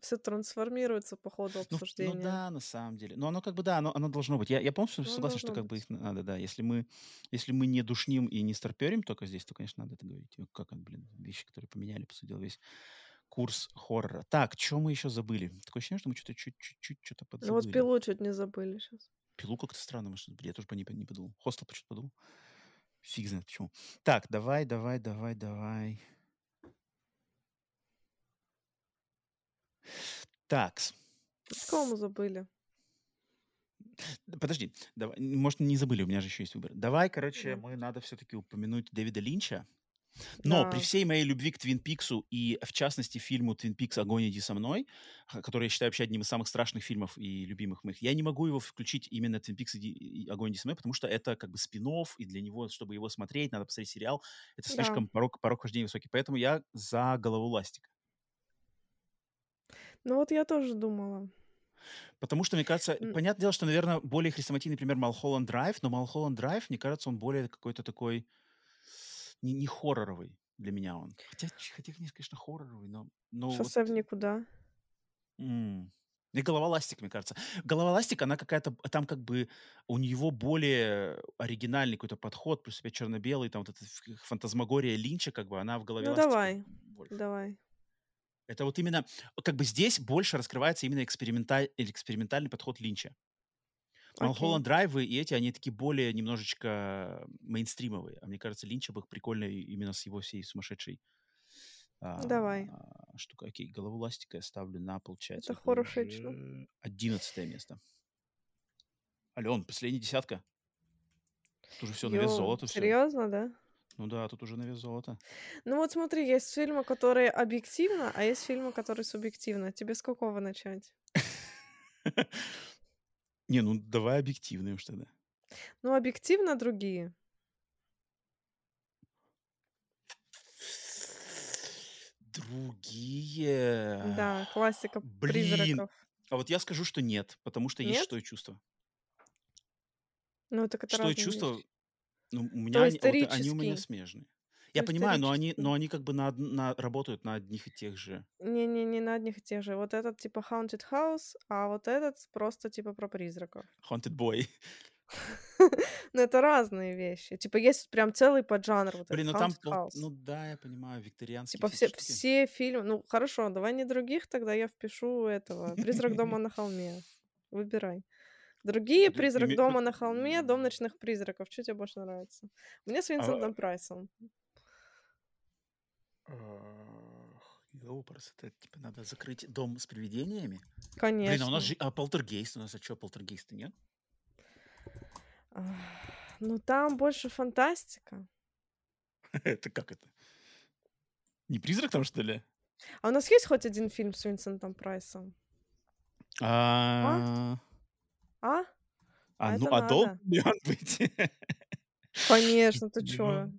все трансформируется по ходу Ну, в- ну обсуждения. да, на самом деле. Но оно как бы, да, оно, оно должно быть. Я, я полностью Ну, согласен, что как бы быть. их надо, да. Если мы, если мы не душним и не старперим только здесь, то, конечно, надо это говорить. Как, блин, вещи, которые поменяли, по сути дела, весь курс хоррора. Так, что мы еще забыли? Такое ощущение, что мы что-то чуть-чуть что-то Ну вот подзабыли. пилу чуть не забыли сейчас. Пилу как-то странно, мы что я тоже по ней не подумал. Хостел почему-то подумал. Фиг знает почему. Так, давай, давай, давай, давай. Так, Кого мы забыли? подожди, давай, может, не забыли, у меня же еще есть выбор. Давай, короче, Да. мы надо все-таки упомянуть Дэвида Линча. Но при Да. всей моей любви к Твин Пиксу и, в частности, фильму Твин Пикс «Огонь, иди со мной», который я считаю вообще одним из самых страшных фильмов и любимых моих, я не могу его включить именно Твин Пикс и «Огонь, иди со мной», потому что это как бы спин и для него, чтобы его смотреть, надо посмотреть сериал. Это Да. слишком порог, порог вхождения высокий. Поэтому я за голову ластика. Ну вот я тоже думала. Потому что, мне кажется, М. понятное дело, что, наверное, более хрестоматийный пример Малхолланд Драйв, но Малхолланд Драйв, мне кажется, он более какой-то такой не, не хорроровый для меня он. Хотя, хотя, конечно, хорроровый, но, но вот Шоссе в никуда. М. И голова ластик, мне кажется. Голова ластик, она какая-то, там как бы у него более оригинальный какой-то подход, плюс опять черно-белый, там вот эта фантазмагория Линча, как бы, она в голове Ну ластика давай, больше. давай. Это вот именно, как бы здесь больше раскрывается именно эксперименталь, или экспериментальный подход Линча. Окей. Малхолланд Драйвы и эти, они такие более немножечко мейнстримовые. А мне кажется, Линча бы их прикольно именно с его всей сумасшедшей Давай. а, штука. Окей, голову ластика я ставлю на, получается, Это хорошечно. одиннадцатое место. Ален, последняя десятка. Тут уже все на вес золота все. серьезно, да? Ну да, тут уже на вес золота. Ну вот смотри, есть фильмы, которые объективно, а есть фильмы, которые субъективно. Тебе с какого начать? (laughs) Не, ну давай объективные уж тогда. Ну, объективно другие. Другие. Да, классика Блин. призраков. А вот я скажу, что нет, потому что есть Нет? шестое чувство. Ну, так это Шестое чувство, вещи. ну, у меня То они, вот они у меня смежные. Я То понимаю, но они, но они как бы на, на- работают на одних и тех же. Не-не-не на одних и тех же. Вот этот типа Haunted House, а вот этот просто типа про призраков. Haunted Boy. (laughs) Ну, это разные вещи. Типа есть прям целый поджанр вот Блин, ну там, House. ну да, я понимаю, викторианские Типа все все, фильмы... Ну, хорошо, давай не других, тогда я впишу этого. «Призрак дома (laughs) на холме». Выбирай. Другие При- «Призрак дома на холме», «Дом ночных призраков». Что тебе больше нравится? Мне с А, Винсентом Прайсом. Ах, Ёпрс, это типа надо закрыть дом с привидениями? Блин, а у нас Конечно. же... А полтергейст у нас, а что, полтергейста нет? Ну, там больше фантастика. (laughs) Это как это? Не призрак там, что ли? А у нас есть хоть один фильм с Винсентом Прайсом? А, А? а, А ну, а должен надо. (laughs) ли он быть? Конечно, ты (laughs) чё?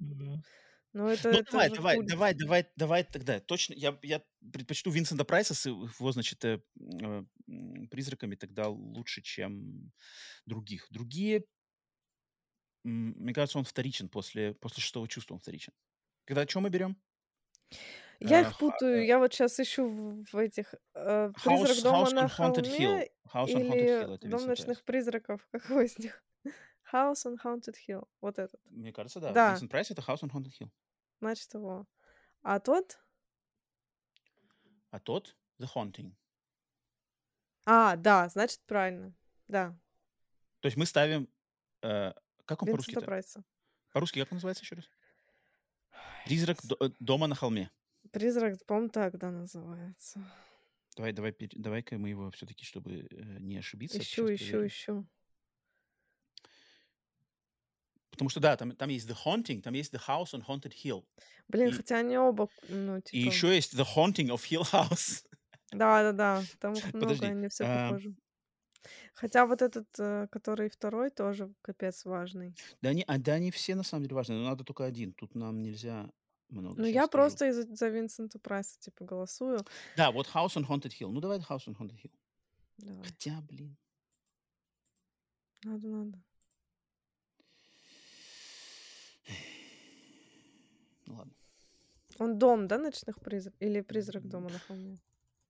Ну, это Ну, это давай, давай, культ. давай, давай, давай тогда. Точно, я, я предпочту Винсента Прайса с его, значит, э, э, призраками тогда лучше, чем других. Другие, мне кажется, он вторичен после, после шестого чувства он вторичен. Когда что мы берем? Я Э, их путаю. э, Я вот сейчас ищу в этих, э, "Призрак House, дома House на Haunted Hill. холме" House или "Дом ночных призраков". Какой из них? "House on Haunted Hill". Вот этот. Мне кажется, да. Да, Винсент Прайс это House on Haunted Hill. значит, его. А тот? А тот The Haunting. А, да, значит, правильно. Да, То есть мы ставим... э, как он? Прайса. По-русски как он называется еще раз? Призрак э, дома на холме. "Призрак", по-моему, так, да, называется. Давай, давай, давай-ка мы его все-таки, чтобы э, не ошибиться, Ищу, ищу, проверим. ищу. Потому что, да, там, там есть The Haunting, там есть The House on Haunted Hill. Блин, И, хотя они оба, ну, и типа еще есть The Haunting of Hill House. Да-да-да, там их много, Подожди. они все а, похожи. Хотя вот этот, э, который второй, тоже капец важный. да, они, а, да, они все на самом деле важны, но надо только один. Тут нам нельзя много. Ну, я скажу. просто из-за за Винсента Прайса, типа, голосую. Да, вот House on Haunted Hill. Ну, давай House on Haunted Hill. Давай, Хотя, блин. надо, надо. Ну ладно. Он дом, да, ночных призраков? Или призрак дома на холме?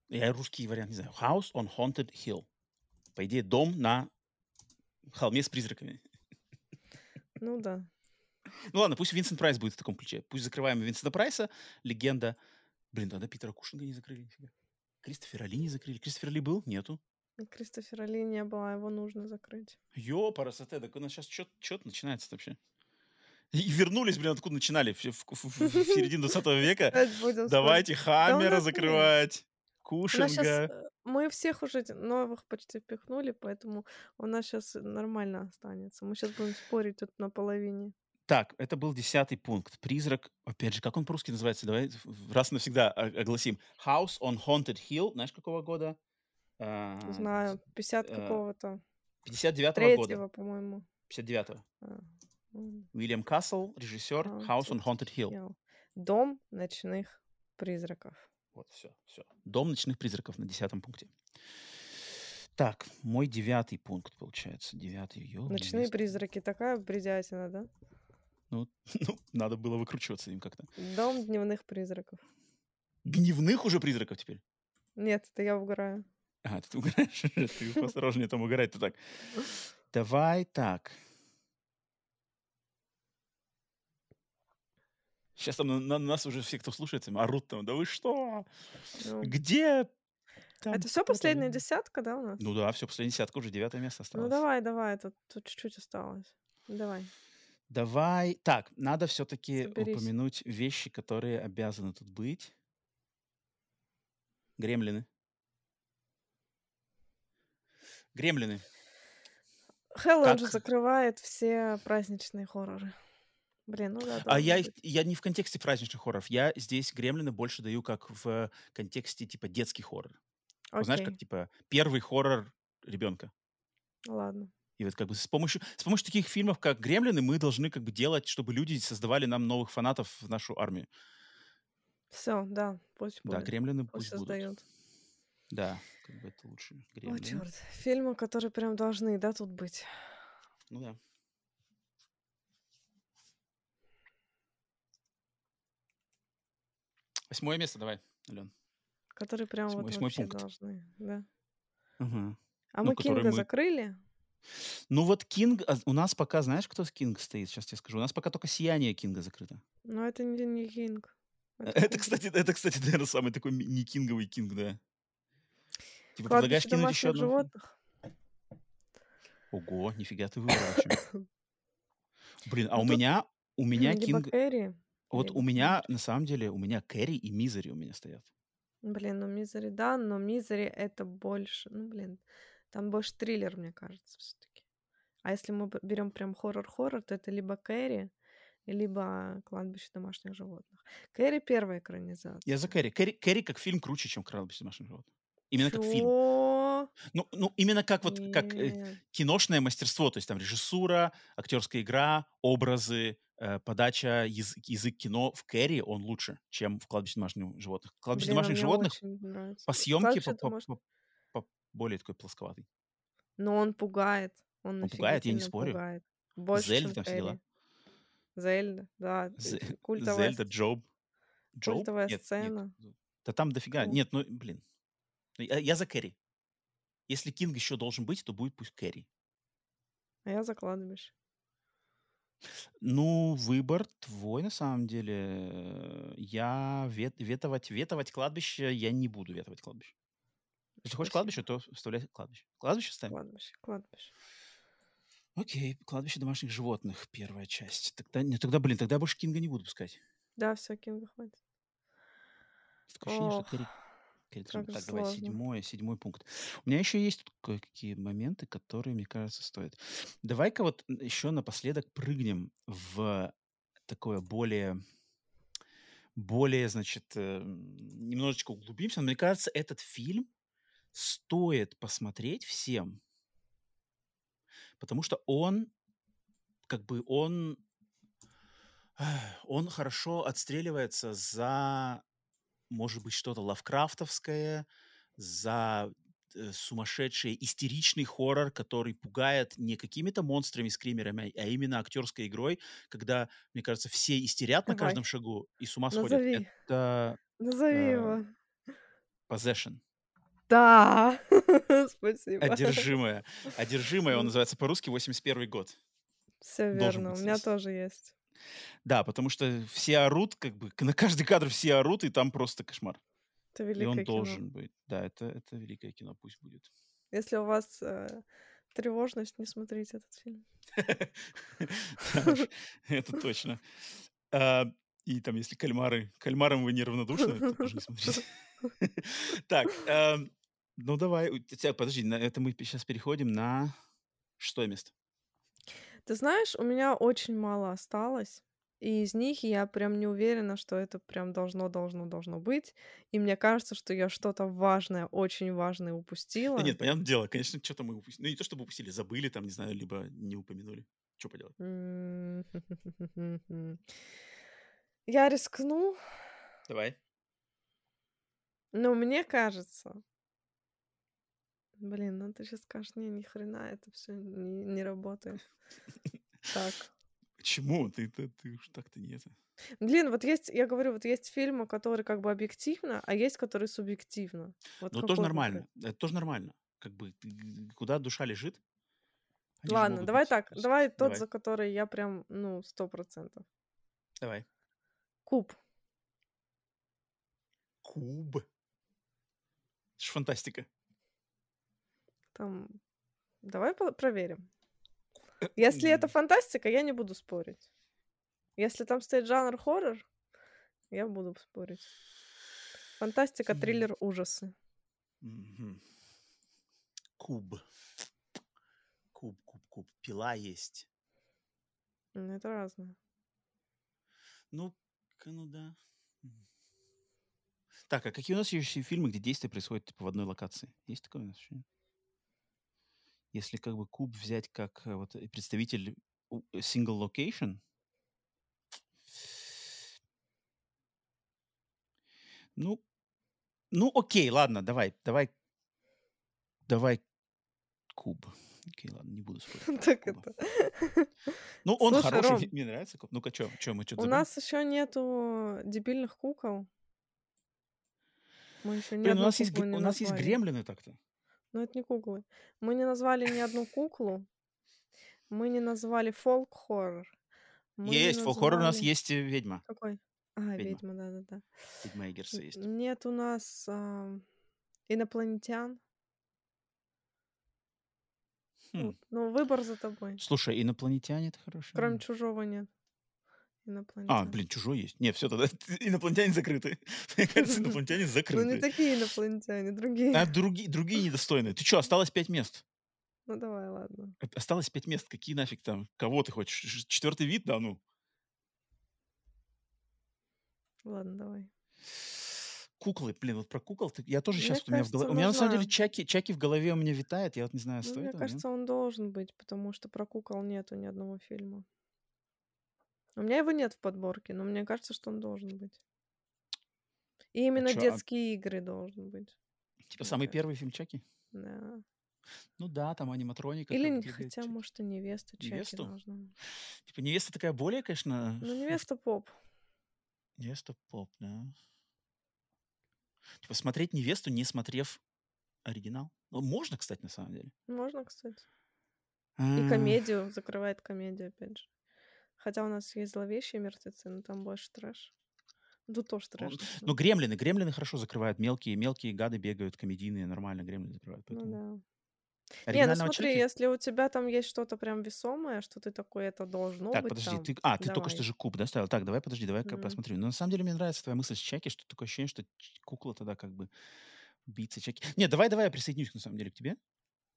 Я русский вариант не знаю. House on Haunted Hill. По идее, дом на холме с призраками. Ну да. Ну ладно, пусть Винсент Прайс будет в таком ключе. Пусть закрываем Винсента Прайса, легенда. Блин, тогда Питера Кушинга не закрыли. нифига. Кристофера Ли не закрыли. Кристофер Ли был? Нету. Кристофера Ли не было, а его нужно закрыть. Ёпарасоте, так у нас сейчас что начинается вообще? И вернулись, блин, откуда начинали, в, в- в- в (laughs) середину 20 века. Давайте Хаммера закрывать, Кушинга. мы всех уже новых почти впихнули, поэтому у нас сейчас нормально останется. Мы сейчас будем спорить тут на половине. Так, это был десятый пункт. Призрак, опять же, как он по-русски называется? Давай раз и навсегда о- огласим. House on Haunted Hill, знаешь, какого года? А, Знаю, 50 э, какого-то. 59-го года. По-моему. 59-го. А, Уильям Кассел, режиссер, House on Haunted Hill. Hill. Дом ночных призраков. Вот, все, все. Дом ночных призраков на десятом пункте. Так, мой девятый пункт, получается. Девятый, ёлки Ночные месяцы. призраки, такая бредятина, да? Ну, (laughs) ну, надо было выкручиваться им как-то. Дом дневных призраков. Гневных уже призраков теперь? Нет, это я угораю. А, ты угораешь? Ты (laughs) поосторожнее там угорать-то так. Давай так. Сейчас там на, на нас уже все, кто слушает, там орут там, да вы что? Ну, Где? там это все кто-то?» последняя десятка, да, у нас? Ну да, все, последняя десятка, уже девятое место осталось. Ну давай, давай, тут, тут чуть-чуть осталось. Давай. Давай. Так, надо все-таки упомянуть вещи, которые обязаны тут быть. Гремлины. Гремлины. Хэллоуин же закрывает все праздничные хорроры. Блин, ну да, А я, быть. я не в контексте праздничных хорроров. Я здесь гремлины больше даю как в контексте типа детский хоррор. Вот Знаешь, Окей, как типа первый хоррор ребенка. ладно. И вот как бы с помощью, с помощью таких фильмов, как «Гремлины», мы должны как бы делать, чтобы люди создавали нам новых фанатов в нашу армию. Все, да, пусть Да, будет. «Гремлины» Пусть пусть будут. создают. Да, как бы это лучше. О, «Гремлины». черт. Фильмы, которые прям должны, да, тут быть. Ну да. Восьмое место давай, Ален. Которые прям Восьмой- вот восьмой вообще пункт. должны, да. Мгм. А Ну, мы который Кинга мы- закрыли? Ну вот Кинг, а, у нас пока, знаешь, кто с Кинг стоит? Сейчас тебе скажу. У нас пока только «Сияние» Кинга закрыто. Но это не, не Кинг. Это, Кинг. кстати, это, кстати, наверное, самый такой не кинговый Кинг, да. Типа предлагаешь кинуть еще одну? животных. Ого, нифига ты вообще. (laughs) Блин, а Ну у тут меня, у меня Кинг, вот у меня, на самом деле, у меня Кэрри и Мизери у меня стоят. Блин, ну Мизери, да, но Мизери это больше, ну блин, там больше триллер, мне кажется, все-таки. А если мы берем прям хоррор-хоррор, то это либо Кэрри, либо Кладбище домашних животных. Кэрри первая экранизация. Я за Кэрри. Кэрри, Кэрри как фильм круче, чем «Кладбище домашних животных». Именно как фильм. Кино. Ну, ну именно как вот как э, Нет. киношное мастерство, то есть там режиссура, актерская игра, образы, э, подача, язык, язык кино в Кэрри он лучше, чем в «Кладбище домашних животных». «Кладбище Блин, а домашних животных» по съемке по, по- домашних- по- по- более такой плосковатый. Но он пугает. Он, Он пугает, я не спорю. пугает. Больше, Зельда там все дела. Зельда, да. Э, (laughs) Культовая, Зельда, Джоб. Джоб? культовая Нет, нет. сцена. Да там дофига. Нет, ну, блин. Ну, Я, я за Кэрри. Если Кинг еще должен быть, то будет пусть Кэрри. А я за кладбище. Ну, выбор твой, на самом деле. Я вет- ветовать, ветовать кладбище, я не буду ветовать кладбище. Если хочешь Спасибо. кладбище, то вставляй кладбище. Кладбище ставим? Кладбище, кладбище. Окей, кладбище домашних животных, первая часть. Тогда, не, тогда, блин, тогда я больше Кинга не буду пускать. Да, все, Кинга хватит. Такое ощущение, что Ох, Кэрри должен как Так, давай, сложно. седьмой, седьмой пункт. У меня еще есть тут кое-какие моменты, которые, мне кажется, стоят. Давай-ка вот еще напоследок прыгнем в такое более, более, значит, э, немножечко углубимся. Но мне кажется, этот фильм стоит посмотреть всем, потому что он, как бы, он, он хорошо отстреливается за, может быть, что-то лавкрафтовское, за э, сумасшедший истеричный хоррор, который пугает не какими-то монстрами, скримерами, а именно актерской игрой, когда, мне кажется, все истерят на каждом Давай. шагу и с ума сходят. Назови. Это Назови э, его. Possession. Да. (laughs) Спасибо. Одержимая. Одержимая, он называется по-русски 81 год. Все Должен верно. У меня здесь. тоже есть. Да, потому что все орут, как бы, на каждый кадр все орут, и там просто кошмар. Это И великое он кино. должен быть. Да, это, это великое кино, пусть будет. Если у вас э, тревожность, не смотрите этот фильм. (laughs) Это точно. А, И там, если кальмары, кальмарам вы неравнодушны, то тоже не смотрите. (laughs) Так, эм, ну давай, подожди, это мы сейчас переходим на шестое место. Ты знаешь, у меня очень мало осталось. И из них я прям не уверена, что это прям должно, должно, должно быть. И мне кажется, что я что-то важное, очень важное Да (laughs) упустила. нет, понятное дело, конечно, что-то мы упустили. Ну, не то чтобы упустили, забыли там, не знаю, либо не упомянули. Что поделать? (laughs) Я рискну, Давай. но мне кажется... Блин, ну ты сейчас скажешь, не, ни хрена, это все не, не работает. Так. Почему? Ты, ты, ты уж так-то не это. Блин, вот есть, я говорю, вот есть фильмы, которые как бы объективно, а есть, которые субъективно. Вот Но тоже нормально. Это тоже нормально. Как бы, куда душа лежит, Ладно, давай быть так, давай тот, Давай. за который я прям, ну, сто процентов. Давай. Куб. Куб. Это ж фантастика. Там, давай проверим. (clears throat) Если это фантастика, я не буду спорить. Если там стоит жанр хоррор, я буду спорить. Фантастика, триллер, ужасы. Куб. Куб, куб, куб. Пила есть. М, Это разное. Ну, ну да. Так, а какие у нас есть фильмы, где действие происходит типа в одной локации? Есть такое у нас еще? Если как бы куб взять как э, вот э, представитель э, single location, ну, ну, окей, ладно, давай, давай, давай куб. Окей, ладно, не буду спорить. (laughs) Так это. Ну, он Слушай, хороший, Ром, мне- нравится куб. Ну-ка, что, что мы что-то у забыли? нас еще нету дебильных кукол. Мы еще ни Блин, у нас есть, не у нас есть гремлины так-то. Но это не куклы. Мы не назвали ни одну куклу. Мы не назвали фолк-хоррор. Есть, фолк-хоррор у нас назвали... есть э, ведьма. Какой? А, Ведьма. да-да-да. Ведьма Эггерса есть. Нет у нас ам, инопланетян. Хм. Вот. Ну, выбор за тобой. Слушай, инопланетяне это хорошо. Кроме чужого нет. А, Инопланетян. блин, чужой есть. Не, все, тогда (laughs) инопланетяне закрыты. (laughs) Мне кажется, (laughs) инопланетяне Ну, не закрыты. такие инопланетяне, другие. А другие, другие недостойные. Ты что, осталось пять мест? Ну, давай, ладно. Осталось пять мест. Какие нафиг там? Кого ты хочешь? Четвертый вид? Да, ну. Ладно, давай. куклы, блин, вот про кукол, ты- я тоже Мне сейчас, у меня в кажется, голове, у меня на самом деле. Чаки, Чаки в голове у меня витает, я вот не знаю, Ну, стоит мне его, нет? кажется, он должен быть, потому что про кукол нету ни одного фильма. У меня его нет в подборке, но мне кажется, что он должен быть. И А именно а, детские игры должен быть, типа самый кажется. первый фильм Чаки? Да. Ну да, там аниматроника, Или, бегает хотя, Чаки. может, и невеста Чаки Невесту? должна быть. Типа невеста такая более, конечно, Ну, невеста поп. невеста поп, да. Типа смотреть невесту, не смотрев оригинал. Ну, можно, кстати, на самом деле. Можно, кстати. И А, комедию, закрывает комедию, опять же. Хотя у нас есть зловещие мертвецы, но там больше трэш. Тут тоже трэш. Ну, основном. гремлины, гремлины хорошо закрывают. Мелкие, мелкие гады бегают, комедийные, нормально гремлины закрывают. Ну Поэтому да. Не, ну смотри, Чаки... если у тебя там есть что-то прям весомое, что ты такой, это должно Так, быть подожди, там, ты... А, ты только что давай. же куб, да, ставил? Так, давай, подожди, давай-ка М. посмотрю. Но на самом деле мне нравится твоя мысль с Чаки, что такое ощущение, что кукла тогда как бы убийца Чаки. Нет, давай, давай я присоединюсь на самом деле к тебе.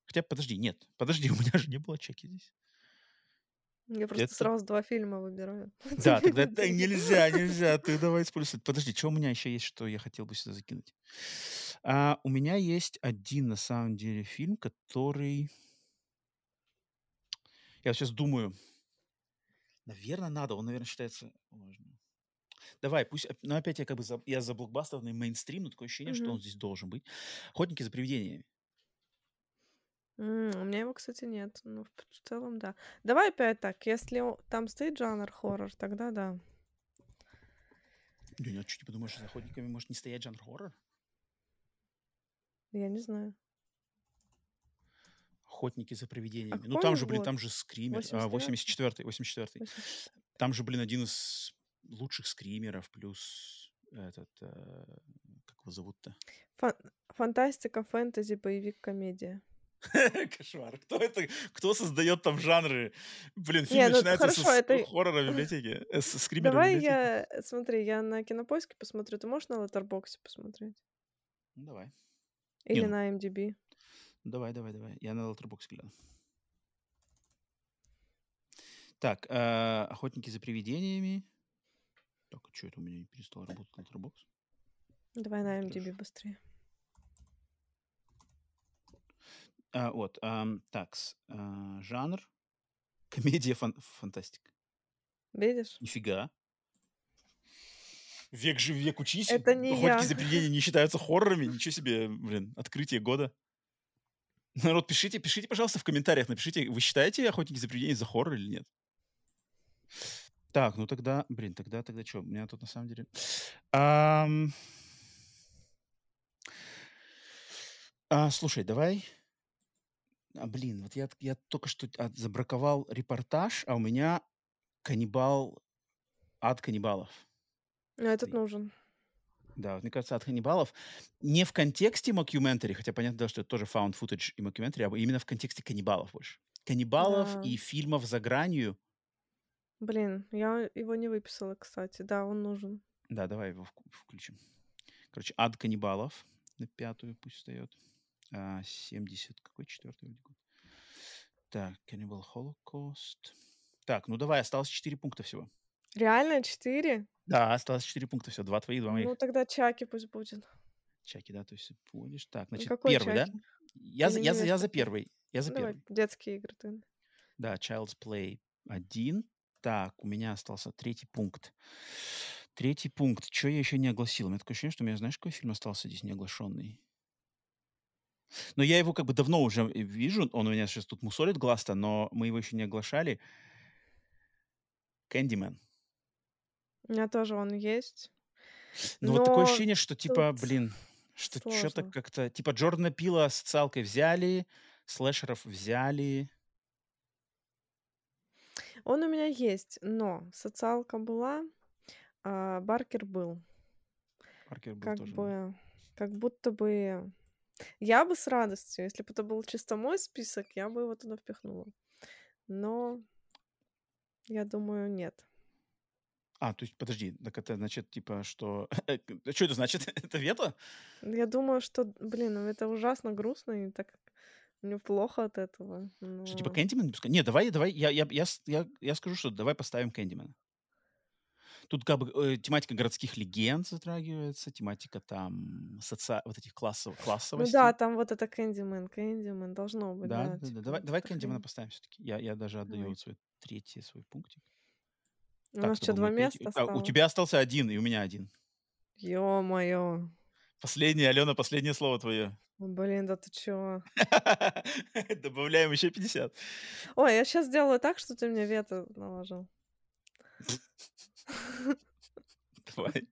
Хотя, подожди, нет, подожди, (laughs) у меня же не было Чаки здесь. Я просто Это... сразу два фильма выбираю. (laughs) Да, тогда да, нельзя, нельзя, ты (laughs) давай используй. Подожди, что у меня еще есть, что я хотел бы сюда закинуть? А, у меня есть один, на самом деле, фильм, который... Я сейчас думаю, наверное, надо, он, наверное, считается важным. Давай, пусть, оп- ну опять я как бы за, я за блокбастерный мейнстрим, но такое ощущение, что Мгм. он здесь должен быть. Охотники за привидениями. М, У меня его, кстати, нет. Ну, в в целом, да. Давай опять так. Если о- там стоит жанр хоррор, тогда да. Блин, а что ты подумаешь, за охотниками может не стоять жанр хоррор? Я не знаю. Охотники за А привидениями. Ну какой там же, блин, год? там же скример. А, 89 84-й, 84-й. 84 Там же, блин, один из лучших скримеров, плюс этот, э, как его зовут-то? Фан- Фантастика, фэнтези, боевик, комедия. (laughs) Кошмар. Кто это? Кто создает там жанры? Блин, фильм Не, ну начинается хорошо, с- это... хоррора в библиотеке, э, с скримера Давай я... Смотри, я на Кинопоиске посмотрю. Ты можешь на Letterboxd посмотреть? Ну, давай. Не, Или ну, на MDB? давай, давай, давай. Я на Letterboxd гляну. Так, э, охотники за привидениями. Так, а что это у меня не перестал работать Letterboxd? Давай на Ну, MDB хорошо. быстрее. А, вот, ам, так, жанр. Комедия, фан- фантастика. Видишь? Нифига. Век живи, век учись. Это не Охотники я. за привидениями не считаются хоррорами. Ничего себе, блин, открытие года. Народ, пишите, пишите, пожалуйста, в комментариях, напишите, вы считаете охотники за привидениями за хоррор или нет? Так, ну тогда, блин, тогда, тогда что? У меня тут на самом деле... Ам, а, слушай, давай... А, блин, вот я, я только что от- забраковал репортаж, а у меня каннибал... Ад каннибалов. Но этот нужен. Да, вот мне кажется, от каннибалов не в контексте мокюментари, хотя понятно, да, что это тоже found footage и мокюментари, а именно в контексте каннибалов больше. Каннибалов Да. и фильмов за гранью. Блин, я его не выписала, кстати. Да, он нужен. Да, давай его вк- включим. Короче, ад каннибалов на пятую пусть встает. А, 70, какой четвертый вроде год? Так, Cannibal Holocaust. Так, ну давай, осталось 4 пункта всего. Реально четыре? Да, осталось 4 пункта всего. Два твоих, два моих. Ну тогда Чаки пусть будет. Чаки, да, то есть будешь. Так, значит, Какой первый, да? Чаки? Я, за- я, за- я за первый. Я за Ну, Давай, первый. детские игры ты. Да, Child's Play 1. Так, у меня остался третий пункт. Третий пункт. Что я еще не огласил? У меня такое ощущение, что у меня, знаешь, какой фильм остался здесь неоглашенный? Но я его как бы давно уже вижу. Он у меня сейчас тут мусолит глаз-то, но мы его еще не оглашали. Кэндимен. У меня тоже он есть. Ну вот такое Но ощущение, что типа, тут блин, что что-то как-то... Типа Джордана Пила социалкой взяли, слэшеров взяли. Он у меня есть, но социалка была, а Баркер был. Паркер был Как тоже, бы, как будто бы... Я бы с радостью, если бы это был чисто мой список, я бы его туда впихнула. Но я думаю, нет. А, то есть, подожди, так это значит, типа, что... (laughs) Что это значит? (laughs) это вето? Я думаю, что, блин, ну это ужасно грустно, и так мне плохо от этого. Что, типа, Но... Кэндимен? не пускай? Не, давай, давай, я, я, я, я, я скажу, что давай поставим Кэндимена. Тут как бы э, тематика городских легенд затрагивается, тематика там соци... вот этих классов... Ну да, классовостей. там вот это Кэндимен, Кэндимен должно быть, Да, да, да, да. типа Давай, давай хрень. поставим все-таки. Я, я даже отдаю вот свой третий свой пунктик. У Так, нас что, два третий. места А, у осталось? тебя остался один, и у меня один. Ё-моё. Последний, Алена, последнее слово твое. Блин, да ты чё? (laughs) Добавляем еще 50. Ой, я сейчас сделаю так, что ты мне вето наложил. (laughs) (laughs) Давай.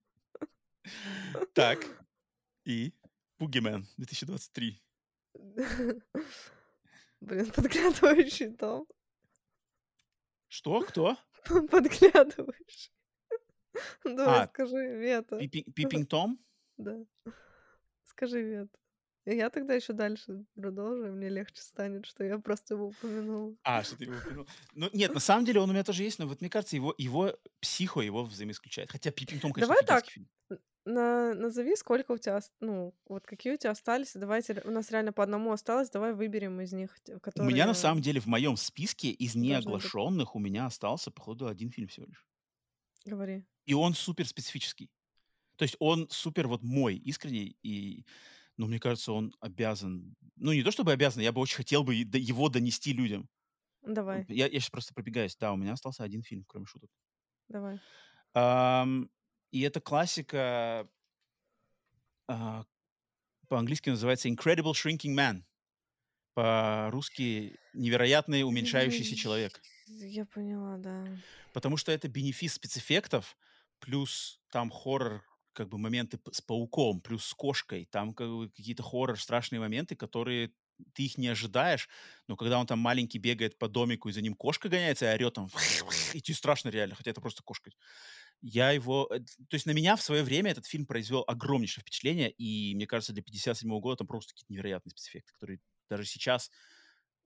Так. И Бугимен 2023. (laughs) Блин, подглядывающий дом. Что? Кто? (laughs) Подглядывающий. Давай, А, скажи вето. Пипи- Пиппинг Том? Да. Скажи вето. Я тогда еще дальше продолжу, и мне легче станет, что я просто его упомянула. А, что ты его упомянул. Ну, нет, на самом деле он у меня тоже есть, но вот мне кажется, его, его психо его взаимоисключает. Хотя Пиппинг Том, конечно, Давай так, фильм. на, назови, сколько у тебя, ну, вот какие у тебя остались, давайте, у нас реально по одному осталось, давай выберем из них, те- У меня на которые самом деле в моем списке из неоглашенных у меня остался, походу, один фильм всего лишь. Говори. И он супер специфический. То есть он супер вот мой, искренний, и, ну, мне кажется, он обязан, ну, не то чтобы обязан, я бы очень хотел бы его донести людям. Давай, Я, я сейчас просто пробегаюсь. Да, у меня остался один фильм, кроме шуток. давай. Ам, и это классика, а, по-английски называется Incredible Shrinking Man. По-русски невероятный уменьшающийся человек. Я поняла, да. Потому что это бенефис спецэффектов, плюс там хоррор, как бы моменты с пауком, плюс с кошкой. Там как бы какие-то хоррор, страшные моменты, которые ты их не ожидаешь, но когда он там маленький бегает по домику, и за ним кошка гоняется и орет там, (laughs) и тебе страшно реально, хотя это просто кошка. Я его... э, То есть на меня в свое время этот фильм произвел огромнейшее впечатление, и мне кажется, для 57 года там просто какие-то невероятные спецэффекты, которые даже сейчас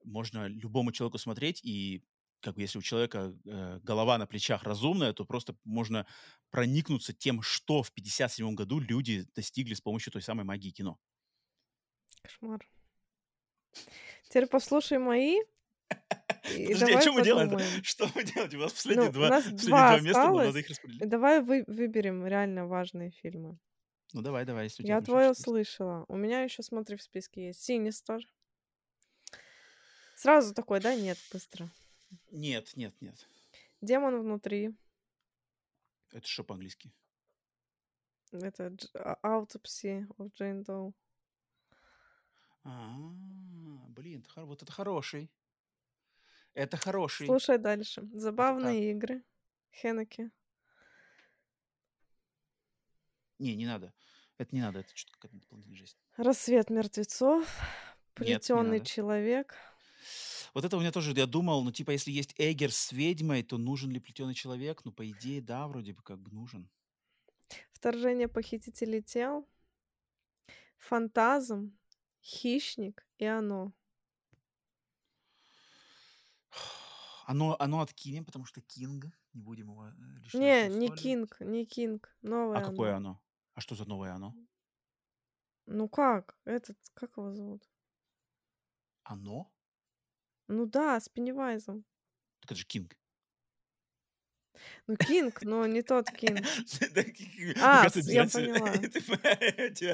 можно любому человеку смотреть, и как бы если у человека э, голова на плечах разумная, то просто можно проникнуться тем, что в 57 году люди достигли с помощью той самой магии кино. Кошмар. Теперь послушай мои, и Подожди, а что мы делаем? (laughs) Что мы делаем? У нас последние Ну, у два, нас последние два два места, но надо их распределить. И давай вы, выберем реально важные фильмы. Ну давай, давай, если у Я твое услышала. У меня еще, смотри, в списке есть Синистер. Сразу такой, да? Нет, быстро. Нет, нет, нет. Демон внутри. Это что по-английски? Это Дж- а- Autopsy of Jane Doe. А, блин, вот это хороший. Это хороший. Слушай дальше. Забавные игры. Хеннеки. Не, не надо. Это не надо, это что-то какая-то дополнительная жесть. Рассвет мертвецов. Плетеный человек. Вот это у меня тоже, я думал, ну, типа, если есть Эггер с ведьмой, то нужен ли плетеный человек? Ну, по идее, да, вроде бы как бы нужен. Вторжение похитителей тел. Фантазм. Хищник и оно. Оно, оно откинем, потому что Кинг, не будем его э, лишний Не, не. Кинг, не Кинг. А Новое какое оно. оно? А что за новое оно? Ну как? Этот, как его зовут? Оно? Ну да, с Пеннивайзом. Так это же Кинг. Ну Кинг, но не тот Кинг. (laughs) А, я поняла.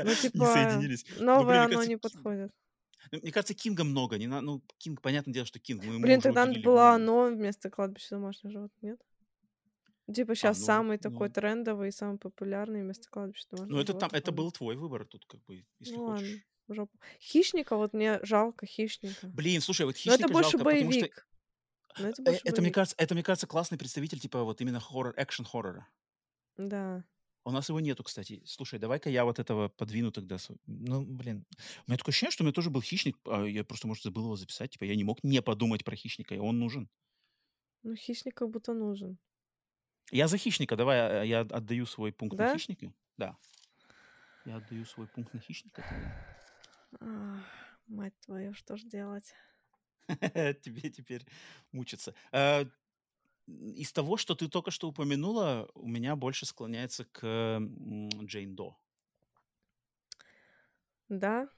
Ну типа. Ну, новое оно не подходит. ну, Мне кажется, Кинга много. Не на... Ну, Кинг, понятное дело, что Кинг. Мы Блин, тогда надо было оно вместо кладбища домашних животных, нет? Типа А, сейчас ну, самый такой ну, трендовый и самый популярный вместо кладбища ну домашних это там, это был твой выбор тут, как бы, если Ну ладно, хочешь. В жопу. Хищника, вот мне жалко хищника. Блин, слушай, вот Но это Хищника больше жалко, потому что боевик. Но это э, больше это, мне боевик. кажется, это, мне кажется, классный представитель, типа, вот именно хоррор, экшен-хоррора. Да. У нас его нету, кстати. Слушай, давай-ка я вот этого подвину тогда. Ну, блин. У меня такое ощущение, что у меня тоже был хищник, а я просто, может, забыл его записать. Типа, я не мог не подумать про хищника, и он нужен. Ну, хищник как будто нужен. Я за хищника. Давай а, я отдаю свой пункт на Да? хищника. Да. Я отдаю свой пункт на хищника. Ах, мать твою, что ж делать? (laughs) тебе. Теперь мучиться. А, Из того, что ты только что упомянула, у меня больше склоняется к Джейн До. Да?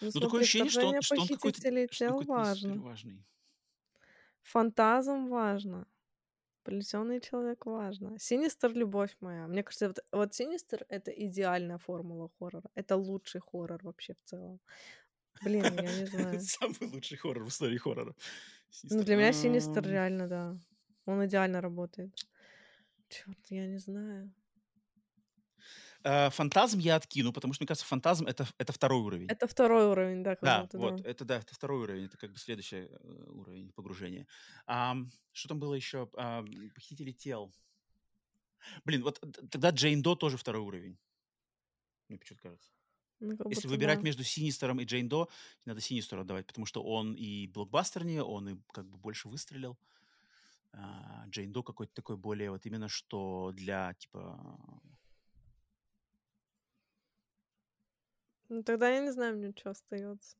Ну, Ну, такое ощущение, что он, что он какой-то что важно. важный. Фантазм важно. Плетёный человек важно. Синистер любовь моя. Мне кажется, вот, вот Синистер это идеальная формула хоррора. Это лучший хоррор вообще в целом. Блин, я не (laughs) знаю. Самый лучший хоррор в истории хоррора. Ну, для меня Синистер реально, да. Он идеально работает. Черт, я не знаю. Э, фантазм я откину, потому что, мне кажется, фантазм это, это второй уровень. Это второй уровень, да, Да, вот, да. это да, это второй уровень, это как бы следующий э, уровень погружения. Ам, что там было еще? Ам, Похитители тел. Блин, вот тогда Джейн До тоже второй уровень. Мне почему-то кажется. Ну, Если выбирать да. между Синистером и Джейн До, надо Синистеру отдавать, потому что он и блокбастернее, он и как бы больше выстрелил. А, Джейн До какой-то такой более вот именно что для типа Ну, тогда я не знаю, мне что остается.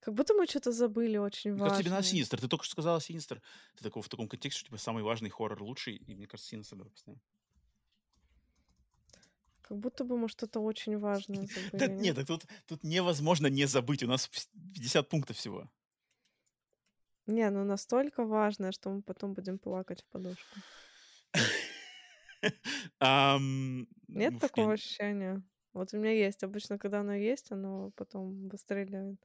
Как будто мы что-то забыли очень Мне кажется, тебе надо важное. Синистер. Ты только что сказала Синистер. Ты такого в таком контексте, что типа самый важный хоррор лучший, и мне кажется, Синистер поставим. Как будто бы мы что-то очень важное (laughs) Да забыли. нет, так тут, тут невозможно не забыть. У нас 50 пунктов всего. Не, ну настолько важное, что мы потом будем плакать в подушку. (laughs) Нет уф, такого ощущения? Вот у меня есть. Обычно, когда оно есть, оно потом выстреливает.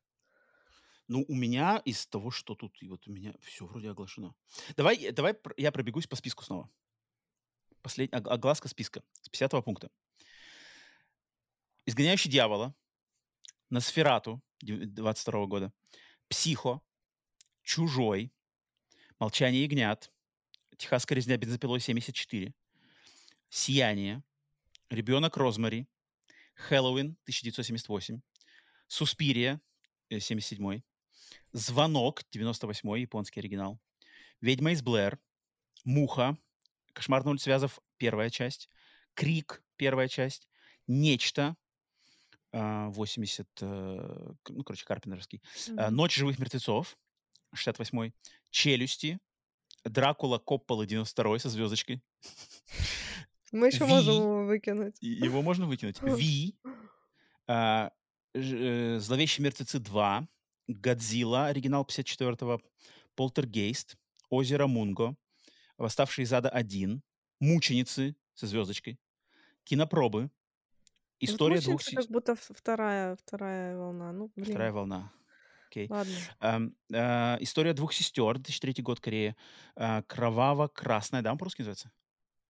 Ну, у меня из того, что тут, и вот у меня все вроде оглашено. Давай, давай пр- я пробегусь по списку снова. Последняя огласка списка с 50 пункта. «Изгоняющий дьявола», «Носферату» дев- 22 года, «Психо», «Чужой», «Молчание ягнят», «Техасская резня бензопилой 74», «Сияние», «Ребенок Розмари», «Хэллоуин» 1978, «Суспирия» э, 77, «Звонок» 98 японский оригинал, «Ведьма из Блэр», «Муха», «Кошмар на улице Вязов» первая часть, «Крик» первая часть, «Нечто» а, 80, э, к- ну, короче, Карпентерский, а, Мгм. «Ночь живых мертвецов» 68, «Челюсти», «Дракула Коппола» 92 со звездочкой, (laughs) Мы еще можем Ви. его выкинуть. Его можно выкинуть. Ви. а, э, Зловещие мертвецы 2. Годзилла, оригинал 54-го. Полтергейст. Озеро Мунго. Восставшие из ада 1. Мученицы со звездочкой. Кинопробы. История вот двух... Как будто вторая, вторая волна. Ну, блин. Вторая волна. Окей. Ладно. Ам, а, История двух сестер, 2003 год, Корея. А, Кроваво-красная, да, он по-русски называется?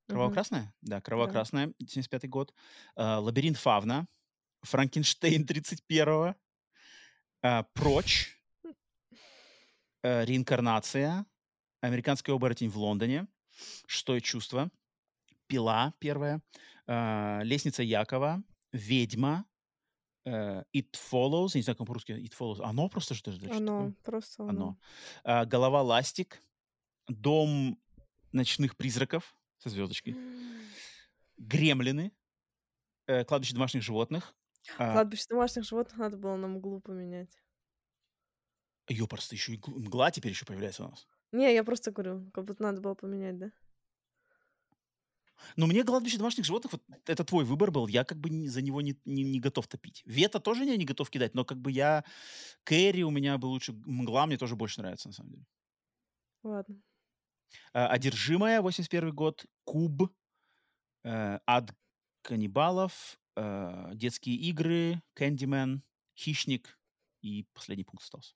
Кроваво-красная? Да, кроваво-красная, 75 год. А, Лабиринт Фавна. Франкенштейн 31-го. а, Прочь. а, Реинкарнация. Американский оборотень в Лондоне. Шестое чувство. Пила первая. Лестница Якова. Ведьма. It Follows. Я не знаю, как по-русски It Follows. Оно просто что это? Оно, просто оно. Оно. Голова ластик. Дом ночных призраков со звездочкой. Гремлины. э, Кладбище домашних животных. А, Кладбище домашних животных надо было нам углу поменять. Ёпарс, еще и гл- мгла теперь еще появляется у нас. Не, я просто говорю, как будто надо было поменять, да? Но мне кладбище домашних животных, вот это твой выбор был, я как бы не- за него не, не- не готов топить. Вета тоже я не готов кидать, но как бы я... Кэрри у меня бы лучше... Мгла мне тоже больше нравится, на самом деле. Ладно. А, Одержимая, 81 год. Куб. э, Ад каннибалов. э, Детские игры. Кэндимен. Хищник. И последний пункт остался.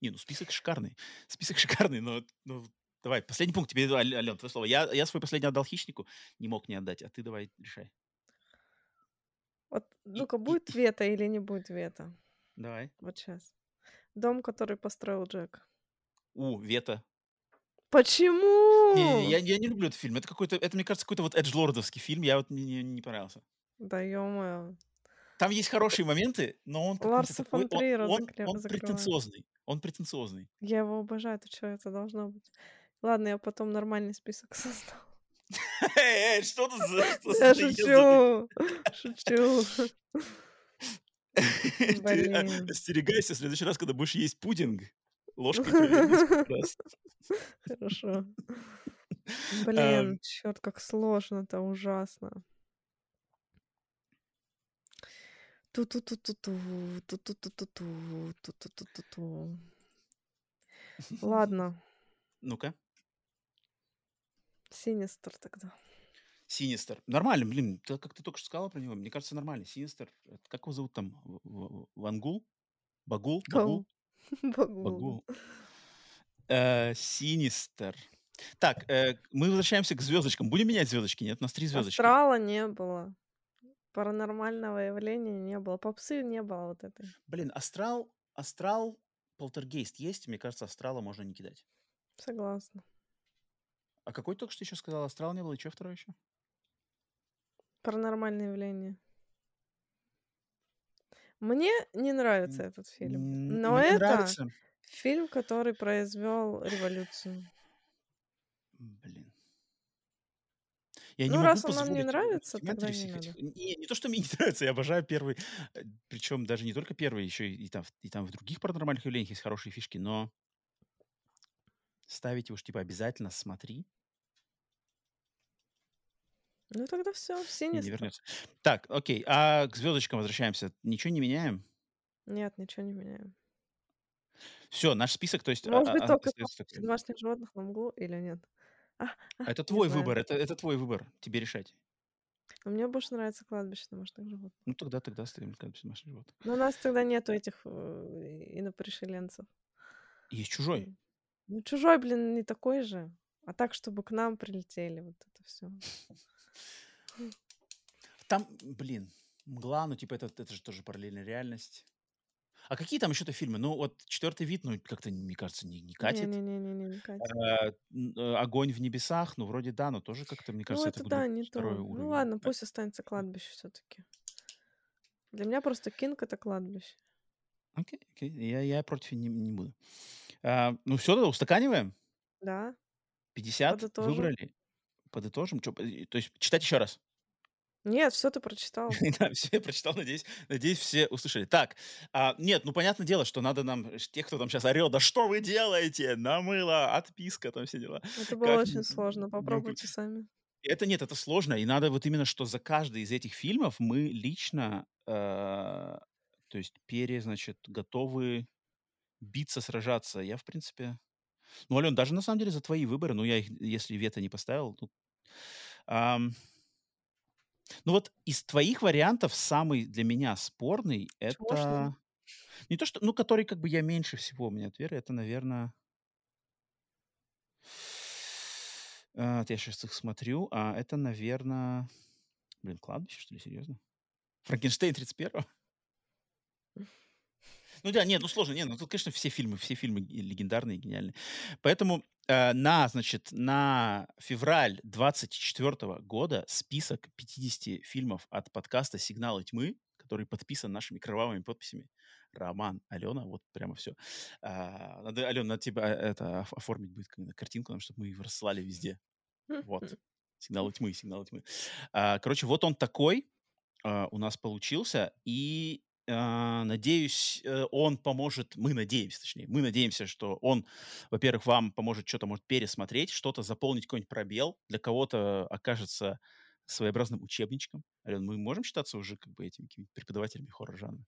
Не, ну список шикарный. (laughs) Список шикарный, но, но давай, последний пункт тебе, Ален, твое слово. Я, я свой последний отдал хищнику, не мог не отдать, а ты давай решай. Вот, ну-ка, будет вето или не будет вето? Давай. Вот сейчас. Дом, который построил Джек. У, Вета. Почему? Не, я, я не люблю этот фильм. Это какой-то, это, мне кажется, какой-то вот эджлордовский фильм. Я вот не, не, не понравился. Да ё-моё. Там есть хорошие моменты, но он какой-то Ларса такой... фон Он, он, он закрывает. претенциозный. Он претенциозный. Я его обожаю, ты что, это должно быть. Ладно, я потом нормальный список (laughs) создам. Эй, что тут за... Я шучу. Шучу. (laughs) (laughs) (laughs) А, остерегайся, в следующий раз, когда будешь есть пудинг, ложкой. (laughs) Хорошо. Блин, черт, как сложно-то, ужасно. Ту-ту-ту-ту-ту, ту-ту-ту-ту-ту, ту-ту-ту-ту-ту. Ладно, Ну-ка. Синистер тогда. Синистер. Нормально, блин, ты- как ты только что сказала про него, мне кажется, нормально. Синистер, это как его зовут там? Вангул? Багул? Багул? (laughs) Багул. Багул. Э, Синистер. Так, э, мы возвращаемся к звездочкам. Будем менять звездочки? Нет, у нас три звездочки. Астрала не было. Паранормального явления не было. Попсы не было вот этой. Блин, Астрал, Астрал, Полтергейст есть? Мне кажется, Астрала можно не кидать. Согласна. А какой только что еще сказал? Астрал не было, и что второе еще? Паранормальное явление. Мне не нравится этот фильм. Но мне это нравится. фильм, который произвел революцию. Блин. Я Ну, могу раз он нам не нравится, тогда не всех надо. этих- Не, не то, что мне не (laughs) нравится, я обожаю первый. Причем даже не только первый, еще и, и там, и там в других паранормальных явлениях есть хорошие фишки, но ставить уж типа обязательно смотри, Ну тогда все, и не вернется. Так, окей, а к звездочкам возвращаемся. Ничего не меняем? Нет, ничего не меняем. Все, наш список, то есть... а- Может а- быть, а- только остается «Папочка такой. домашних животных на мглу или нет? А, а, Это твой знаю. выбор, это, это твой выбор, тебе решать. Но мне больше нравится кладбище домашних животных. Ну тогда, тогда ставим кладбище домашних животных. Но у нас тогда нету этих э, инопришеленцев. Есть чужой. Ну, чужой, блин, не такой же. А так, чтобы к нам прилетели, вот это все. Там, блин, мгла, ну типа это, это же тоже параллельная реальность. А какие там еще-то фильмы? Ну вот четвертый вид, ну как-то, мне кажется, не, не катит. Не-не-не, не катит. Н- э, Огонь в небесах, ну вроде да, но тоже как-то, мне Ну, кажется, это, это да, не то. Ну уровень. ладно, Э, пусть останется кладбище все-таки. Для меня просто Кинг это кладбище. Окей, окей, я, я против не, не буду. А, ну все, устаканиваем. Да, 50 Подытожим. выбрали. Подытожим. Чё, и- то есть читать еще раз. нет, все ты прочитал. (laughs) Да, все я прочитал, надеюсь, надеюсь, все услышали. Так, а, нет, ну понятное дело, что надо нам, э, тех, кто там сейчас орет, да что вы делаете, намыло, отписка, там все дела. Это было Как очень сложно. упу- Попробуйте сами. Это нет, это сложно, и надо вот именно, что за каждый из этих фильмов мы лично, э, то есть пере, значит, готовы биться, сражаться. Я, в принципе... Ну, Ален, даже на самом деле за твои выборы, ну, я их, если вето не поставил, ну, ам, ну вот из твоих вариантов самый для меня спорный Чмошный? это... Не то, что... Ну, который как бы я меньше всего у меня от веры, это, наверное... я сейчас их смотрю, а это, наверное... Блин, кладбище, что ли, серьезно? Франкенштейн 31 Ну да, нет, ну сложно, нет, ну тут, конечно, все фильмы, все фильмы ге- легендарные, гениальные. Поэтому э, на, значит, на февраль 24 года список 50 фильмов от подкаста «Сигналы тьмы», который подписан нашими кровавыми подписями. Роман, Алена, вот прямо все. надо, Алена, надо тебя э, это оф- оформить будет картинку, чтобы мы его рассылали везде. Вот. Сигналы тьмы, сигналы тьмы. А, короче, вот он такой а, у нас получился. И а, надеюсь, э, он поможет, мы надеемся, точнее, мы надеемся, что он, во-первых, вам поможет что-то, может, пересмотреть, что-то заполнить, какой-нибудь пробел. Для кого-то окажется своеобразным учебничком. Ален, мы можем считаться уже как бы этими преподавателями хоррор-жанра?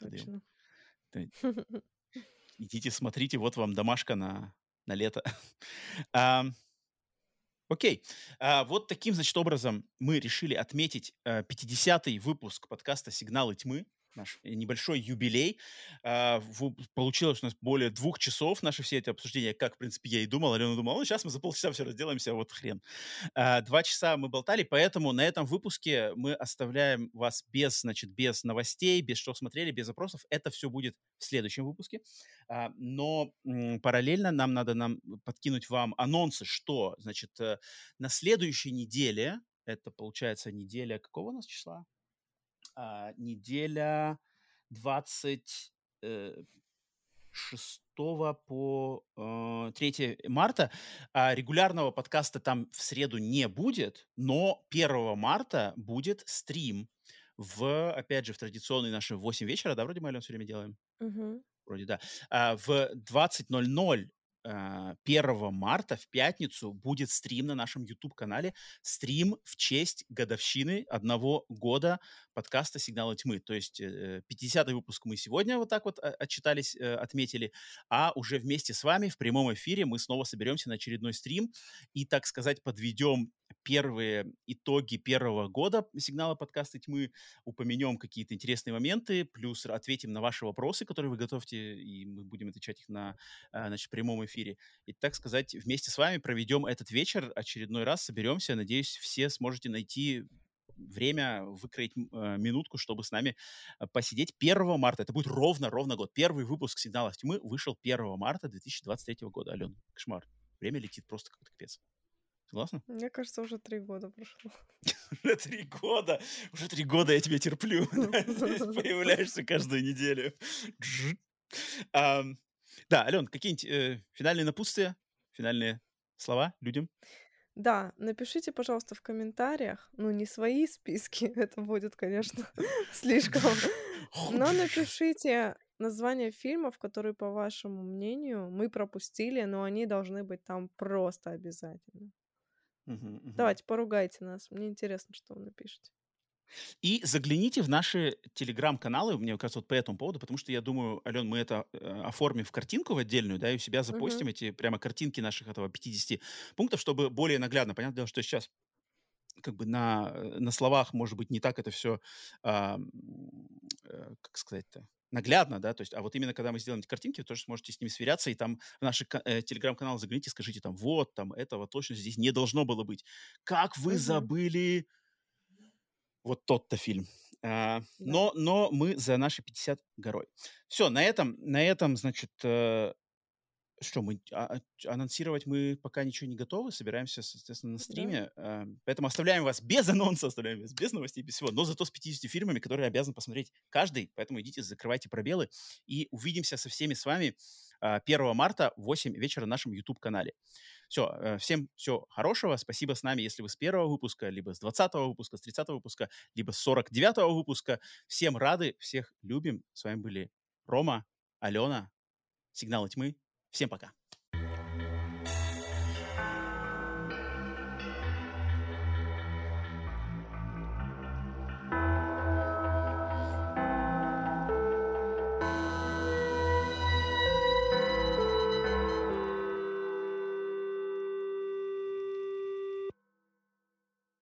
Точно. (laughs) Идите, смотрите, вот вам домашка на, на лето. (laughs) А, Окей. А, вот таким, значит, образом мы решили отметить э, 50-й выпуск подкаста «Сигналы тьмы», наш э, небольшой юбилей. А, Получилось у нас более двух часов наши все эти обсуждения, как, в принципе, я и думал. Алена думала, ну, сейчас мы за полчаса все разделаемся, а вот хрен. А, Два часа мы болтали, поэтому на этом выпуске мы оставляем вас без, значит, без новостей, без что смотрели, без запросов. Это все будет в следующем выпуске. Но параллельно нам надо нам подкинуть вам анонсы, что, значит, э, на следующей неделе, это получается неделя какого у нас числа? А, неделя 26 по э, 3 марта. А, регулярного подкаста там в среду не будет, но 1 марта будет стрим в, опять же, в традиционные наши 8 вечера, да, вроде мы, Ален, все время делаем? Мгм. Вроде да. А, в 20.00 1 марта в пятницу будет стрим на нашем YouTube-канале. Стрим в честь годовщины одного года подкаста «Сигналы тьмы». То есть 50-й выпуск мы сегодня вот так вот отчитались, отметили, а уже вместе с вами в прямом эфире мы снова соберемся на очередной стрим и, так сказать, подведем первые итоги первого года сигнала подкаста тьмы, упомянем какие-то интересные моменты, плюс ответим на ваши вопросы, которые вы готовьте, и мы будем отвечать их на значит, прямом эфире. И, так сказать, вместе с вами проведем этот вечер очередной раз, соберемся. Надеюсь, все сможете найти время, выкроить э, минутку, чтобы с нами посидеть 1 марта. Это будет ровно-ровно год. Первый выпуск «Сигналов тьмы» вышел 1 марта 2023 года. Ален, кошмар. Время летит просто как капец. Согласна? Мне кажется, уже три года прошло. (laughs) Уже три года. Уже три года я тебя терплю. (laughs) (laughs) Появляешься каждую неделю. Да, Ален, какие-нибудь финальные напутствия, финальные слова людям? Да, напишите, пожалуйста, в комментариях, ну, не свои списки, это будет, конечно, слишком, но напишите название фильмов, которые, по вашему мнению, мы пропустили, но они должны быть там просто обязательно. Мгм, мгм. Давайте, поругайте нас. Мне интересно, что вы напишете. И загляните в наши телеграм-каналы, мне кажется, вот по этому поводу, потому что я думаю, Ален, мы это э, оформим в картинку в отдельную, да, и у себя запостим Мгм. эти прямо картинки наших этого 50 пунктов, чтобы более наглядно. Понятное дело, что сейчас как бы на, э, на словах, может быть, не так это все, э, как сказать-то, наглядно, да, то есть, а вот именно когда мы сделаем эти картинки, вы тоже сможете с ними сверяться, и там в наши э, телеграм-каналы загляните, скажите там, вот, там, этого точно здесь не должно было быть. Как вы Мгм. забыли вот тот-то фильм? А, Да. но, но мы за наши 50 горой. Все, на этом, на этом, значит, э, что мы а, а, анонсировать мы пока ничего не готовы, собираемся, соответственно, на Да. стриме, э, поэтому оставляем вас без анонса, оставляем вас без новостей, без всего, но зато с 50 фильмами, которые обязан посмотреть каждый, поэтому идите, закрывайте пробелы и увидимся со всеми с вами э, 1 марта в 8 вечера на нашем YouTube-канале. Все, э, всем всего хорошего, спасибо с нами, если вы с первого выпуска, либо с 20 выпуска, с 30 выпуска, либо с 49 выпуска. Всем рады, всех любим. С вами были Рома, Алена, Сигналы тьмы. Всем пока.